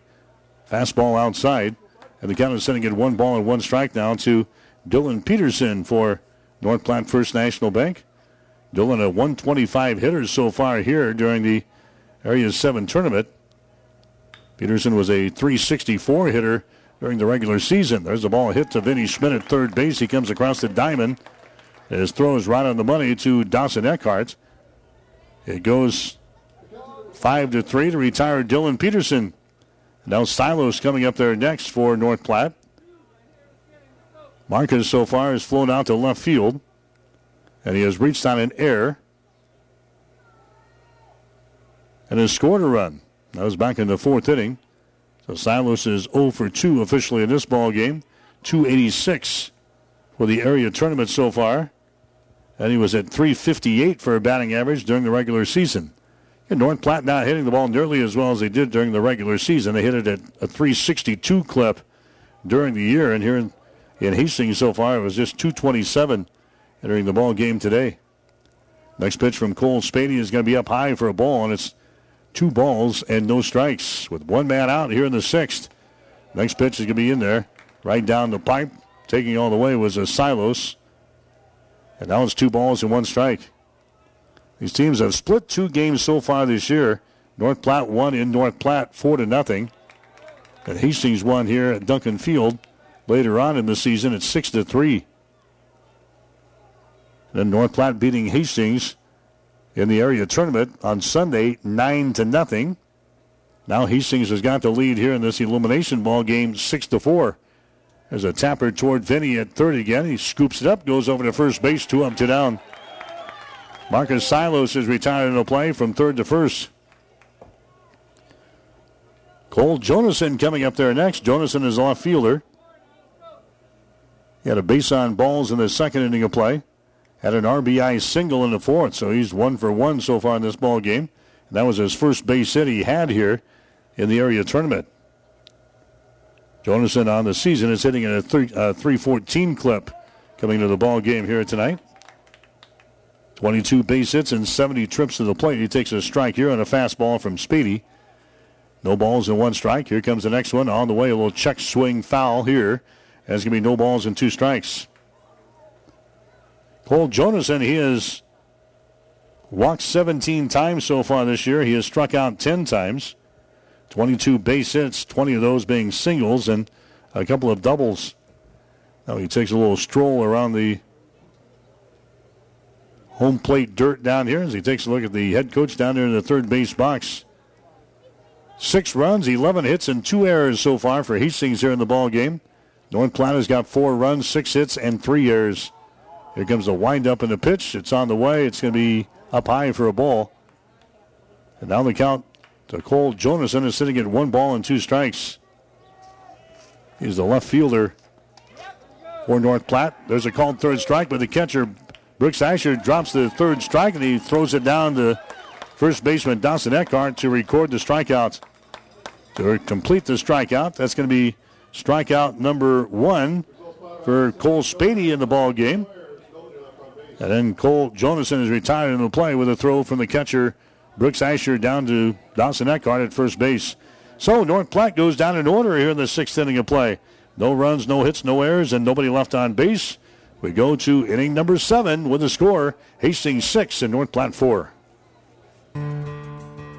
fastball outside, and the count is sending it one ball and one strike now to Dylan Peterson for North Platte First National Bank. Dylan a 125 hitters so far here during the Area 7 tournament. Peterson was a 364 hitter during the regular season. There's a ball hit to Vinny Schmidt at third base. He comes across the diamond. His throw is right on the money to Dawson Eckhart. It goes five to three to retire Dylan Peterson. Now Silos coming up there next for North Platte. Marcus so far has flown out to left field, and he has reached on an air and has scored a run. That was back in the fourth inning. So Silos is 0 for 2 officially in this ball game. 286 for the area tournament so far. And he was at 358 for a batting average during the regular season. And North Platte not hitting the ball nearly as well as they did during the regular season. They hit it at a 362 clip during the year. And here in, in Hastings so far, it was just 227 entering the ball game today. Next pitch from Cole Spady is going to be up high for a ball, and it's two balls and no strikes with one man out here in the sixth. Next pitch is going to be in there, right down the pipe. Taking all the way was a Silos. And now it's two balls and one strike. These teams have split two games so far this year. North Platte won in North Platte four to nothing. And Hastings won here at Duncan Field later on in the season at six to three. Then North Platte beating Hastings in the area tournament on Sunday, nine to nothing. Now Hastings has got the lead here in this elimination ball game, six to four. There's a tapper toward Vinny at third again. He scoops it up, goes over to first base, two up to down. Marcus Silos is retired in the play from third to first. Cole Jonason coming up there next. Jonason is off fielder. He had a base on balls in the second inning of play. Had an RBI single in the fourth, so he's one for one so far in this ball game. And that was his first base hit he had here in the area tournament. Jonason on the season is hitting at a 3, uh, 314 clip coming to the ball game here tonight. 22 base hits and 70 trips to the plate. He takes a strike here on a fastball from Spady. No balls and one strike. Here comes the next one on the way. A little check swing foul here. There's going to be no balls and two strikes. Cole Jonason, he has walked 17 times so far this year. He has struck out 10 times. 22 base hits, 20 of those being singles, and a couple of doubles. Now he takes a little stroll around the home plate dirt down here as he takes a look at the head coach down there in the third base box. Six runs, 11 hits, and two errors so far for Hastings here in the ball game. North Platte has got four runs, six hits, and three errors. Here comes the windup in the pitch. It's on the way. It's going to be up high for a ball. And now the count to Cole Jonason is sitting at one ball and two strikes. He's the left fielder for North Platte. There's a called third strike, but the catcher, Brooks Asher, drops the third strike and he throws it down to first baseman Dawson Eckhart to record the strikeout. To complete the strikeout, that's going to be strikeout number one for Cole Spady in the ball game. And then Cole Jonason is retired in the play with a throw from the catcher, Brooks Asher down to Dawson Eckhart at first base. So North Platte goes down in order here in the sixth inning of play. No runs, no hits, no errors, and nobody left on base. We go to inning number seven with a score Hastings six and North Platte four.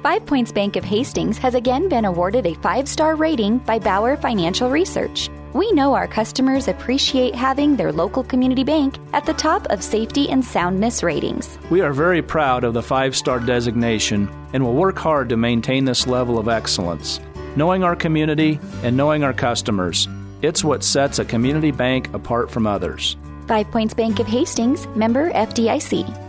Five Points Bank of Hastings has again been awarded a five star rating by Bauer Financial Research. We know our customers appreciate having their local community bank at the top of safety and soundness ratings. We are very proud of the five star designation and will work hard to maintain this level of excellence. Knowing our community and knowing our customers, it's what sets a community bank apart from others. Five Points Bank of Hastings, member FDIC.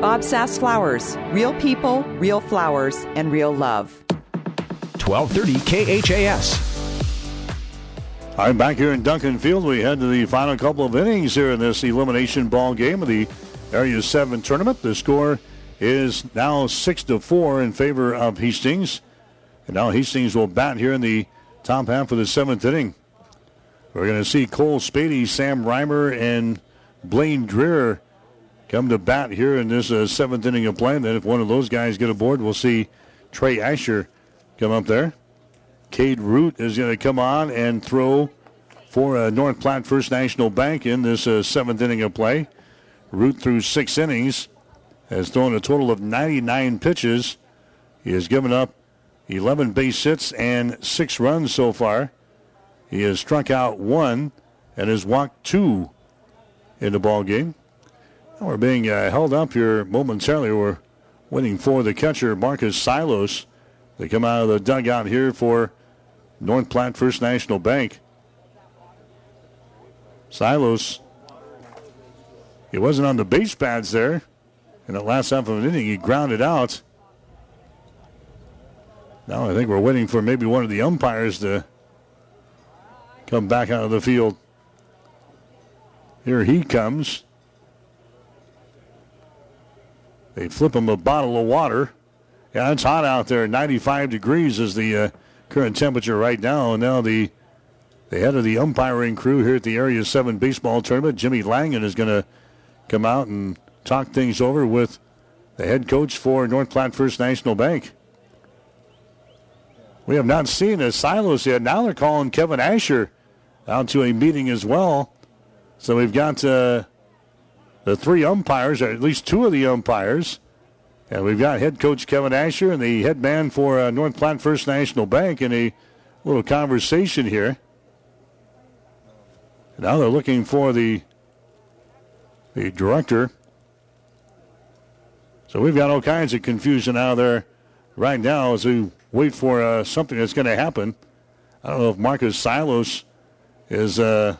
Bob Sass Flowers. Real people, real flowers, and real love. 1230 KHAS. I'm back here in Duncan Field. We head to the final couple of innings here in this elimination ball game of the Area 7 tournament. The score is now 6 to 4 in favor of Hastings. And now Hastings will bat here in the top half of the seventh inning. We're going to see Cole Spady, Sam Reimer, and Blaine Dreer come to bat here in this uh, seventh inning of play. And then if one of those guys get aboard, we'll see Trey Asher come up there. Cade Root is going to come on and throw for uh, North Platte First National Bank in this uh, seventh inning of play. Root through six innings has thrown a total of 99 pitches. He has given up 11 base hits and six runs so far. He has struck out one and has walked two in the ball game. We're being uh, held up here momentarily. We're waiting for the catcher, Marcus Silos, to come out of the dugout here for North Platte First National Bank. Silos, he wasn't on the base pads there. In the last half of an inning, he grounded out. Now I think we're waiting for maybe one of the umpires to come back out of the field. Here he comes. They flip him a bottle of water. Yeah, it's hot out there. 95 degrees is the uh, current temperature right now. And now the the head of the umpiring crew here at the Area 7 baseball tournament, Jimmy Langen, is going to come out and talk things over with the head coach for North Platte First National Bank. We have not seen a Silos yet. Now they're calling Kevin Asher out to a meeting as well. So we've got uh, the three umpires, or at least two of the umpires. And we've got head coach Kevin Asher and the head man for uh, North Platte First National Bank in a little conversation here. Now they're looking for the the director. So we've got all kinds of confusion out there right now as we wait for uh, something that's going to happen. I don't know if Marcus Silos is uh,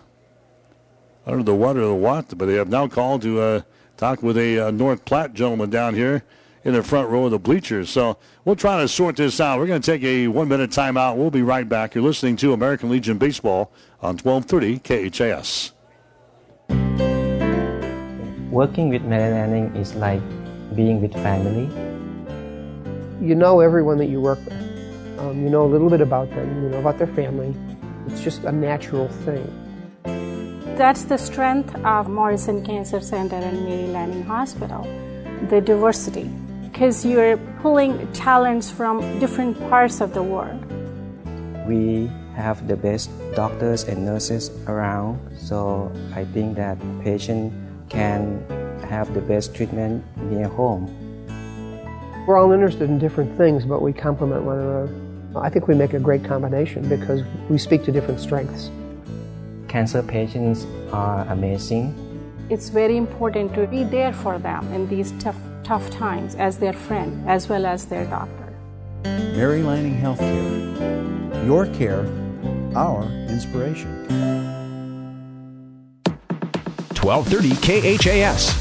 under the water or the what, but they have now called to uh, talk with a uh, North Platte gentleman down here in the front row of the bleachers. So we'll try to sort this out. We're going to take a one minute timeout. We'll be right back. You're listening to American Legion Baseball on 1230 KHAS. Working with Mary Lanning is like being with family. You know everyone that you work with. Um, you know a little bit about them. You know about their family. It's just a natural thing. That's the strength of Morrison Cancer Center and Mary Lanning Hospital, the diversity, because you're pulling talents from different parts of the world. We have the best doctors and nurses around, so I think that patient can have the best treatment near home. We're all interested in different things, but we complement one another. I think we make a great combination because we speak to different strengths. Cancer patients are amazing. It's very important to be there for them in these tough, tough times as their friend as well as their doctor. Mary Lanning Healthcare. Your care, our inspiration. 1230 KHAS.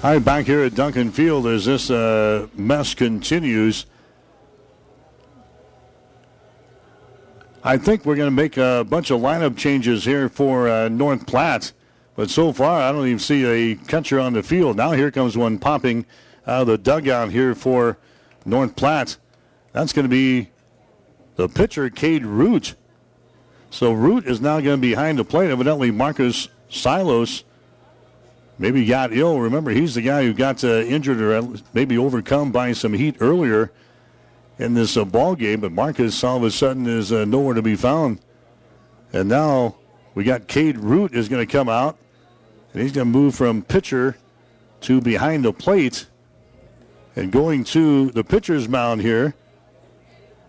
Hi, back here at Duncan Field as this uh, mess continues. I think we're going to make a bunch of lineup changes here for uh, North Platte. But so far, I don't even see a catcher on the field. Now here comes one popping out of the dugout here for North Platte. That's going to be the pitcher, Cade Root. So Root is now going to be behind the plate. Evidently, Marcus Silos maybe got ill. Remember, he's the guy who got uh, injured or maybe overcome by some heat earlier in this uh, ball game. But Marcus all of a sudden is uh, nowhere to be found. And now we got Cade Root is going to come out, and he's going to move from pitcher to behind the plate. And going to the pitcher's mound here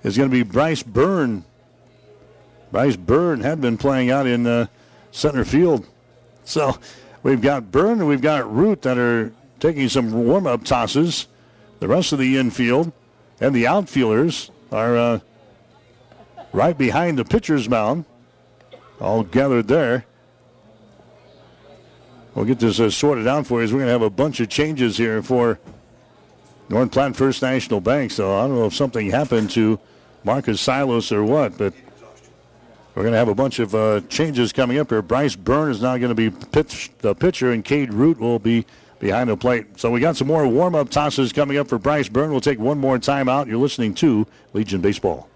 is going to be Bryce Byrne. Bryce Byrne had been playing out in uh, center field. So We've got Byrne and we've got Root that are taking some warm up tosses. The rest of the infield and the outfielders are uh, right behind the pitcher's mound, all gathered there. We'll get this uh, sorted out for you. We're going to have a bunch of changes here for North Platte First National Bank. So I don't know if something happened to Marcus Silos or what, but we're going to have a bunch of uh, changes coming up here. Bryce Byrne is now going to be pitch, the pitcher, and Cade Root will be behind the plate. So we got some more warm up tosses coming up for Bryce Byrne. We'll take one more time out. You're listening to Legion Baseball.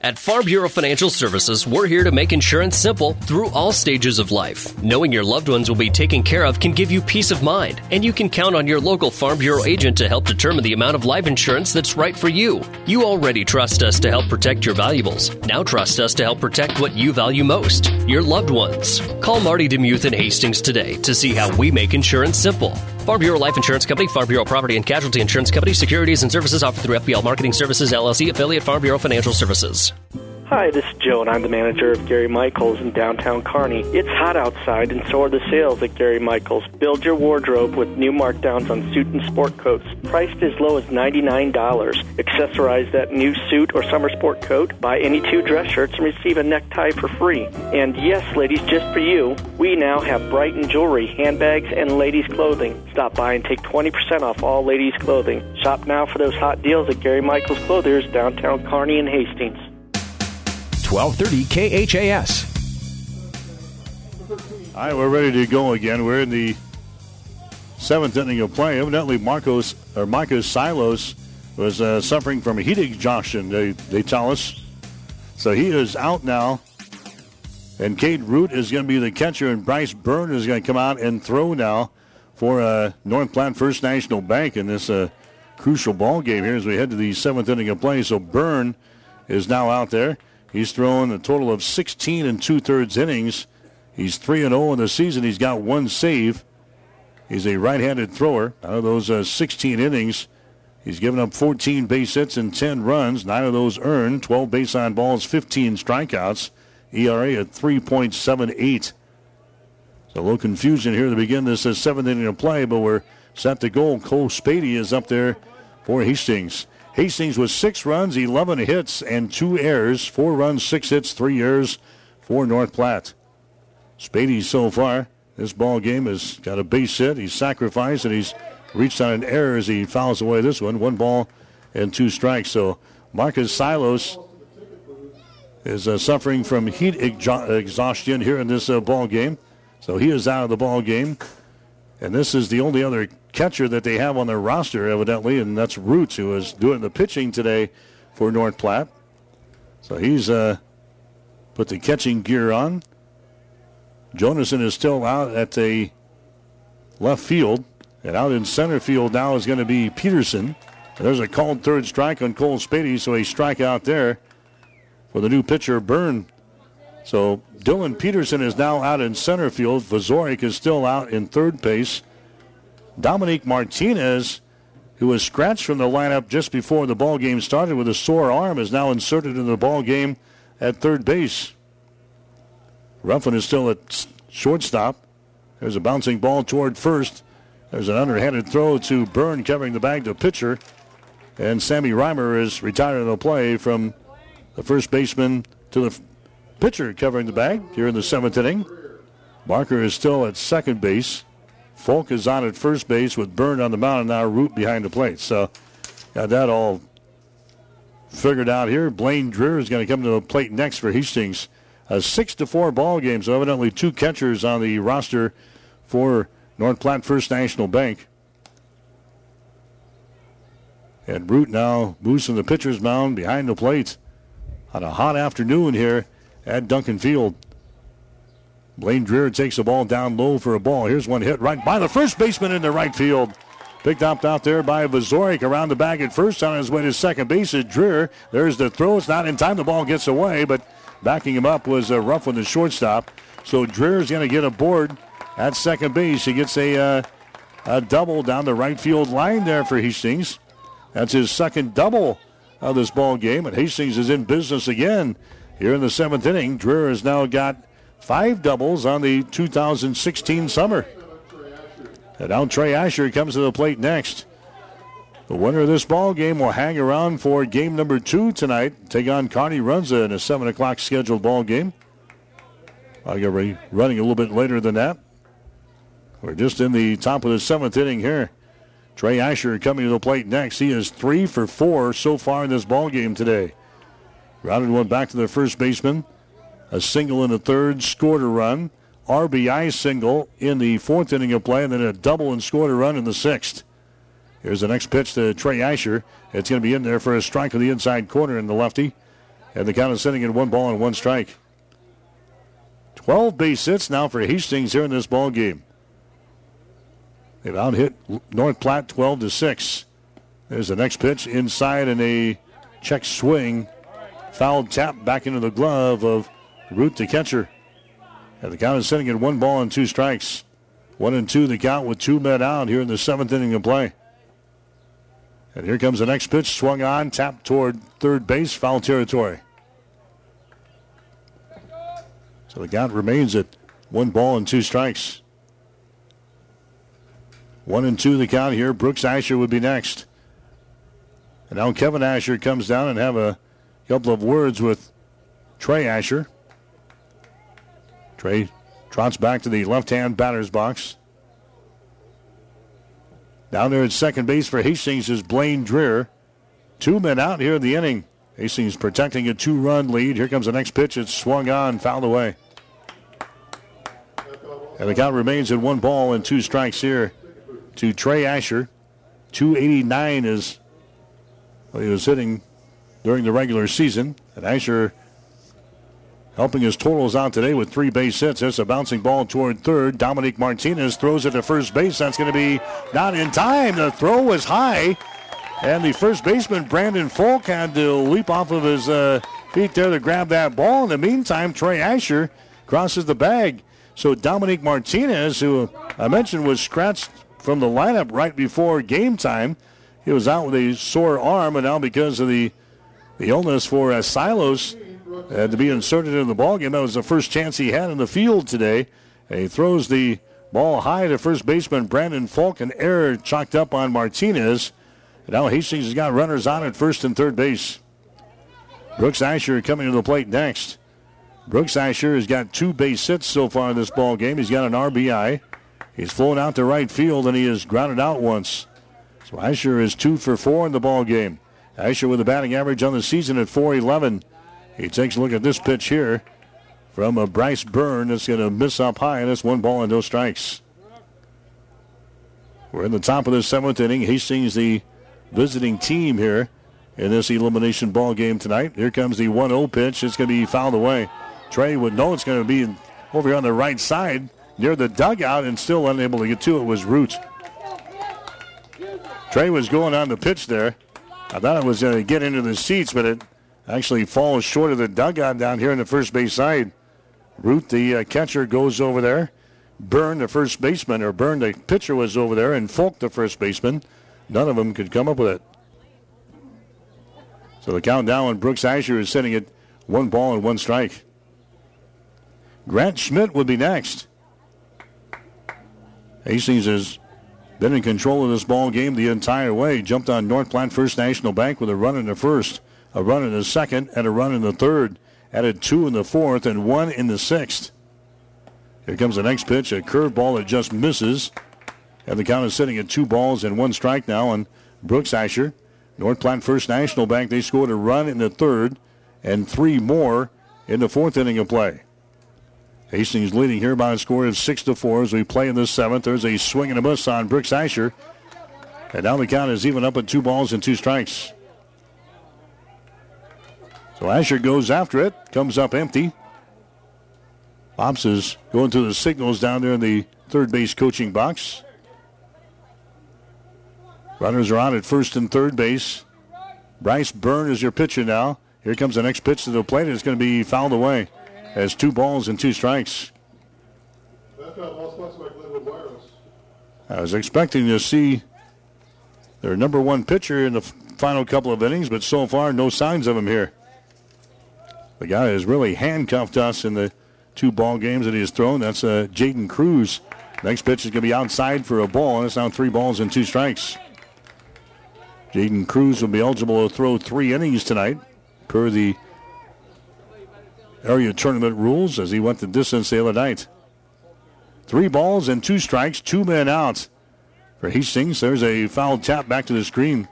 At Farm Bureau Financial Services, we're here to make insurance simple through all stages of life. Knowing your loved ones will be taken care of can give you peace of mind, and you can count on your local Farm Bureau agent to help determine the amount of life insurance that's right for you. You already trust us to help protect your valuables. Now trust us to help protect what you value most your loved ones. Call Marty Demuth in Hastings today to see how we make insurance simple. Farm Bureau Life Insurance Company, Farm Bureau Property and Casualty Insurance Company, securities and services offered through FBL Marketing Services, LLC, affiliate Farm Bureau Financial Services. Hi, this is Joe, and I'm the manager of Gary Michaels in downtown Kearney. It's hot outside, and so are the sales at Gary Michaels. Build your wardrobe with new markdowns on suit and sport coats, priced as low as $99. Accessorize that new suit or summer sport coat, buy any two dress shirts, and receive a necktie for free. And yes, ladies, just for you, we now have Brighton jewelry, handbags, and ladies' clothing. Stop by and take 20% off all ladies' clothing. Shop now for those hot deals at Gary Michaels Clothiers, downtown Kearney and Hastings. 1230 KHAS. All right, we're ready to go again. We're in the seventh inning of play. Evidently, Marcos or Marcus Silos was uh, suffering from a heat exhaustion. They they tell us, so he is out now. And Cade Root is going to be the catcher, and Bryce Byrne is going to come out and throw now for uh, North Platte First National Bank in this uh, crucial ball game here as we head to the seventh inning of play. So Byrne is now out there. He's thrown a total of 16 and two thirds innings. He's 3 and 0 in the season. He's got one save. He's a right handed thrower. Out of those uh, 16 innings, he's given up 14 base hits and 10 runs. Nine of those earned, 12 base on balls, 15 strikeouts. ERA at 3.78. So a little confusion here to begin this uh, seventh inning of play, but we're set to go. Cole Spady is up there for Hastings. Hastings with six runs, 11 hits, and two errors. Four runs, six hits, three errors for North Platte. Spady so far, this ball game has got a base hit. He's sacrificed, and he's reached on an error as he fouls away this one. One ball and two strikes. So Marcus Silos is uh, suffering from heat exhaustion here in this uh, ball game. So he is out of the ball game. And this is the only other catcher that they have on their roster, evidently, and that's Roots, who is doing the pitching today for North Platte. So he's uh, put the catching gear on. Jonason is still out at the left field, and out in center field now is going to be Peterson. And there's a called third strike on Cole Spady, so a strikeout there for the new pitcher, Byrne. So Dylan Peterson is now out in center field. Vazorik is still out in third base. Dominique Martinez, who was scratched from the lineup just before the ball game started with a sore arm, is now inserted in the ball game at third base. Ruffin is still at shortstop. There's a bouncing ball toward first. There's an underhanded throw to Byrne covering the bag to pitcher. And Sammy Reimer is retired the play from the first baseman to the pitcher covering the bag here in the seventh inning. Barker is still at second base. Falk is on at first base with Byrne on the mound and now Root behind the plate. So got that all figured out here. Blaine Dreer is going to come to the plate next for Hastings. A six to four ball game. So evidently two catchers on the roster for North Platte First National Bank. And Root now moves from the pitcher's mound behind the plate on a hot afternoon here at Duncan Field. Blaine Dreer takes the ball down low for a ball. Here's one hit right by the first baseman in the right field. Picked up out there by Vazorik around the bag at first on his way to second base is Dreer. There's the throw. It's not in time. The ball gets away, but backing him up was a Ruffin, the shortstop. So Dreer's going to get aboard at second base. He gets a, uh, a double down the right field line there for Hastings. That's his second double of this ball game, and Hastings is in business again here in the seventh inning. Dreer has now got five doubles on the 2016 summer. And now Trey Asher comes to the plate next. The winner of this ball game will hang around for game number two tonight. Take on Kearney Runza in a 7 o'clock scheduled ball game. I'll get ready, running a little bit later than that. We're just in the top of the seventh inning here. Trey Asher coming to the plate next. He is three for four so far in this ball game today. Grounded one back to their first baseman. A single in the third, scored a run. RBI single in the fourth inning of play, and then a double and scored a run in the sixth. Here's the next pitch to Trey Asher. It's going to be in there for a strike on the inside corner in the lefty. And the count is sitting in one ball and one strike. 12 base hits now for Hastings here in this ball game. They've out hit North Platte 12 to 6. There's the next pitch inside and a check swing. Foul tap back into the glove of Root the catcher. And the count is sitting at one ball and two strikes. One and two the count with two men out here in the seventh inning of play. And here comes the next pitch, swung on, tapped toward third base, foul territory. So the count remains at one ball and two strikes. One and two the count here. Brooks Asher would be next. And now Kevin Asher comes down and have a couple of words with Trey Asher. Trey trots back to the left-hand batter's box. Down there at second base for Hastings is Blaine Dreer. Two men out here in the inning. Hastings protecting a two-run lead. Here comes the next pitch. It's swung on, fouled away. And the count remains at one ball and two strikes here to Trey Asher. 289 is he was hitting during the regular season. And Asher helping his totals out today with three base hits. There's a bouncing ball toward third. Dominic Martinez throws it to first base. That's going to be not in time. The throw was high. And the first baseman, Brandon Falk, had to leap off of his uh, feet there to grab that ball. In the meantime, Trey Asher crosses the bag. So Dominic Martinez, who I mentioned was scratched from the lineup right before game time. He was out with a sore arm, and now because of the the illness for uh, Silos had to be inserted in the ballgame, that was the first chance he had in the field today. And he throws the ball high to first baseman Brandon Falk, an error chalked up on Martinez. And now Hastings has got runners on at first and third base. Brooks Asher coming to the plate next. Brooks Asher has got two base hits so far in this ball game. He's got an RBI. He's flown out to right field and he has grounded out once. So Asher is two for four in the ball game. Asher with a batting average on the season at 411. He takes a look at this pitch here from a Bryce Byrne that's going to miss up high, and it's one ball and no strikes. We're in the top of the seventh inning. Hastings, the visiting team here in this elimination ball game tonight. Here comes the 1 0 pitch. It's going to be fouled away. Trey would know it's going to be over here on the right side near the dugout and still unable to get to it was Roots. Trey was going on the pitch there. I thought it was going to get into the seats, but it actually falls short of the dugout down here in the first base side. Root, the uh, catcher, goes over there. Byrne, the first baseman, or Byrne, the pitcher, was over there, and Falk, the first baseman. None of them could come up with it. So the countdown, and Brooks Asher is sitting at one ball and one strike. Grant Schmidt would be next. Hastings has been in control of this ball game the entire way. Jumped on North Platte First National Bank with a run in the first, a run in the second, and a run in the third. Added two in the fourth and one in the sixth. Here comes the next pitch, a curveball that just misses. And the count is sitting at two balls and one strike now on Brooks Asher. North Platte First National Bank, they scored a run in the third and three more in the fourth inning of play. Hastings leading here by a score of six to four as we play in the seventh. There's a swing and a miss on Brooks Asher. And now the count is even up at two balls and two strikes. So Asher goes after it, comes up empty. Pops is going through the signals down there in the third base coaching box. Runners are on at first and third base. Bryce Byrne is your pitcher now. Here comes the next pitch to the plate, and it's going to be fouled away as two balls and two strikes. I was expecting to see their number one pitcher in the final couple of innings, but so far, no signs of him here. The guy has really handcuffed us in the two ball games that he has thrown. That's uh, Jaden Cruz. Next pitch is going to be outside for a ball, and it's now three balls and two strikes. Jaden Cruz will be eligible to throw three innings tonight per the area tournament rules as he went the distance the other night. Three balls and two strikes, two men out for Hastings. There's a foul tap back to the screen.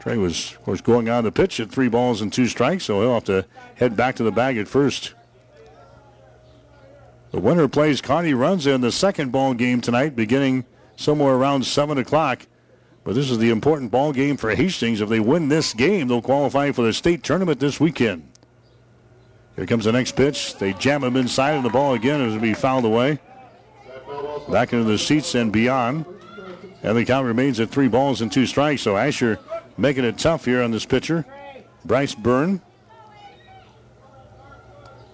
Trey was, of course, going on the pitch at three balls and two strikes, so he'll have to head back to the bag at first. The winner plays Kearney Runza in the second ball game tonight, beginning somewhere around 7 o'clock. But this is the important ball game for Hastings. If they win this game, they'll qualify for the state tournament this weekend. Here comes the next pitch. They jam him inside, and the ball again is to be fouled away. Back into the seats and beyond. And the count remains at three balls and two strikes. So Asher making it tough here on this pitcher. Bryce Byrne.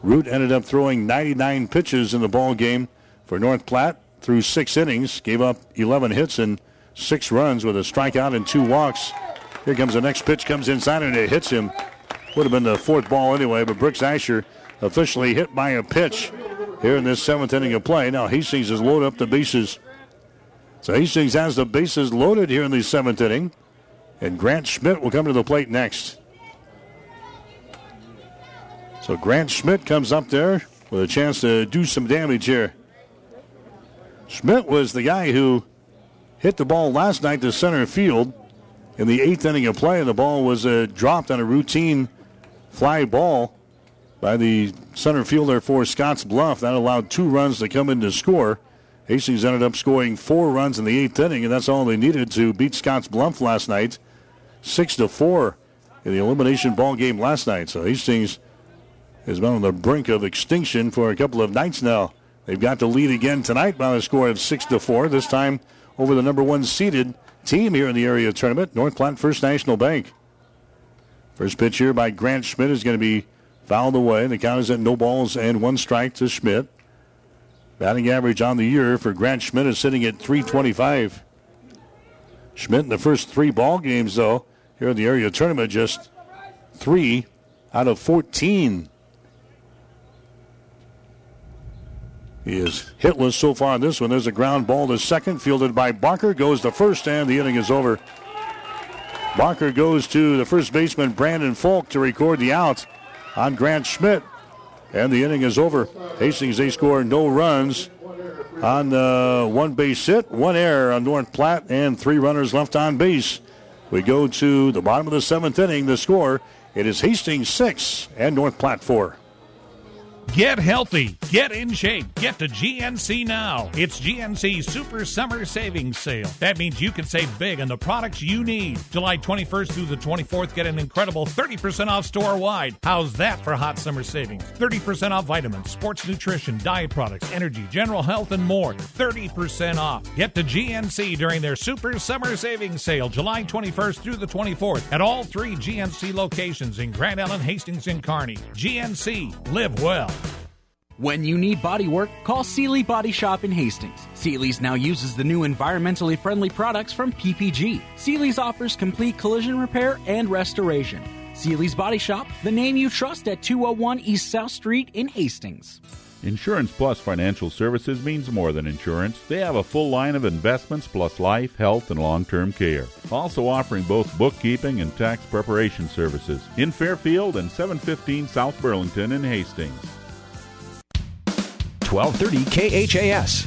Root ended up throwing 99 pitches in the ball game for North Platte through six innings. Gave up 11 hits and six runs with a strikeout and two walks. Here comes the next pitch, comes inside and it hits him. Would have been the fourth ball anyway, but Brooks Asher officially hit by a pitch here in this seventh inning of play. Now Hastings has loaded up the bases. So Hastings has the bases loaded here in the seventh inning. And Grant Schmidt will come to the plate next. So Grant Schmidt comes up there with a chance to do some damage here. Schmidt was the guy who hit the ball last night to center field in the eighth inning of play, and the ball was uh, dropped on a routine fly ball by the center fielder for Scotts Bluff. That allowed two runs to come in to score. Hastings ended up scoring four runs in the eighth inning, and that's all they needed to beat Scotts Bluff last night, six to four in the elimination ball game last night. So Hastings has been on the brink of extinction for a couple of nights now. They've got the lead again tonight by a score of six to four. This time over the number one seeded team here in the area tournament, North Platte First National Bank. First pitch here by Grant Schmidt is going to be fouled away. The count is at no balls and one strike to Schmidt. Batting average on the year for Grant Schmidt is sitting at 325. Schmidt in the first three ball games, though, here in the area tournament, just three out of 14. He is hitless so far in this one. There's a ground ball to second, fielded by Barker, goes to first, and the inning is over. Barker goes to the first baseman, Brandon Falk, to record the out on Grant Schmidt. And the inning is over. Hastings, they score no runs on the one base hit, one error on North Platte, and three runners left on base. We go to the bottom of the seventh inning. The score it is Hastings six and North Platte four. Get healthy, get in shape, get to GNC now. It's GNC's Super Summer Savings Sale. That means you can save big on the products you need. July 21st through the 24th, get an incredible 30% off store wide. How's that for hot summer savings? 30% off vitamins, sports nutrition, diet products, energy, general health, and more. 30% off. Get to GNC during their Super Summer Savings Sale, July 21st through the 24th, at all three GNC locations in Grand Island, Hastings, and Kearney. GNC, live well. When you need body work, call Seely Body Shop in Hastings. Seely's now uses the new environmentally friendly products from PPG. Seely's offers complete collision repair and restoration. Seely's Body Shop, the name you trust at 201 East South Street in Hastings. Insurance Plus Financial Services means more than insurance. They have a full line of investments plus life, health, and long term care. Also offering both bookkeeping and tax preparation services in Fairfield and 715 South Burlington in Hastings. 1230 KHAS.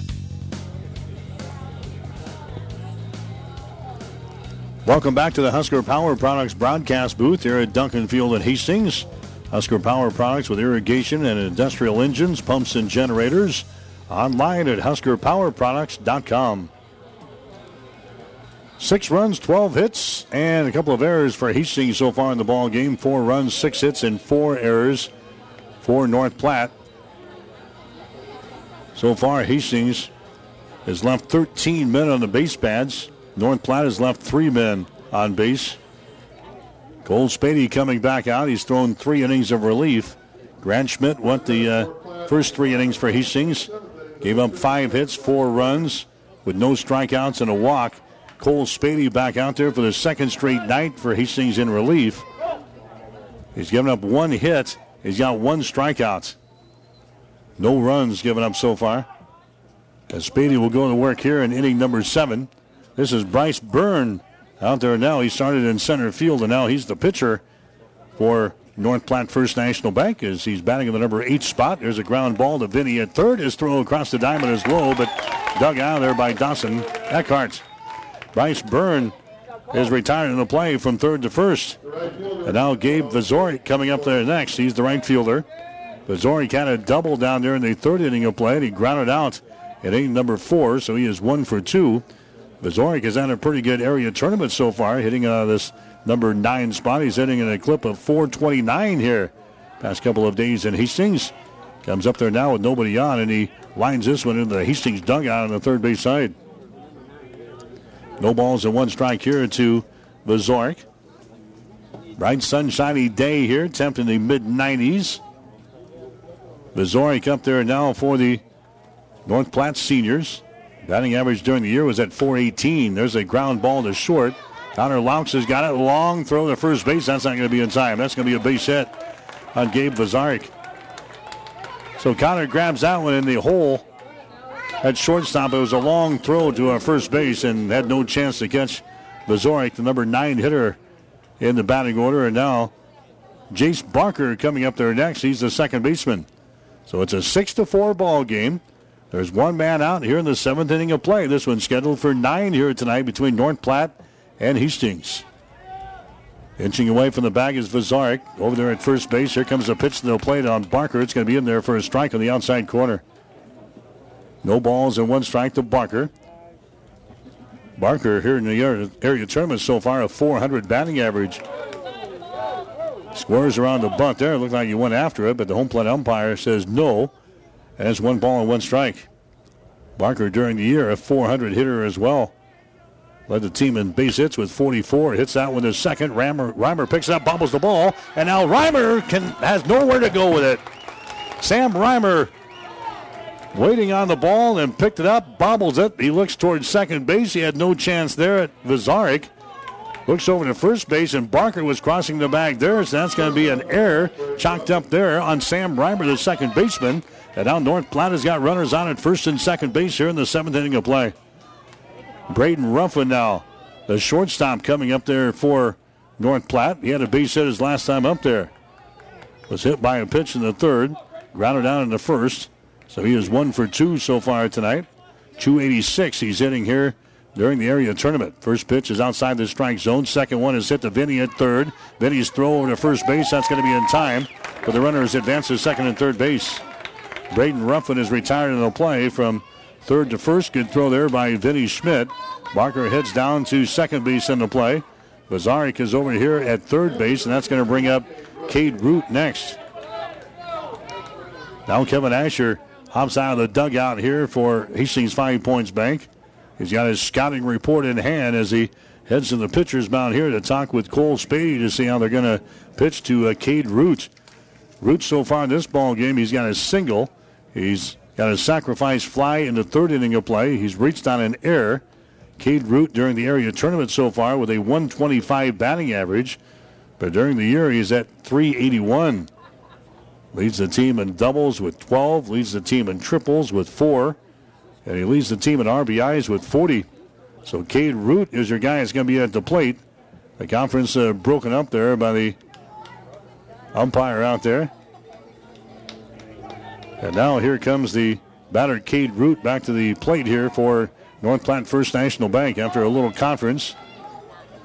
Welcome back to the Husker Power Products broadcast booth here at Duncan Field at Hastings. Husker Power Products with irrigation and industrial engines, pumps, and generators. Online at huskerpowerproducts.com. Six runs, 12 hits, and a couple of errors for Hastings so far in the ball game. Four runs, six hits, and four errors for North Platte. So far, Hastings has left 13 men on the base pads. North Platte has left three men on base. Cole Spady coming back out. He's thrown three innings of relief. Grant Schmidt went the uh, first three innings for Hastings. Gave up five hits, four runs, with no strikeouts and a walk. Cole Spady back out there for the second straight night for Hastings in relief. He's given up one hit. He's got one strikeout. No runs given up so far. As Spady will go to work here in inning number seven. This is Bryce Byrne out there now. He started in center field, and now he's the pitcher for North Platte First National Bank as he's batting in the number eight spot. There's a ground ball to Vinny at third. His throw across the diamond is low, but dug out of there by Dawson Eckhart. Bryce Byrne is retired in the play from third to first. And now Gabe Vazorik coming up there next. He's the right fielder. Vazorik kind of doubled down there in the third inning of play, and he grounded out at inning number four, so he is one for two. Vazorik has had a pretty good area tournament so far, hitting uh, this number nine spot. He's hitting in a clip of 429 here. Past couple of days in Hastings. Comes up there now with nobody on, and he lines this one into the Hastings dugout on the third base side. No balls and one strike here to Vazorik. Bright sunshiny day here, temp in the mid 90s. Vazorik up there now for the North Platte seniors. Batting average during the year was at 418. There's a ground ball to short. Connor Laux has got it. Long throw to first base. That's not going to be in time. That's going to be a base hit on Gabe Vazorik. So Connor grabs that one in the hole at shortstop. It was a long throw to our first base and had no chance to catch Vazorik, the number nine hitter in the batting order. And now Jace Barker coming up there next. He's the second baseman. So it's a six to four ball game. There's one man out here in the seventh inning of play. This one's scheduled for nine here tonight between North Platte and Hastings. Inching away from the bag is Vazorik over there at first base. Here comes a pitch to the plate on Barker. It's going to be in there for a strike on the outside corner. No balls and one strike to Barker. Barker here in the area tournament so far a 400 batting average. Squares around the bunt there. It looked like you went after it, but the home plate umpire says no. And it's one ball and one strike. Barker during the year a 400 hitter as well. Led the team in base hits with 44. Hits that one to second. Reimer, Reimer picks it up, bobbles the ball, and now Reimer can has nowhere to go with it. Sam Reimer waiting on the ball and picked it up, bobbles it. He looks towards second base. He had no chance there at Vazorik. Looks over to first base, and Barker was crossing the bag there, so that's going to be an error chalked up there on Sam Reimer, the second baseman. And now North Platte has got runners on at first and second base here in the seventh inning of play. Braden Ruffin now, the shortstop coming up there for North Platte. He had a base hit his last time up there. Was hit by a pitch in the third, grounded out in the first. So he is one for two so far tonight. 286 he's hitting here during the area tournament. First pitch is outside the strike zone. Second one is hit to Vinny at third. Vinny's throw over to first base. That's going to be in time. But the runner is advanced to second and third base. Braden Ruffin is retired in the play from third to first. Good throw there by Vinny Schmidt. Barker heads down to second base in the play. Vazorik is over here at third base, and that's going to bring up Cade Root next. Now Kevin Asher hops out of the dugout here for Hastings Five Points Bank. He's got his scouting report in hand as he heads to the pitcher's mound here to talk with Cole Spady to see how they're going to pitch to uh, Cade Root. Root so far in this ball game, he's got a single. He's got a sacrifice fly in the third inning of play. He's reached on an error. Cade Root during the area tournament so far with a 125 batting average, but during the year he's at 381. Leads the team in doubles with 12, leads the team in triples with 4, and he leads the team in RBIs with 40. So Cade Root is your guy that's going to be at the plate. The conference uh, broken up there by the umpire out there. And now here comes the batter Cade Root back to the plate here for North Platte First National Bank after a little conference.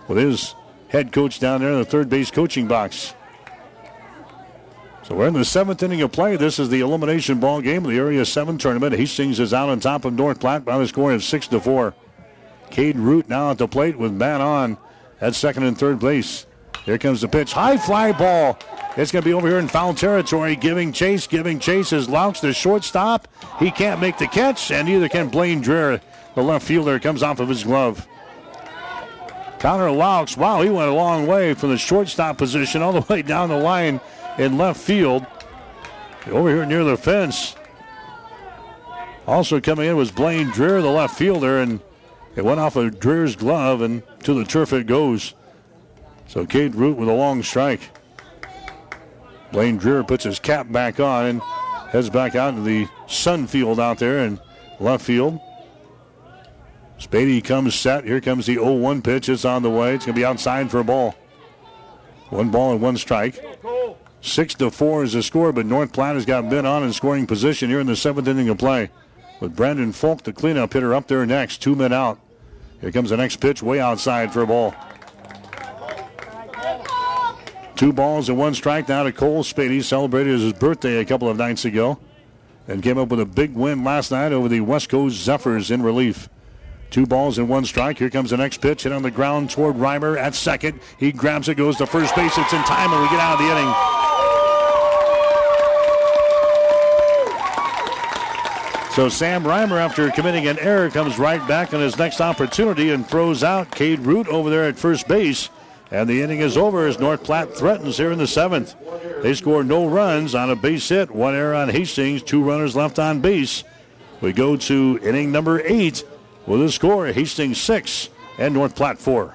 with his head coach down there in the third base coaching box. So we're in the seventh inning of play. This is the elimination ball game of the Area 7 tournament. Hastings is out on top of North Platte by the score of 6 to 4. Cade Root now at the plate with Matt on at second and third base. Here comes the pitch. High fly ball. It's going to be over here in foul territory. Giving chase, giving chase is Laux, the shortstop. He can't make the catch, and neither can Blaine Dreer, the left fielder. Comes off of his glove. Connor Laux, wow, he went a long way from the shortstop position all the way down the line in left field. Over here near the fence. Also coming in was Blaine Dreer, the left fielder, and it went off of Dreer's glove and to the turf it goes. So Cade Root with a long strike. Blaine Dreer puts his cap back on and heads back out to the sun field out there in left field. Spady comes set. Here comes the 0 1 pitch. It's on the way. It's going to be outside for a ball. One ball and one strike. Six to four is the score, but North Platte has got Ben on in scoring position here in the seventh inning of play. With Brandon Falk, the cleanup hitter, up there next. Two men out. Here comes the next pitch, way outside for a ball. Two balls and one strike now to Cole Spady. Celebrated his birthday a couple of nights ago and came up with a big win last night over the Westco Zephyrs in relief. Two balls and one strike. Here comes the next pitch. Hit on the ground toward Reimer at second. He grabs it, goes to first base. It's in time, and we get out of the inning. So Sam Reimer, after committing an error, comes right back on his next opportunity and throws out Cade Root over there at first base. And the inning is over as North Platte threatens here in the seventh. They score no runs on a base hit, one error on Hastings, two runners left on base. We go to inning number eight with a score Hastings six and North Platte four.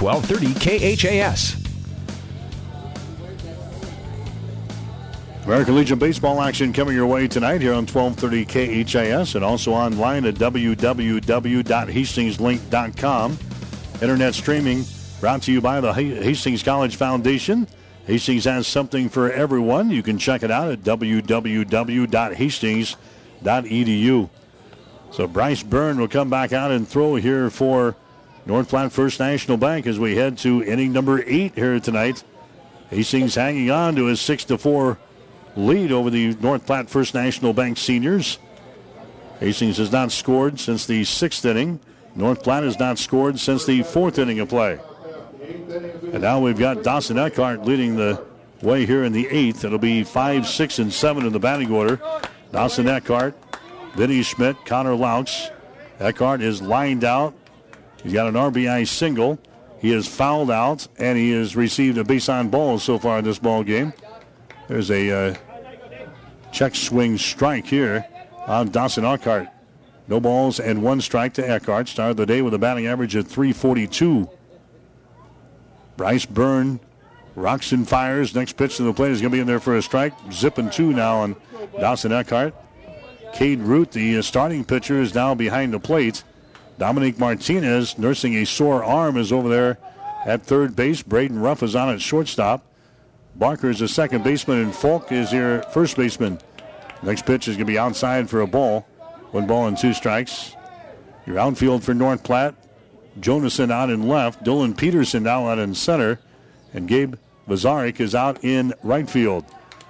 1230 KHAS. American Legion baseball action coming your way tonight here on 1230 KHAS and also online at www.hastingslink.com. Internet streaming brought to you by the Hastings College Foundation. Hastings has something for everyone. You can check it out at www.hastings.edu. So Bryce Byrne will come back out and throw here for North Platte First National Bank as we head to inning number eight here tonight. Hastings hanging on to his 6 to 4 lead over the North Platte First National Bank seniors. Hastings has not scored since the sixth inning. North Platte has not scored since the fourth inning of play. And now we've got Dawson Eckhart leading the way here in the eighth. It'll be five, six, and seven in the batting order. Dawson Eckhart, Vinny Schmidt, Connor Laux. Eckhart is lined out. He's got an RBI single. He is fouled out, and he has received a base on ball so far in this ball game. There's a uh, check swing strike here on Dawson Eckhart. No balls and one strike to Eckhart. Started the day with a batting average of 342. Bryce Byrne rocks and fires. Next pitch to the plate is going to be in there for a strike. Zipping two now on Dawson Eckhart. Cade Root, the uh, starting pitcher, is now behind the plate. Dominique Martinez, nursing a sore arm, is over there at third base. Braden Ruff is on at shortstop. Barker is the second baseman, and Falk is your first baseman. Next pitch is going to be outside for a ball. One ball and two strikes. Your outfield for North Platte. Jonason out in left. Dylan Peterson now out in center. And Gabe Vazorik is out in right field.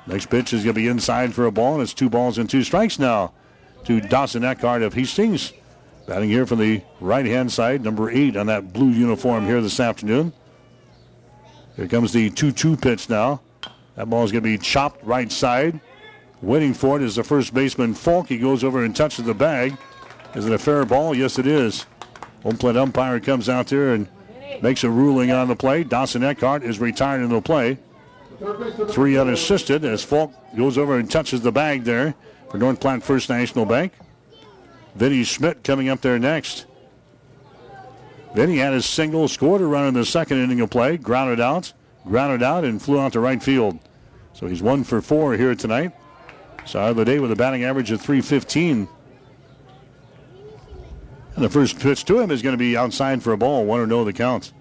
Next pitch is going to be inside for a ball, and it's two balls and two strikes now to Dawson Eckhart of Hastings. Batting here from the right hand side, number eight on that blue uniform here this afternoon. Here comes the 2 2 pitch now. That ball is going to be chopped right side. Waiting for it is the first baseman Falk. He goes over and touches the bag. Is it a fair ball? Yes, it is. Home plate umpire comes out there and makes a ruling on the play. Dawson Eckhart is retired in the play. Three unassisted as Falk goes over and touches the bag there for North Platte First National Bank. Vinny Schmidt coming up there next. Vinny had his single, scored a run in the second inning of play, grounded out, grounded out, and flew out to right field. So he's one for four here tonight. Start of the day with a batting average of 315. And the first pitch to him is going to be outside for a ball. One or no the count.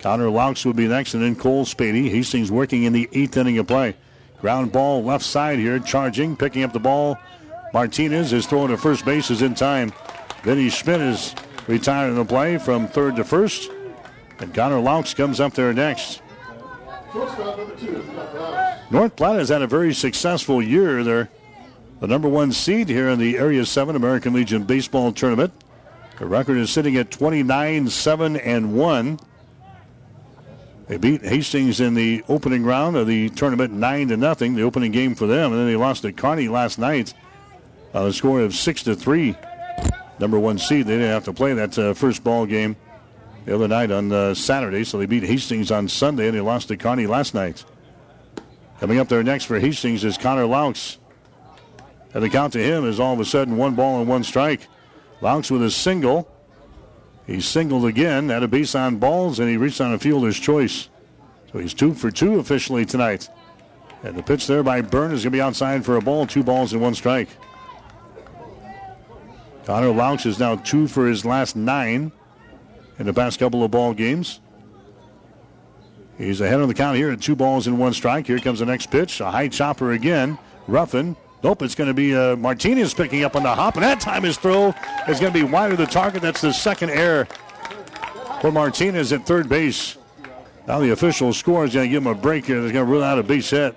Connor Laux will be next, and then Cole Spady. Hastings working in the eighth inning of play. Ground ball left side here, charging, picking up the ball. Martinez is throwing to first base, is in time. Vinny Schmidt is retired in the play from third to first. And Connor Laux comes up there next. North Platte has had a very successful year. They're the number one seed here in the Area 7 American Legion Baseball Tournament. The record is sitting at 29 7 and 1. They beat Hastings in the opening round of the tournament 9 to nothing, the opening game for them, and then they lost to Kearney last night on a score of 6 to 3. Number one seed, they didn't have to play that uh, first ball game the other night on uh, Saturday, so they beat Hastings on Sunday and they lost to Kearney last night. Coming up there next for Hastings is Connor Laux. And the count to him is all of a sudden one ball and one strike. Laux with a single. He singled again, at a base on balls, and he reached on a fielder's choice. So he's two for two officially tonight. And the pitch there by Byrne is going to be outside for a ball, two balls and one strike. Connor Laux is now two for his last nine in the past couple of ball games. He's ahead on the count here at two balls and one strike. Here comes the next pitch. A high chopper again. Ruffin. Nope, it's going to be uh, Martinez picking up on the hop, and that time his throw is going to be wide of the target. That's the second error for Martinez at third base. Now the official score is going to give him a break here. They're going to rule out a base hit.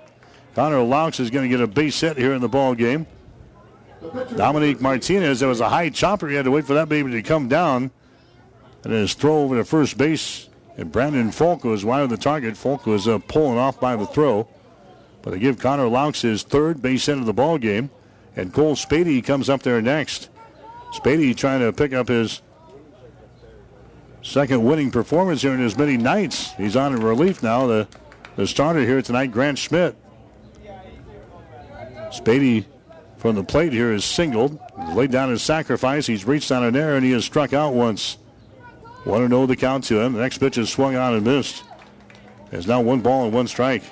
Connor Laux is going to get a base hit here in the ball game. Dominique Martinez, there was a high chopper. He had to wait for that baby to come down. And his throw over to first base. And Brandon Falk was wide of the target. Falk was uh, pulling off by the throw. But they give Connor Laux his third base hit of the ball game. And Cole Spady comes up there next. Spady trying to pick up his second winning performance here in as many nights. He's on in relief now. The, the starter here tonight, Grant Schmidt. Spady from the plate here is singled. Laid down his sacrifice. He's reached on an error and he has struck out once. Want to know the count to him. The next pitch is swung on and missed. There's now one ball and one strike.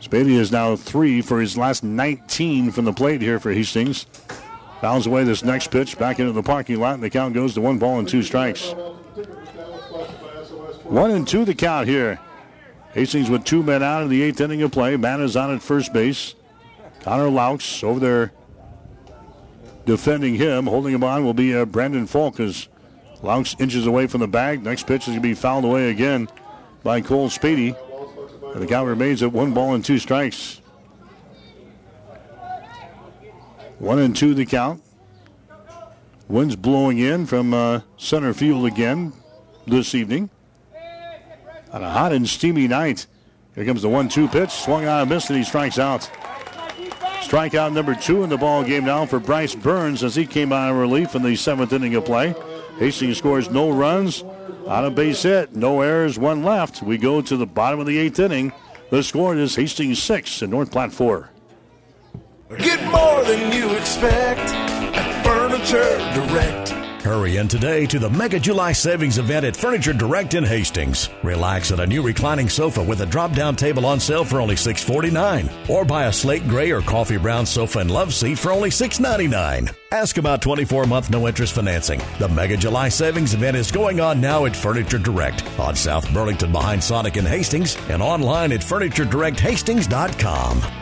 Spady is now three for his last 19 from the plate here for Hastings. Fouls away this next pitch back into the parking lot, and the count goes to one ball and two strikes. One and two the count here. Hastings with two men out in the eighth inning of play. Man is on at first base. Connor Laux over there defending him. Holding him on will be uh, Brandon Falk as Laux inches away from the bag. Next pitch is going to be fouled away again by Cole Spady. And the count remains at one ball and two strikes. One and two the count. Winds blowing in from uh, center field again this evening. On a hot and steamy night. Here comes the one-two pitch. Swung on a miss and he strikes out. Strikeout number two in the ball game now for Bryce Burns as he came out of relief in the seventh inning of play. Hastings scores no runs on a base hit, no errors, one left. We go to the bottom of the eighth inning. The score is Hastings six and North Platte four. Get more than you expect at Furniture Direct. Hurry in today to the Mega July Savings event at Furniture Direct in Hastings. Relax at a new reclining sofa with a drop down table on sale for only 649. Or buy a slate gray or coffee brown sofa and love seat for only 699. Ask about 24 month no interest financing. The Mega July Savings event is going on now at Furniture Direct on South Burlington behind Sonic in Hastings and online at FurnitureDirectHastings.com.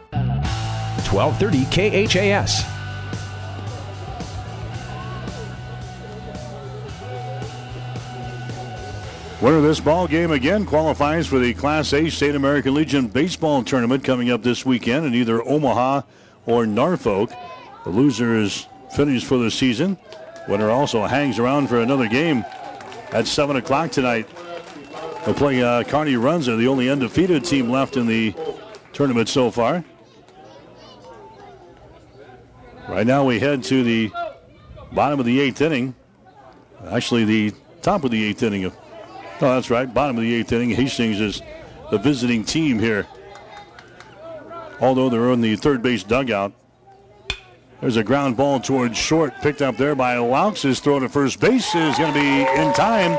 1230 KHAS. Winner of this ball game again qualifies for the Class A State American Legion baseball tournament coming up this weekend in either Omaha or Norfolk. The loser is finished for the season. Winner also hangs around for another game at 7 o'clock tonight. They'll play uh, Kearney Runza, the only undefeated team left in the tournament so far. Right now we head to the bottom of the eighth inning. Actually, the top of the eighth inning of Oh, that's right. Bottom of the eighth inning. Hastings is the visiting team here. Although they're in the third base dugout. There's a ground ball towards short, picked up there by Laux. His throw to first base is going to be in time.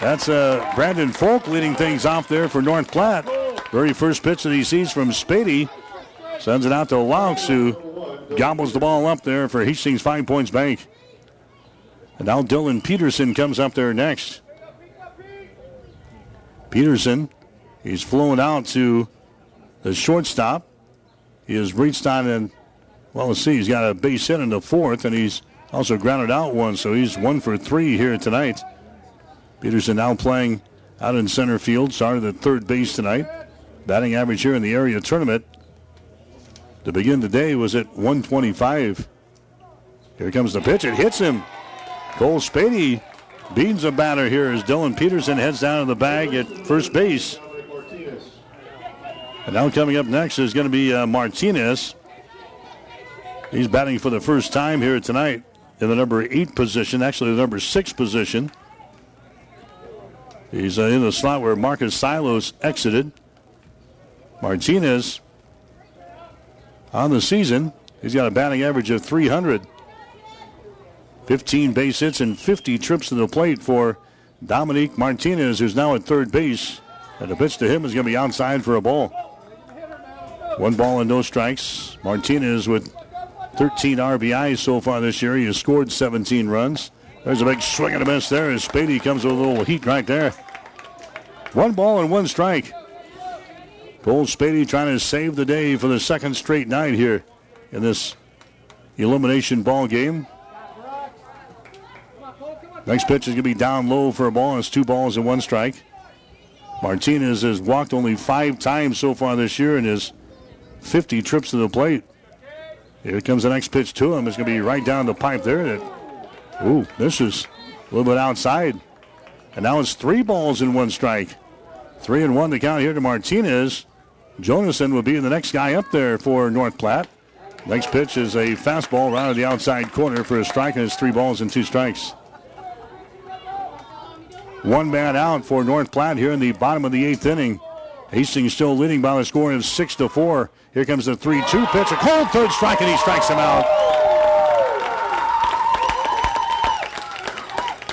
That's uh, Brandon Falk leading things off there for North Platte. Very first pitch that he sees from Spady. Sends it out to Laux, who gobbles the ball up there for Hastings Five Points Bank. And now Dylan Peterson comes up there next. Peterson, he's flown out to the shortstop. He has reached on and, well, let's see, he's got a base hit in the fourth, and he's also grounded out one, so he's one for three here tonight. Peterson now playing out in center field, started at third base tonight. Batting average here in the area tournament to begin the day was at 125. Here comes the pitch. It hits him. Cole Spady Beans a batter here as Dylan Peterson heads down to the bag at first base. And now coming up next is going to be uh, Martinez. He's batting for the first time here tonight in the number eight position, actually the number six position. He's uh, in the slot where Marcus Silos exited. Martinez on the season, he's got a batting average of 300. 15 base hits and 50 trips to the plate for Dominique Martinez, who's now at third base. And the pitch to him is going to be outside for a ball. One ball and no strikes. Martinez with 13 RBIs so far this year. He has scored 17 runs. There's a big swing and a miss there as Spady comes with a little heat right there. One ball and one strike. Cole Spady trying to save the day for the second straight night here in this elimination ball game. Next pitch is going to be down low for a ball. It's two balls and one strike. Martinez has walked only five times so far this year and has 50 trips to the plate. Here comes the next pitch to him. It's going to be right down the pipe there. That, ooh, this is a little bit outside. And now it's three balls and one strike. Three and one to count here to Martinez. Jonason will be the next guy up there for North Platte. Next pitch is a fastball right on the outside corner for a strike, and it's three balls and two strikes. One man out for North Platte here in the bottom of the eighth inning. Hastings still leading by the score of six to four. Here comes the three-two pitch. A cold third strike, and he strikes him out.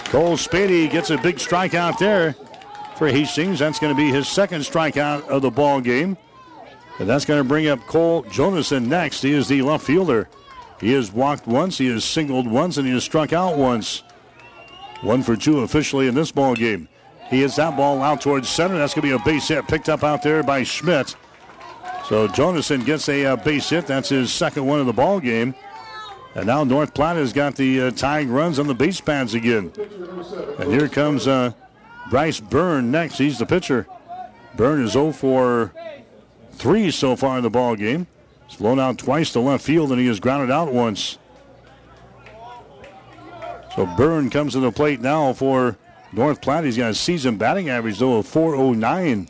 Cole Spady gets a big strikeout there for Hastings. That's going to be his second strikeout of the ball game. And that's going to bring up Cole Jonason next. He is the left fielder. He has walked once, he has singled once, and he has struck out once. One for two officially in this ball game. He hits that ball out towards center. That's going to be a base hit picked up out there by Schmidt. So Jonason gets a uh, base hit. That's his second one of the ball game. And now North Platte has got the uh, tying runs on the base pads again. And here comes uh, Bryce Byrne next. He's the pitcher. Byrne is 0 for 3 so far in the ball game. Blown out twice to left field, and he has grounded out once. So Byrne comes to the plate now for North Platte. He's got a season batting average, though, of 409.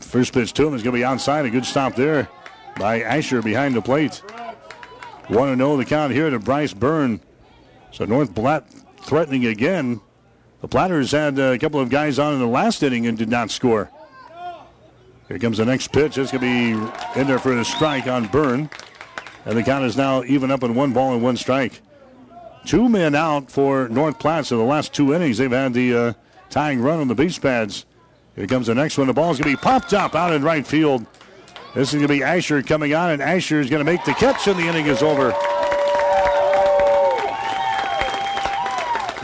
First pitch to him is going to be outside. A good stop there by Asher behind the plate. 1 0 the count here to Bryce Byrne. So North Platte threatening again. The Platters had uh, a couple of guys on in the last inning and did not score. Here comes the next pitch. It's going to be in there for a strike on Byrne. And the count is now even up in one ball and one strike. Two men out for North Platte. So the last two innings, they've had the uh, tying run on the base pads. Here comes the next one. The ball's going to be popped up out in right field. This is going to be Asher coming on, and Asher is going to make the catch, and the inning is over.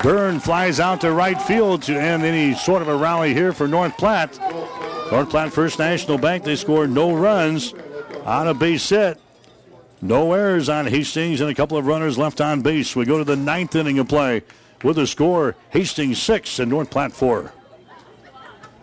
Byrne flies out to right field to end any sort of a rally here for North Platte. North Platte First National Bank, they scored no runs on a base hit. No errors on Hastings and a couple of runners left on base. We go to the ninth inning of play with a score Hastings 6 and North Platte 4.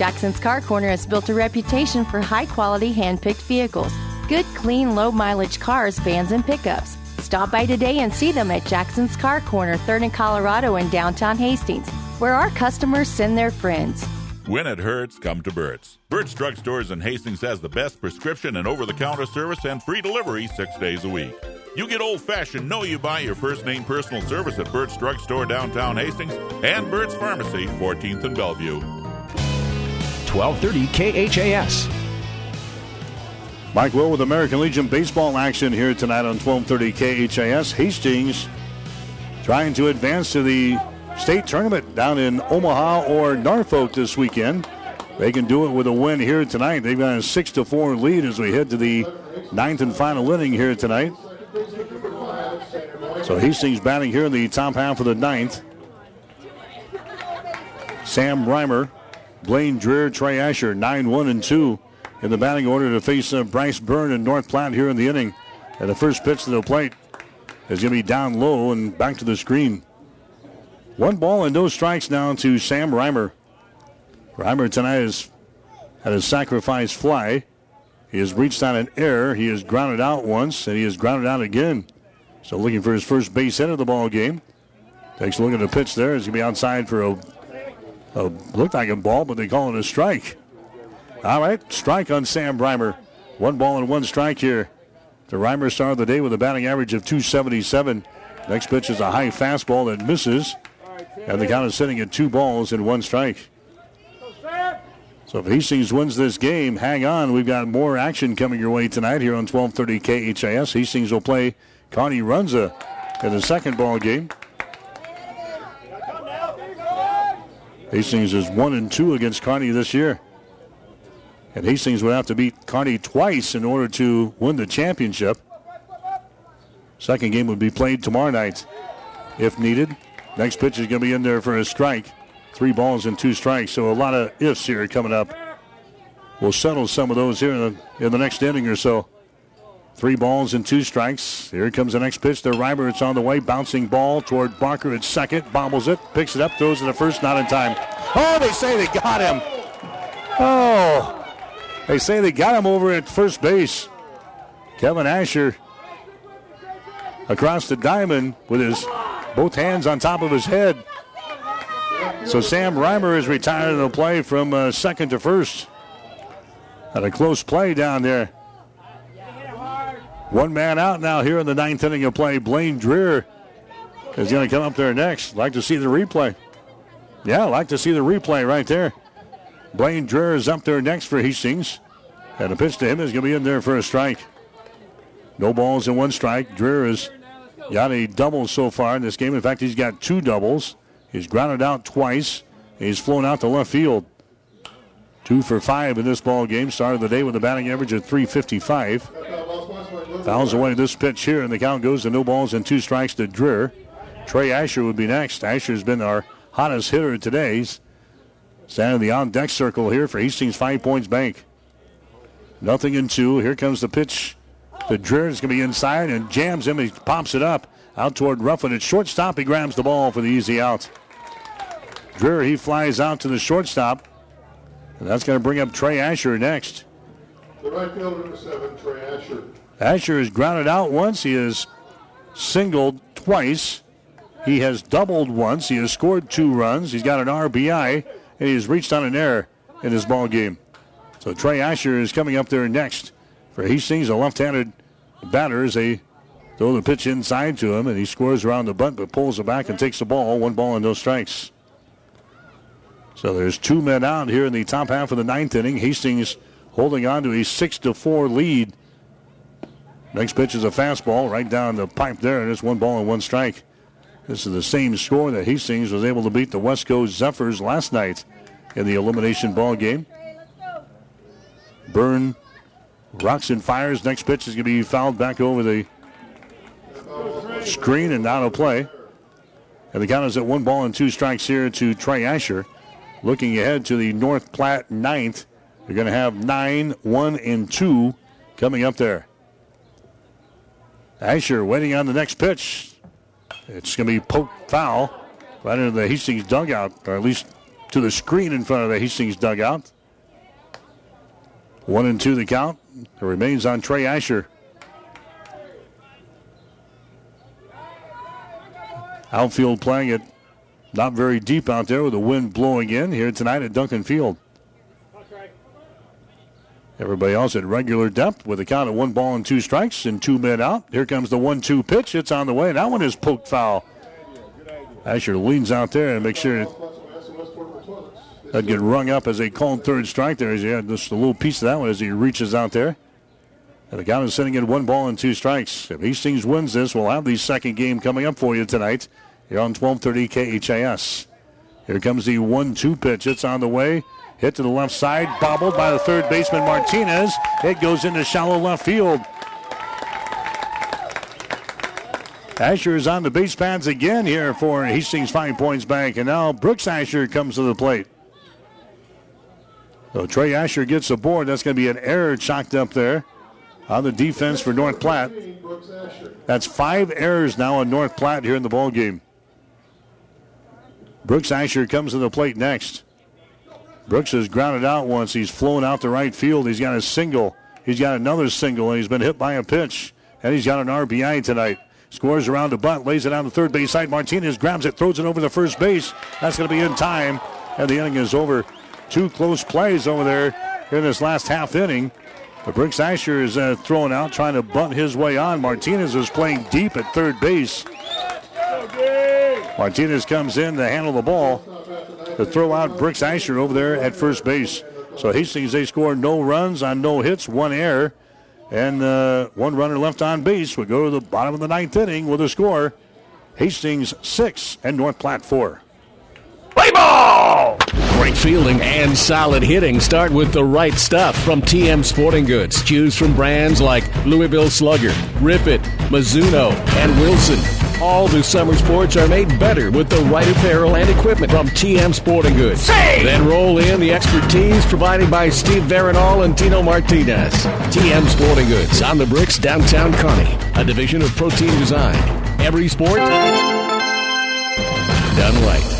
Jackson's Car Corner has built a reputation for high quality hand picked vehicles. Good, clean, low mileage cars, vans, and pickups. Stop by today and see them at Jackson's Car Corner, 3rd and Colorado in downtown Hastings, where our customers send their friends. When it hurts, come to Burt's. Burt's Drug Stores in Hastings has the best prescription and over the counter service and free delivery six days a week. You get old fashioned, know you buy your first name personal service at Burt's Drug Store downtown Hastings and Burt's Pharmacy, 14th and Bellevue. 1230 KHAS. Mike Will with American Legion baseball action here tonight on 1230 KHAS. Hastings trying to advance to the state tournament down in Omaha or Norfolk this weekend. They can do it with a win here tonight. They've got a 6 to 4 lead as we head to the ninth and final inning here tonight. So Hastings batting here in the top half of the ninth. Sam Reimer, Blaine Dreer, Trey Asher, 9 1 and 2 in the batting order to face uh, Bryce Byrne and North Platte here in the inning. And the first pitch to the plate is going to be down low and back to the screen. One ball and no strikes now to Sam Reimer. Reimer tonight has had a sacrifice fly. He has reached on an error. He has grounded out once, and he has grounded out again. So looking for his first base hit of the ball game. Takes a look at the pitch there. It's going to be outside for a, a looked like a ball, but they call it a strike. All right, strike on Sam Reimer. One ball and one strike here. The Reimer of the day with a batting average of 277. Next pitch is a high fastball that misses. And the count is sitting at two balls and one strike. So if Hastings wins this game, hang on. We've got more action coming your way tonight here on 1230 KHAS. Hastings will play Kearney Runza in the second ball game. Hastings is one and two against Kearney this year. And Hastings would have to beat Kearney twice in order to win the championship. Second game would be played tomorrow night if needed. Next pitch is going to be in there for a strike. Three balls and two strikes. So a lot of ifs here coming up. We'll settle some of those here in the, in the next inning or so. Three balls and two strikes. Here comes the next pitch to Reimer. It's on the way. Bouncing ball toward Barker at second. Bobbles it. Picks it up. Throws it to first. Not in time. Oh, they say they got him. Oh. They say they got him over at first base. Kevin Asher across the diamond with his both hands on top of his head. So Sam Reimer is retired in the play from uh, second to first. Had a close play down there. One man out now here in the ninth inning of play. Blaine Dreer is going to come up there next. Like to see the replay. Yeah, like to see the replay right there. Blaine Dreer is up there next for Hastings. And a pitch to him is going to be in there for a strike. No balls and one strike. Dreer has got a double so far in this game. In fact, he's got two doubles. He's grounded out twice. He's flown out to left field. Two for five in this ball game. Started the day with a batting average of 355. Fouls away this pitch here, and the count goes to no balls and two strikes to Dreer. Trey Asher would be next. Asher's been our hottest hitter today. He's standing in the on deck circle here for Hastings Five Points Bank. Nothing in two. Here comes the pitch. The Dreer is going to be inside and jams him. He pops it up out toward Ruffin at shortstop. He grabs the ball for the easy out. Dreer, he flies out to the shortstop. And that's going to bring up Trey Asher next. The right fielder, number seven, Trey Asher. Asher has grounded out once. He has singled twice. He has doubled once. He has scored two runs. He's got an RBI, and he has reached on an error in his ball game. So Trey Asher is coming up there next for Hastings, a left-handed batter as they throw the pitch inside to him, and he scores around the bunt, but pulls it back and takes the ball. One ball and no strikes. So there's two men out here in the top half of the ninth inning. Hastings holding on to a six to four lead. Next pitch is a fastball right down the pipe there, and it's one ball and one strike. This is the same score that Hastings was able to beat the Westco Zephyrs last night in the elimination ball game. Byrne rocks and fires. Next pitch is going to be fouled back over the screen and out of play. And the count is at one ball and two strikes here to Trey Asher. Looking ahead to the North Platte ninth. They're going to have nine, one, and two coming up there. Asher waiting on the next pitch. It's going to be poked foul right into the Hastings dugout, or at least to the screen in front of the Hastings dugout. One and two the count. It remains on Trey Asher. Outfield playing it not very deep out there with the wind blowing in here tonight at Duncan Field. Everybody else at regular depth with a count of one ball and two strikes and two men out. Here comes the one two pitch. It's on the way. That one is poked foul. Asher leans out there and makes sure that get rung up as a called third strike there. He had just a little piece of that one as he reaches out there. And the count is sitting at one ball and two strikes. If Hastings wins this, we'll have the second game coming up for you tonight here on 1230 KHAS. Here comes the one-two pitch. It's on the way. Hit to the left side, bobbled by the third baseman Martinez. It goes into shallow left field. Asher is on the base pads again here for Hastings Five Points Bank, and now Brooks Asher comes to the plate. So Trey Asher gets aboard. That's going to be an error chalked up there on the defense for North Platte. That's five errors now on North Platte here in the ball game. Brooks Asher comes to the plate next. Brooks has grounded out once. He's flown out to right field. He's got a single. He's got another single, and he's been hit by a pitch. And he's got an RBI tonight. Scores around the bunt, lays it on the third base side. Martinez grabs it, throws it over the first base. That's going to be in time. And the inning is over. Two close plays over there in this last half inning. But Brooks Asher is uh, throwing out, trying to bunt his way on. Martinez is playing deep at third base. Martinez comes in to handle the ball to throw out Brooks Asher over there at first base. So Hastings, they score no runs on no hits, one error, and uh, one runner left on base. We go to the bottom of the ninth inning with a score Hastings six and North Platte four. Play ball! Great fielding and solid hitting start with the right stuff from TM Sporting Goods. Choose from brands like Louisville Slugger, Rip It, Mizuno, and Wilson. All the summer sports are made better with the right apparel and equipment from TM Sporting Goods. Say! Then roll in the expertise provided by Steve Veronal and Tino Martinez. TM Sporting Goods on the bricks downtown Kearney, a division of Protein Design. Every sport done right.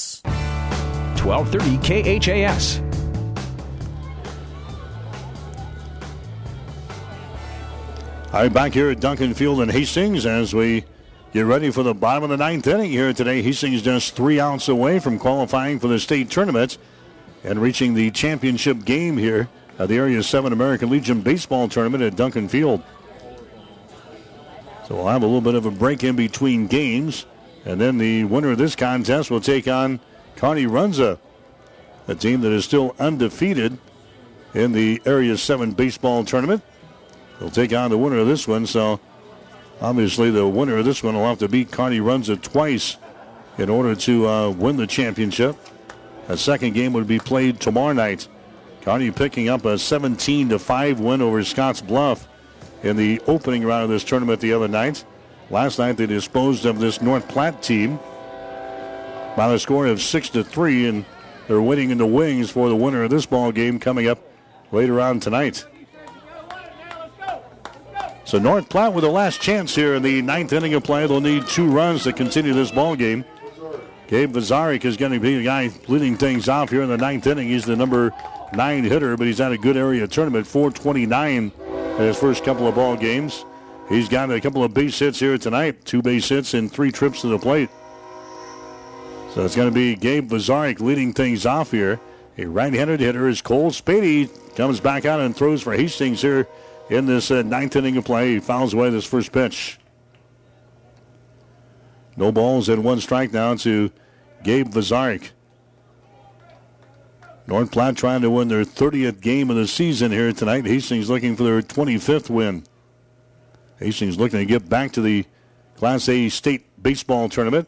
1230 KHAS. Right, back here at Duncan Field in Hastings as we get ready for the bottom of the ninth inning here today. Hastings just three outs away from qualifying for the state tournament and reaching the championship game here at the Area 7 American Legion Baseball Tournament at Duncan Field. So we'll have a little bit of a break in between games. And then the winner of this contest will take on Kearney Runza, a team that is still undefeated in the Area 7 baseball tournament. They'll take on the winner of this one, so obviously the winner of this one will have to beat Kearney Runza twice in order to uh, win the championship. A second game would be played tomorrow night. Kearney picking up a 17 to 5 win over Scotts Bluff in the opening round of this tournament the other night. Last night they disposed of this North Platte team by the score of 6 to 3 and they're waiting in the wings for the winner of this ball game coming up later on tonight. So North Platte with the last chance here in the ninth inning of play. They'll need two runs to continue this ball game. Gabe Vazorik is going to be the guy leading things off here in the ninth inning. He's the number nine hitter, but he's had a good area tournament, 429 in his first couple of ball games. He's got a couple of base hits here tonight, two base hits and three trips to the plate. So it's going to be Gabe Vazorik leading things off here. A right-handed hitter is Cole Spady. Comes back out and throws for Hastings here in this uh, ninth inning of play. He fouls away this first pitch. No balls and one strike now to Gabe Vazorik. North Platte trying to win their 30th game of the season here tonight. Hastings looking for their 25th win. Hastings looking to get back to the Class A state baseball tournament.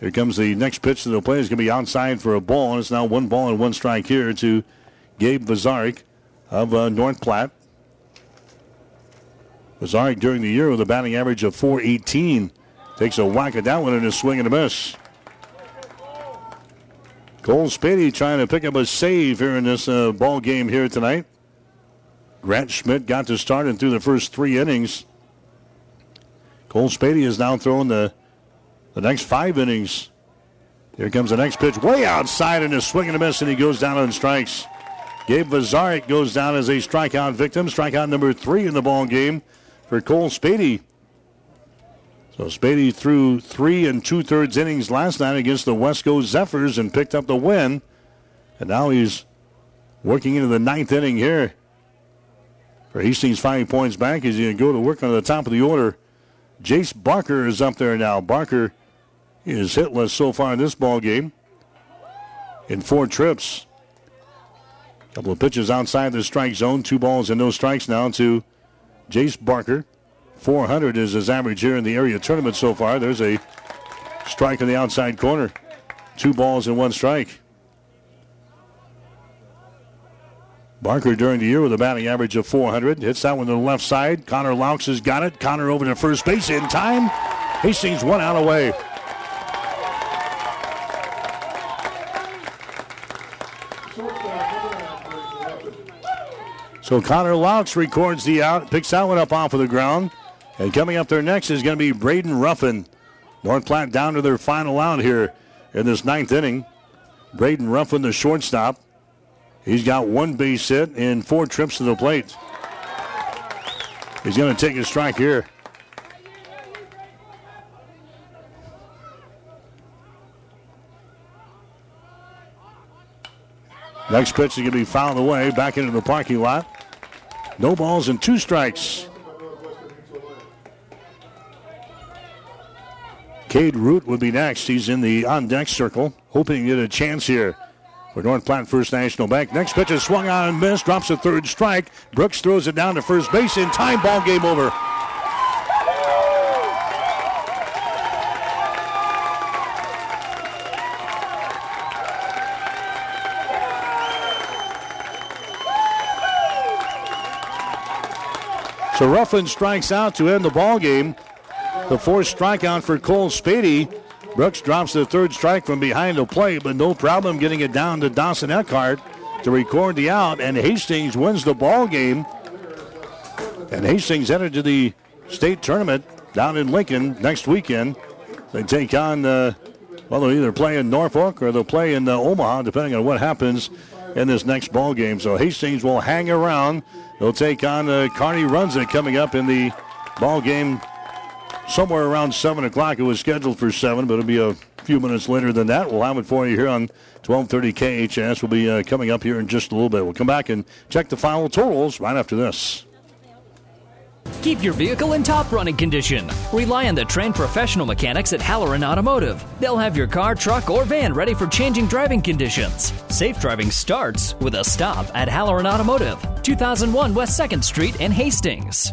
Here comes the next pitch to the play. It's going to be outside for a ball, and it's now one ball and one strike here to Gabe Vazorik of uh, North Platte. Vazorik during the year with a batting average of 418. Takes a whack at that one and a swing and a miss. Cole Spady trying to pick up a save here in this uh, ball game here tonight. Grant Schmidt got to start and through the first three innings. Cole Spady is now throwing the the next five innings. Here comes the next pitch, way outside and a swing and a miss, and he goes down on strikes. Gabe Vazorik goes down as a strikeout victim. Strikeout number three in the ball game for Cole Spady. So Spady threw three and two thirds innings last night against the Westco Zephyrs and picked up the win. And now he's working into the ninth inning here. For Hastings Five Points Bank, he's going to go to work on the top of the order. Jace Barker is up there now. Barker is hitless so far in this ball game in four trips. Couple of pitches outside the strike zone. Two balls and no strikes now to Jace Barker. 400 is his average here in the area tournament so far. There's a strike in the outside corner. Two balls and one strike. Barker during the year with a batting average of 400. Hits that one to the left side. Connor Laux has got it. Connor over to first base in time. Hastings one out away. So Connor Laux records the out, picks that one up off of the ground. And coming up there next is going to be Braden Ruffin. North Platte down to their final out here in this ninth inning. Braden Ruffin, the shortstop. He's got one base hit and four trips to the plate. He's going to take a strike here. Next pitch is going to be fouled away back into the parking lot. No balls and two strikes. Cade Root would be next. He's in the on deck circle, hoping to get a chance here for North Platte First National Bank. Next pitch is swung on and missed, drops a third strike. Brooks throws it down to first base in time. Ball game over. So Ruffin strikes out to end the ball game. The fourth strikeout for Cole Spady. Brooks drops the third strike from behind the plate, but no problem getting it down to Dawson Eckhart to record the out, and Hastings wins the ball game. And Hastings headed to the state tournament down in Lincoln next weekend. They take on, uh, well, they'll either play in Norfolk or they'll play in uh, Omaha, depending on what happens in this next ball game. So Hastings will hang around. They'll take on uh, Kearney Runza coming up in the ball game somewhere around 7 o'clock. It was scheduled for 7, but it'll be a few minutes later than that. We'll have it for you here on 1230 KHS. We'll be uh, coming up here in just a little bit. We'll come back and check the final totals right after this. Keep your vehicle in top running condition. Rely on the trained professional mechanics at Halloran Automotive. They'll have your car, truck, or van ready for changing driving conditions. Safe driving starts with a stop at Halloran Automotive, 2001 West 2nd Street in Hastings.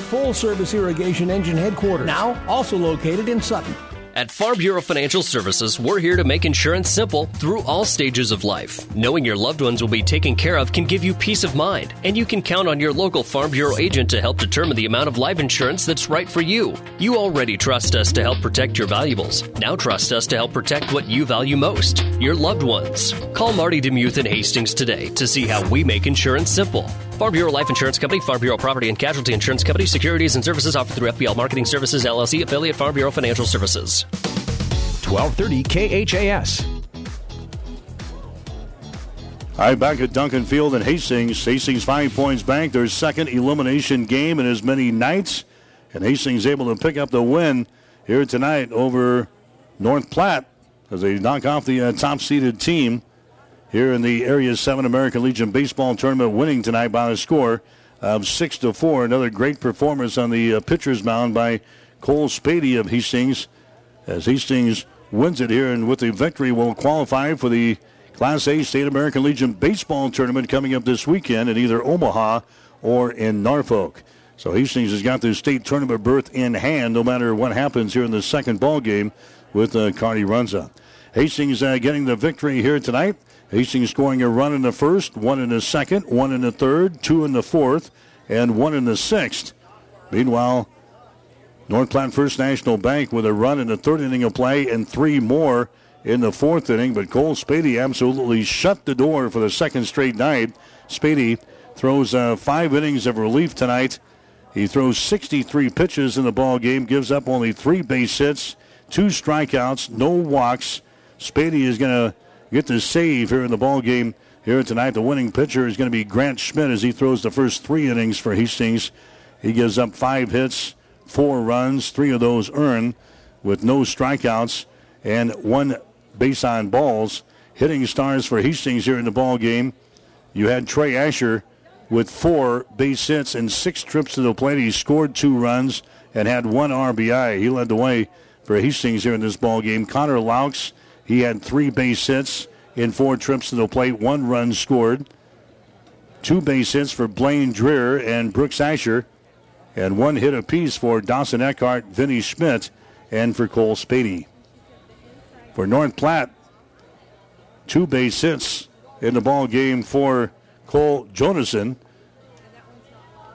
full service irrigation engine headquarters. Now, also located in Sutton. At Farm Bureau Financial Services, we're here to make insurance simple through all stages of life. Knowing your loved ones will be taken care of can give you peace of mind, and you can count on your local Farm Bureau agent to help determine the amount of life insurance that's right for you. You already trust us to help protect your valuables. Now trust us to help protect what you value most your loved ones. Call Marty Demuth in Hastings today to see how we make insurance simple. Farm Bureau Life Insurance Company, Farm Bureau Property and Casualty Insurance Company, securities and services offered through FBL Marketing Services, LLC, affiliate Farm Bureau Financial Services. 1230 KHAS. All right, back at Duncan Field in Hastings. Hastings Five Points Bank. Their second elimination game in as many nights. And Hastings able to pick up the win here tonight over North Platte as they knock off the uh, top seeded team here in the Area 7 American Legion Baseball Tournament, winning tonight by a score of 6 to 4. Another great performance on the uh, pitcher's mound by Cole Spady of Hastings as Hastings wins it here and with the victory will qualify for the Class A State American Legion Baseball Tournament coming up this weekend in either Omaha or in Norfolk. So Hastings has got the state tournament berth in hand no matter what happens here in the second ball game with uh, Kearney Runza. Hastings uh, getting the victory here tonight. Hastings scoring a run in the first, one in the second, one in the third, two in the fourth, and one in the sixth. Meanwhile, North Platte First National Bank with a run in the third inning of play and three more in the fourth inning. But Cole Spady absolutely shut the door for the second straight night. Spady throws uh, five innings of relief tonight. He throws 63 pitches in the ball game, gives up only three base hits, two strikeouts, no walks. Spady is going to get the save here in the ball game here tonight. The winning pitcher is going to be Grant Schmidt as he throws the first three innings for Hastings. He gives up five hits, four runs, three of those earned with no strikeouts and one base on balls. Hitting stars for Hastings here in the ball game. You had Trey Asher with four base hits and six trips to the plate. He scored two runs and had one RBI. He led the way for Hastings here in this ball game. Connor Laux he had three base hits in four trips to the plate, one run scored. Two base hits for Blaine Dreer and Brooks Asher, and one hit apiece for Dawson Eckhart, Vinny Schmidt, and for Cole Spady. For North Platte, two base hits in the ball game for Cole Jonason,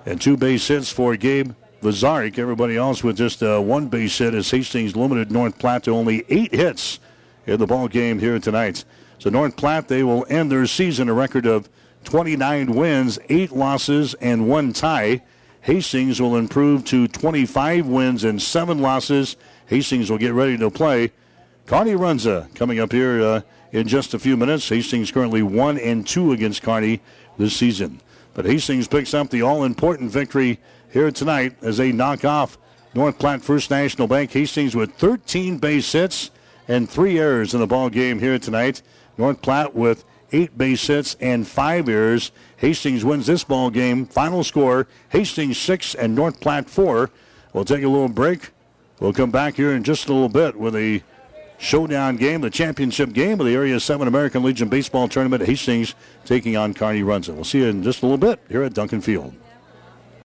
and two base hits for Gabe Vazorik. Everybody else with just uh, one base hit as Hastings limited North Platte to only eight hits in the ball game here tonight. So North Platte, they will end their season a record of 29 wins, 8 losses, and 1 tie. Hastings will improve to 25 wins and 7 losses. Hastings will get ready to play. Kearney Runza coming up here uh, in just a few minutes. Hastings currently 1 and 2 against Kearney this season. But Hastings picks up the all important victory here tonight as they knock off North Platte First National Bank. Hastings with 13 base hits and three errors in the ball game here tonight. North Platte with eight base hits and five errors. Hastings wins this ball game. Final score: Hastings six and North Platte four. We'll take a little break. We'll come back here in just a little bit with a showdown game, the championship game of the Area 7 American Legion Baseball Tournament. Hastings taking on Kearney Runza. We'll see you in just a little bit here at Duncan Field.